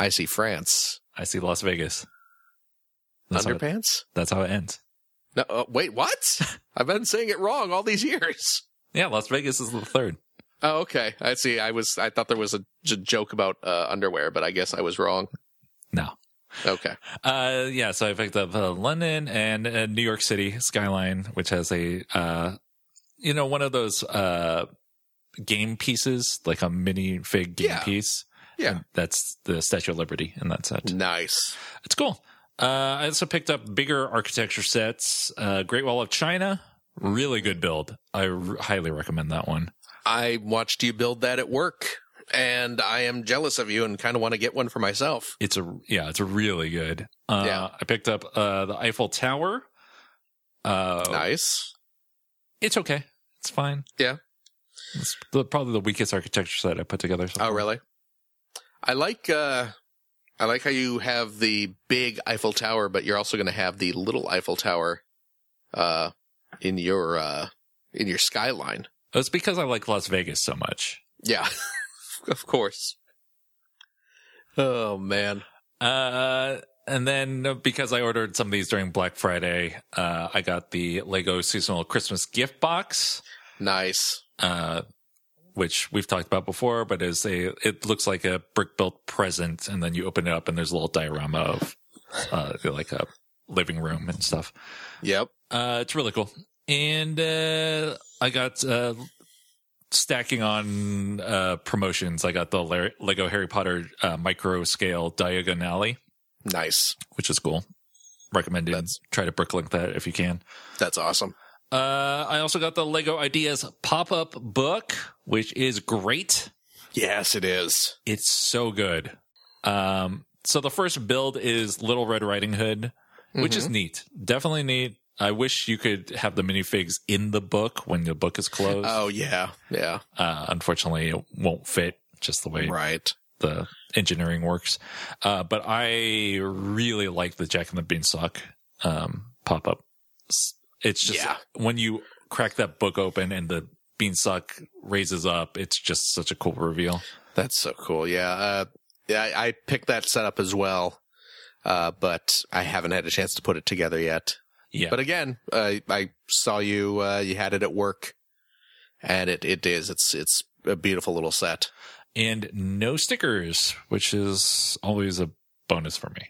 Speaker 2: I see France.
Speaker 1: I see Las Vegas. That's how, it,
Speaker 2: Underpants."
Speaker 1: that's how it ends.
Speaker 2: No, uh, wait, what? I've been saying it wrong all these years.
Speaker 1: Yeah, Las Vegas is the third.
Speaker 2: Oh, okay. I see. I was. I thought there was a j- joke about uh, underwear, but I guess I was wrong.
Speaker 1: No.
Speaker 2: Okay.
Speaker 1: Uh, yeah, so I picked up uh, London and uh, New York City skyline, which has a, uh, you know, one of those uh, game pieces, like a mini fig game
Speaker 2: Yeah.
Speaker 1: piece.
Speaker 2: Yeah.
Speaker 1: And that's the Statue of Liberty in that set.
Speaker 2: Nice.
Speaker 1: It's cool. Uh, I also picked up bigger architecture sets. Uh, Great Wall of China, really good build. I r- highly recommend that one.
Speaker 2: I watched you build that at work, and I am jealous of you and kind of want to get one for myself.
Speaker 1: It's a yeah, it's a really good. Uh,
Speaker 2: Yeah.
Speaker 1: I picked up uh, the Eiffel Tower. Uh,
Speaker 2: Nice.
Speaker 1: It's okay. It's fine.
Speaker 2: Yeah.
Speaker 1: It's the, probably the weakest architecture set I put together. so
Speaker 2: Oh, really? I like. uh I like how you have the big Eiffel Tower, but you're also going to have the little Eiffel Tower, uh, in your uh in your skyline.
Speaker 1: It's because I like Las Vegas so much.
Speaker 2: Yeah, of course. Oh man.
Speaker 1: Uh, and then uh, because I ordered some of these during Black Friday, uh, I got the Lego seasonal Christmas gift box.
Speaker 2: Nice.
Speaker 1: uh, which we've talked about before, but is a it looks like a brick built present, and then you open it up and there's a little diorama of uh, like a living room and stuff.
Speaker 2: Yep.
Speaker 1: Uh, it's really cool, and uh, I got uh, stacking on uh, promotions. I got the Lar- Lego Harry Potter uh, micro scale Diagon Alley,
Speaker 2: Nice.
Speaker 1: which is cool. Recommended.
Speaker 2: That's-
Speaker 1: Try to bricklink that if you can.
Speaker 2: That's awesome.
Speaker 1: Uh, I also got the Lego Ideas pop up book, which is great.
Speaker 2: Yes, it is.
Speaker 1: It's so good. Um, so the first build is Little Red Riding Hood, which is neat. Definitely neat. I wish you could have the minifigs in the book when the book is closed.
Speaker 2: Oh yeah, yeah.
Speaker 1: Uh, unfortunately, it won't fit just the way
Speaker 2: Right.
Speaker 1: the engineering works. Uh, but I really like the Jack and the Beanstalk um, pop up. It's just
Speaker 2: Yeah.
Speaker 1: when you crack that book open and the beanstalk raises up, it's just such a cool reveal.
Speaker 2: That's so cool. Yeah. Uh, yeah, I, I picked that setup as well, uh, but I haven't had a chance to put it together yet.
Speaker 1: Yeah.
Speaker 2: But again, uh, I saw you. Uh, you had it at work, and it it is. It's it's a beautiful little set.
Speaker 1: and no stickers, which is always a bonus for me.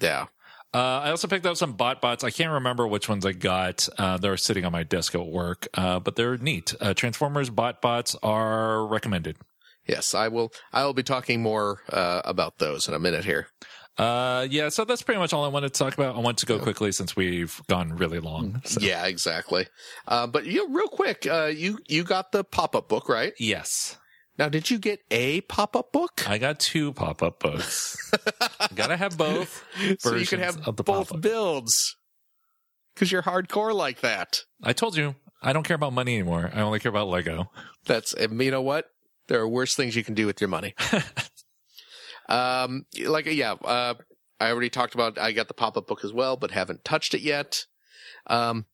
Speaker 2: Yeah.
Speaker 1: Uh, I also picked up some bot bots. I can't remember which ones I got. Uh, they're sitting on my desk at work, uh, but they're neat. Uh, Transformers bot bots are recommended.
Speaker 2: Yes, I will. I will be talking more uh, about those in a minute here.
Speaker 1: Uh, yeah, so that's pretty much all I wanted to talk about. I want to go quickly since we've gone really long. So.
Speaker 2: Yeah, exactly. Uh, but you know, real quick, uh, you you got the pop up book, right?
Speaker 1: Yes,
Speaker 2: Now, did you get a pop up book?
Speaker 1: I got two pop up books. Gotta have both.
Speaker 2: so you can have both
Speaker 1: pop-up.
Speaker 2: builds because you're hardcore like that.
Speaker 1: I told you I don't care about money anymore. I only care about Lego.
Speaker 2: That's and you know what? There are worse things you can do with your money. um, like yeah, uh, I already talked about. I got the pop up book as well, but haven't touched it yet. Um,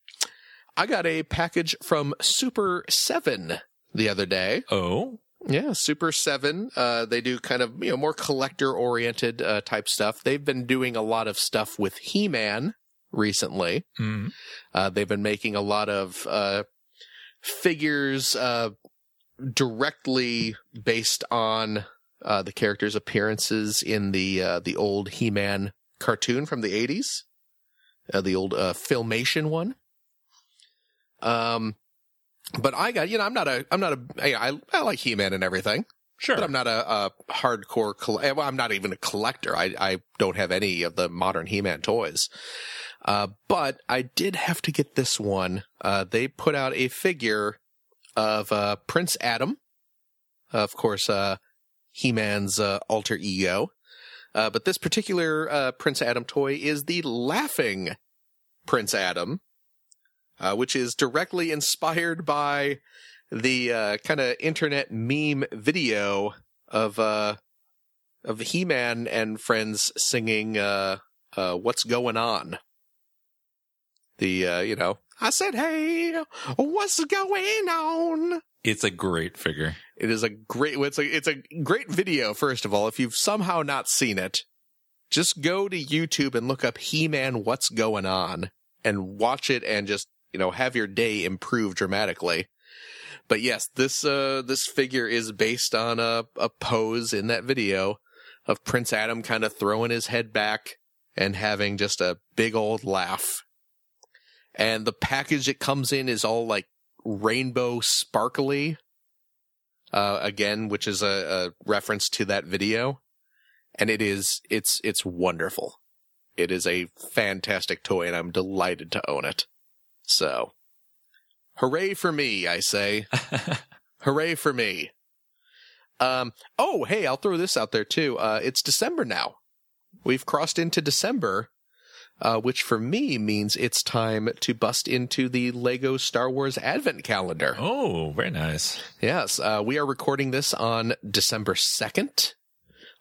Speaker 2: I got a package from Super Seven the other day.
Speaker 1: Oh,
Speaker 2: Yeah, Super Seven. Uh, they do kind of you know more collector oriented uh, type stuff. They've been doing a lot of stuff with He Man recently.
Speaker 1: mm.
Speaker 2: Uh, they've been making a lot of uh, figures uh, directly based on uh, the characters' appearances in the uh, the old He Man cartoon from the eighties, uh, the old uh, filmation one. Um, but I got you know I'm not a I'm not a I I, like He Man and everything.
Speaker 1: sure.
Speaker 2: But I'm not a, a hardcore. Coll- well, I'm not even a collector. I I don't have any of the modern He-Man toys. Uh, but I did have to get this one. Uh, they put out a figure of uh, Prince Adam, of course, uh, He-Man's uh, alter ego. Uh, but this particular uh, Prince Adam toy is the Laughing Prince Adam, uh, which is directly inspired by the uh, kind of internet meme video of uh, of He-Man and friends singing "What's Going On." The you know, I said, "Hey, what's going on?"
Speaker 1: It's a great figure.
Speaker 2: It is a great. It's a it's a great video. First of all, if you've somehow not seen it, just go to YouTube and look up He-Man. What's going on? And watch it, and just you know have your day improve dramatically. But yes, this uh this figure is based on a a pose in that video of Prince Adam kind of throwing his head back and having just a big old laugh. And the package it comes in is all like rainbow sparkly. Uh, again, which is a, a reference to that video. And it is, it's, it's wonderful. It is a fantastic toy and I'm delighted to own it. So, hooray for me, I say. hooray for me. Um, oh, hey, I'll throw this out there too. Uh, it's December now. We've crossed into December, uh, which for me means it's time to bust into the Lego Star Wars Advent calendar.
Speaker 1: Oh, very nice.
Speaker 2: Yes, uh, we are recording this on December 2nd.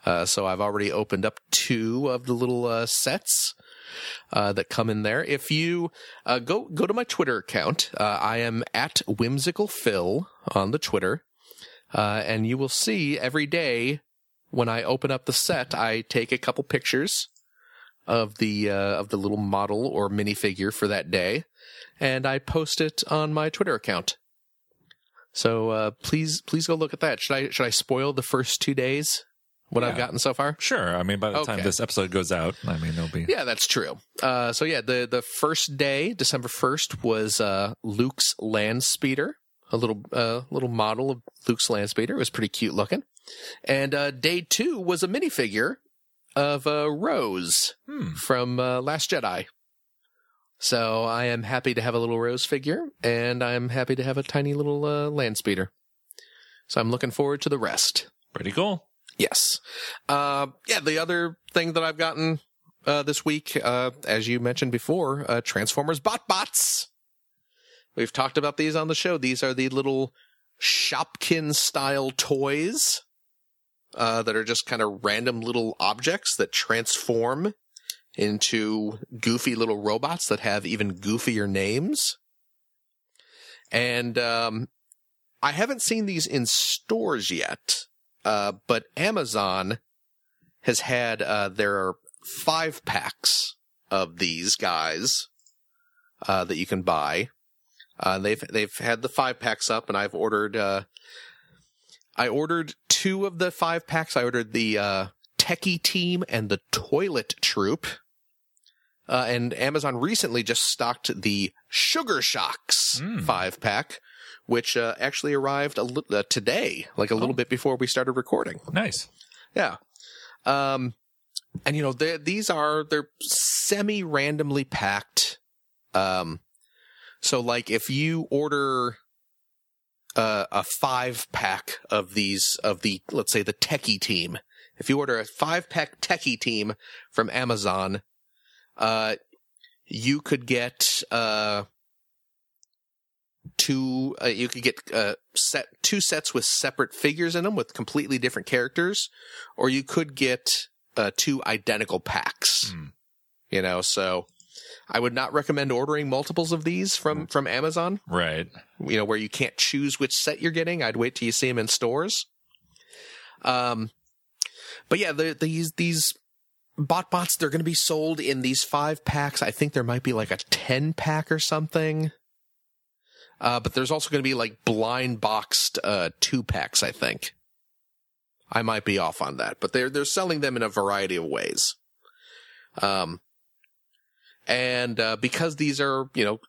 Speaker 2: Uh, so I've already opened up two of the little uh, sets uh, that come in there. If you uh, go go to my Twitter account, uh, I am at whimsical phil on the Twitter, uh, and you will see every day when I open up the set, I take a couple pictures of the of the little model or minifigure for that day, and I post it on my Twitter account. So please please go look at that. Should I should I spoil the first two days? what I've gotten so far?
Speaker 1: Sure. I mean, by the time this episode goes out, I mean, it'll be.
Speaker 2: Yeah, that's true. Uh, so yeah, the the first day, December first, was uh, Luke's land speeder, a little uh, little model of Luke's land speeder. It was pretty cute looking. And uh, day two was a minifigure of uh, Rose
Speaker 1: Hmm.
Speaker 2: from uh, Last Jedi. So I am happy to have a little Rose figure, and I'm happy to have a tiny little uh, land speeder. So I'm looking forward to the rest.
Speaker 1: Pretty cool.
Speaker 2: Yes. Uh, yeah, the other thing that I've gotten uh, this week, uh, as you mentioned before, uh, Transformers Bot Bots. We've talked about these on the show. These are the little Shopkin style toys uh, that are just kind of random little objects that transform into goofy little robots that have even goofier names. And um, I haven't seen these in stores yet. Uh, but Amazon has had uh, their five packs of these guys uh, that you can buy. Uh, they've they've had the five packs up, and I've ordered. I ordered two of the five packs. I ordered the uh, Techie Team and the Toilet Troop. Uh, and Amazon recently just stocked the Sugar Shocks
Speaker 1: Mm.
Speaker 2: five pack, which uh, actually arrived a li- uh, today, like a little
Speaker 1: Oh.
Speaker 2: bit before we started recording.
Speaker 1: Nice.
Speaker 2: Yeah. Um, and you know, these are, they're semi randomly packed. Um, so like if you order, uh, a five pack of these, of the, let's say the techie team, if you order a five pack techie team from Amazon, uh, you could get, uh, two uh, you could get uh, set two sets with separate figures in them with completely different characters or you could get uh, two identical packs
Speaker 1: Hmm.
Speaker 2: you know so i would not recommend ordering multiples of these from from amazon.
Speaker 1: Right.
Speaker 2: you know where you can't choose which set you're getting. I'd wait till you see them in stores. Um but yeah the, these these bot bots they're going to be sold in these five packs. I think there might be like a 10 pack or something. Uh, but there's also going to be like blind boxed uh, two packs i think. I might be off on that but they're they're selling them in a variety of ways. Um and uh, because these are you know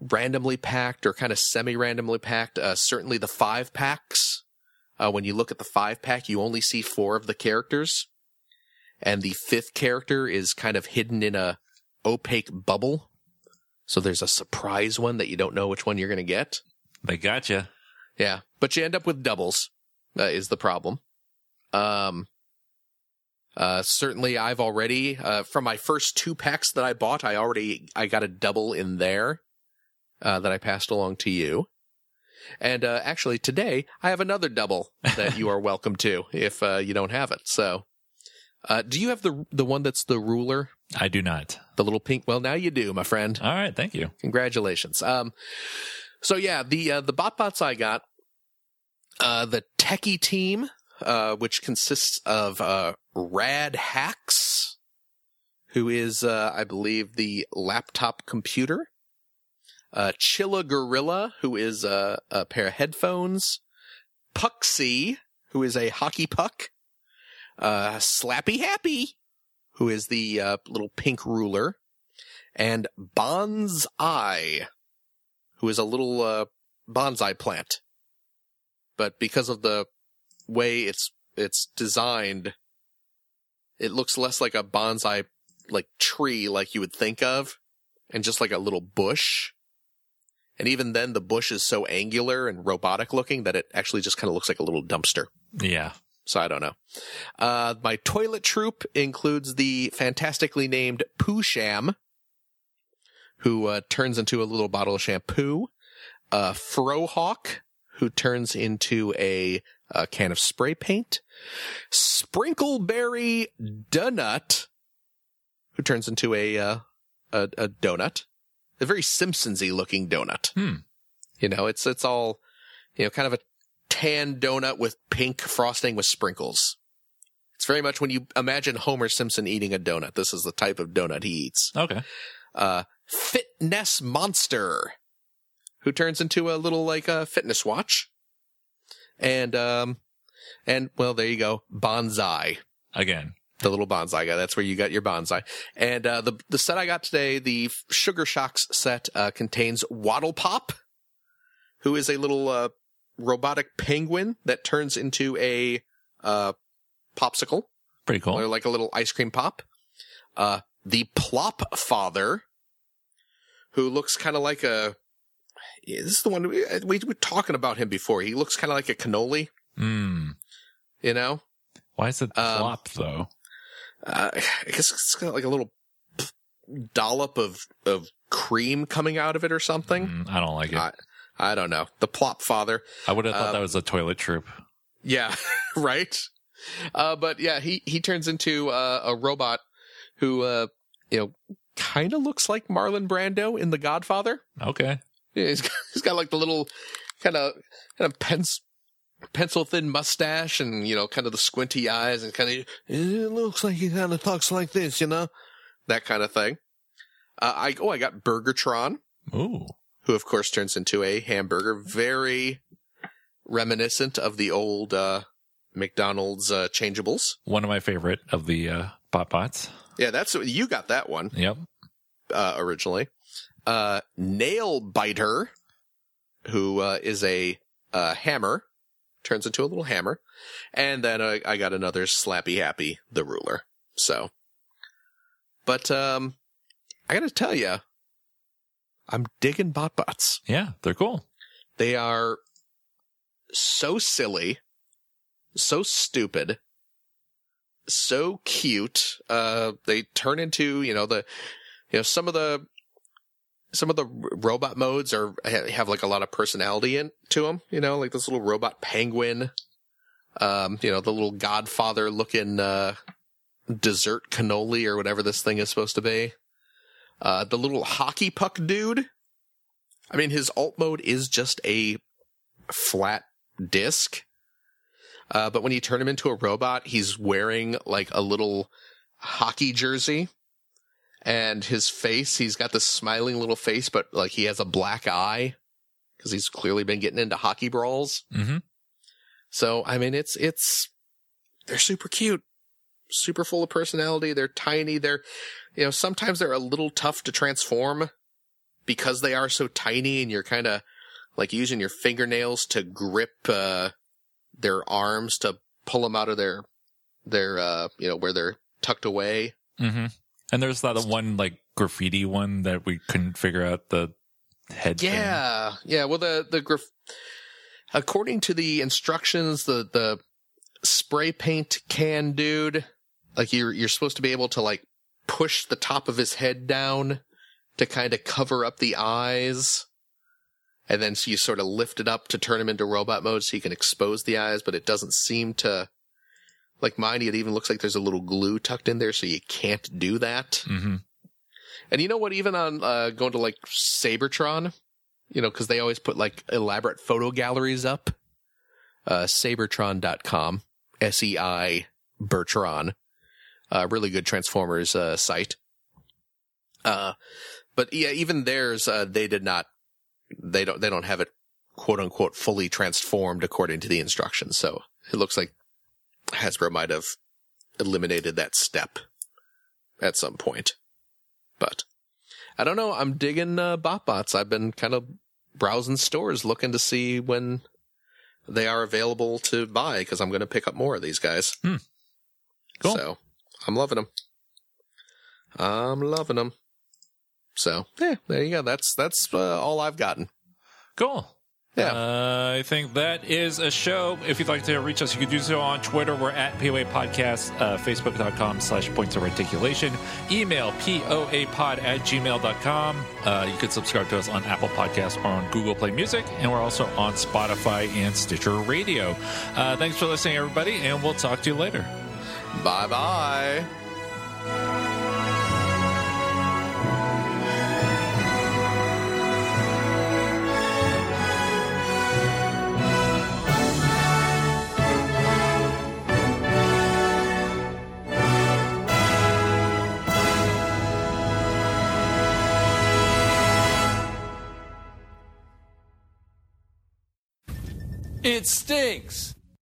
Speaker 2: randomly packed or kind of semi-randomly packed. Uh, certainly the five packs. Uh, when you look at the five pack, you only see four of the characters, and the fifth character is kind of hidden in a opaque bubble. So there's a surprise one that you don't know which one you're going to get.
Speaker 1: They gotcha.
Speaker 2: Yeah, but you end up with doubles. Uh, is the problem. Um, Uh, certainly, I've already uh, from my first two packs that I bought, I already I got a double in there uh, that I passed along to you. And uh, actually, today I have another double that you are welcome to if uh, you don't have it. So, uh, do you have the the one that's the ruler,
Speaker 1: I do not.
Speaker 2: the little pink? Well, now you do, my friend.
Speaker 1: All right, thank you.
Speaker 2: Congratulations. Um, so yeah, the uh, the BotBots I got, uh, the techie team, uh, which consists of uh, Rad Hacks, who is, uh, I believe, the laptop computer. Uh, Chilla Gorilla, who is uh, a pair of headphones. Puxy, who is a hockey puck. Uh, Slappy Happy, who is the uh, little pink ruler. And Bon's Eye, who is a little uh, bonsai plant. But because of the way it's it's designed, it looks less like a bonsai like tree like you would think of, and just like a little bush. And even then, the bush is so angular and robotic looking that it actually just kind of looks like a little dumpster.
Speaker 1: Yeah.
Speaker 2: So I don't know. Uh, my toilet troop includes the fantastically named Poo Sham, who uh, turns into a little bottle of shampoo. Uh, Frohawk, who turns into a, a can of spray paint. Sprinkleberry Donut, who turns into a uh, a, a donut, a very Simpsonsy looking donut.
Speaker 1: Hmm.
Speaker 2: You know, it's it's all you know, kind of a tan donut with pink frosting with sprinkles. It's very much when you imagine Homer Simpson eating a donut. This is the type of donut he eats.
Speaker 1: Okay.
Speaker 2: Uh, Fitness Monster, who turns into a little like a fitness watch, and um, and well, there you go, bonsai.
Speaker 1: Again.
Speaker 2: The little bonsai guy. That's where you got your bonsai. And uh, the the set I got today, the Sugar Shocks set, uh, contains Waddle Pop, who is a little uh, robotic penguin that turns into a uh, popsicle
Speaker 1: Pretty cool.
Speaker 2: or like a little ice cream pop. Uh, the Plop Father, who looks kind of like a. This is the one we, we were talking about him before. He looks kind of like a cannoli,
Speaker 1: Hmm.
Speaker 2: you know.
Speaker 1: Why is it
Speaker 2: Um,
Speaker 1: flop though?
Speaker 2: Uh, I guess it's got like a little dollop of of cream coming out of it or something.
Speaker 1: Mm, I don't like it.
Speaker 2: I, I don't know. The Plop Father.
Speaker 1: I would have thought
Speaker 2: um,
Speaker 1: that was a toilet troop.
Speaker 2: Yeah, right. Uh, but yeah, he he turns into uh, a robot who uh, you know kind of looks like Marlon Brando in The Godfather.
Speaker 1: Okay.
Speaker 2: Yeah, he's got, he's got like the little kind of kind of pens, pencil thin mustache and you know kind of the squinty eyes and kind of it looks like he kind of talks like this, you know, that kind of thing. Uh, I oh I got Burgertron,
Speaker 1: Ooh.
Speaker 2: who of course turns into a hamburger, very reminiscent of the old uh, McDonald's uh, changeables.
Speaker 1: One of my favorite of the uh, bot bots.
Speaker 2: Yeah, that's you got that one
Speaker 1: Yep.
Speaker 2: uh, originally. Uh, Nail Biter, who uh, is a uh, hammer, turns into a little hammer, and then uh, I got another Slappy Happy, the ruler. So, but um, I got to tell you, I'm digging BotBots.
Speaker 1: Yeah, they're cool.
Speaker 2: They are so silly, so stupid, so cute. Uh, they turn into, you know, the, you know, some of the, some of the robot modes are, have like a lot of personality in to them, you know, like this little robot penguin, um, you know, the little godfather looking, uh, dessert cannoli or whatever this thing is supposed to be. Uh, the little hockey puck dude. I mean, his alt mode is just a flat disc. Uh, but when you turn him into a robot, he's wearing like a little hockey jersey. And his face, he's got this smiling little face, but like he has a black eye because he's clearly been getting into hockey brawls.
Speaker 1: Mm-hmm.
Speaker 2: So, I mean, it's, it's, they're super cute, super full of personality. They're tiny. They're, you know, sometimes they're a little tough to transform because they are so tiny and you're kind of like using your fingernails to grip, uh, their arms to pull them out of their, their, uh, you know, where they're tucked away.
Speaker 1: Mm-hmm. And there's that one like graffiti one that we couldn't figure out the head. thing.
Speaker 2: Yeah. Yeah. Well, the, the graph, according to the instructions, the, the spray paint can dude like you're you're supposed to be able to like push the top of his head down to kind of cover up the eyes. And then so you sort of lift it up to turn him into robot mode so you can expose the eyes, but it doesn't seem to like mine, it even looks like there's a little glue tucked in there, so you can't do that.
Speaker 1: Mm-hmm.
Speaker 2: And you know what? Even on uh, going to like Seibertron, you know, because they always put like elaborate photo galleries up. Uh, Seibertron.com, S E I Bertron, uh, really good Transformers uh, site. Uh, but yeah, even theirs, uh, they did not. They don't. They don't have it, quote unquote, fully transformed according to the instructions. So it looks like Hasbro might have eliminated that step at some point. But I don't know. I'm digging uh, BotBots. I've been kind of browsing stores looking to see when they are available to buy because I'm going to pick up more of these guys.
Speaker 1: Hmm. Cool.
Speaker 2: So I'm loving them. I'm loving them. So yeah, there you go. That's that's uh, all I've gotten.
Speaker 1: Cool.
Speaker 2: Yeah.
Speaker 1: Uh, I think that is a show. If you'd like to reach us, you can do so on Twitter. We're at POA Podcast, uh, Facebook.com slash points of articulation. Email POApod at gmail.com. Uh, you can subscribe to us on Apple Podcasts or on Google Play Music. And we're also on Spotify and Stitcher Radio. Uh, thanks for listening, everybody, and we'll talk to you later.
Speaker 2: Bye bye.
Speaker 5: It stinks.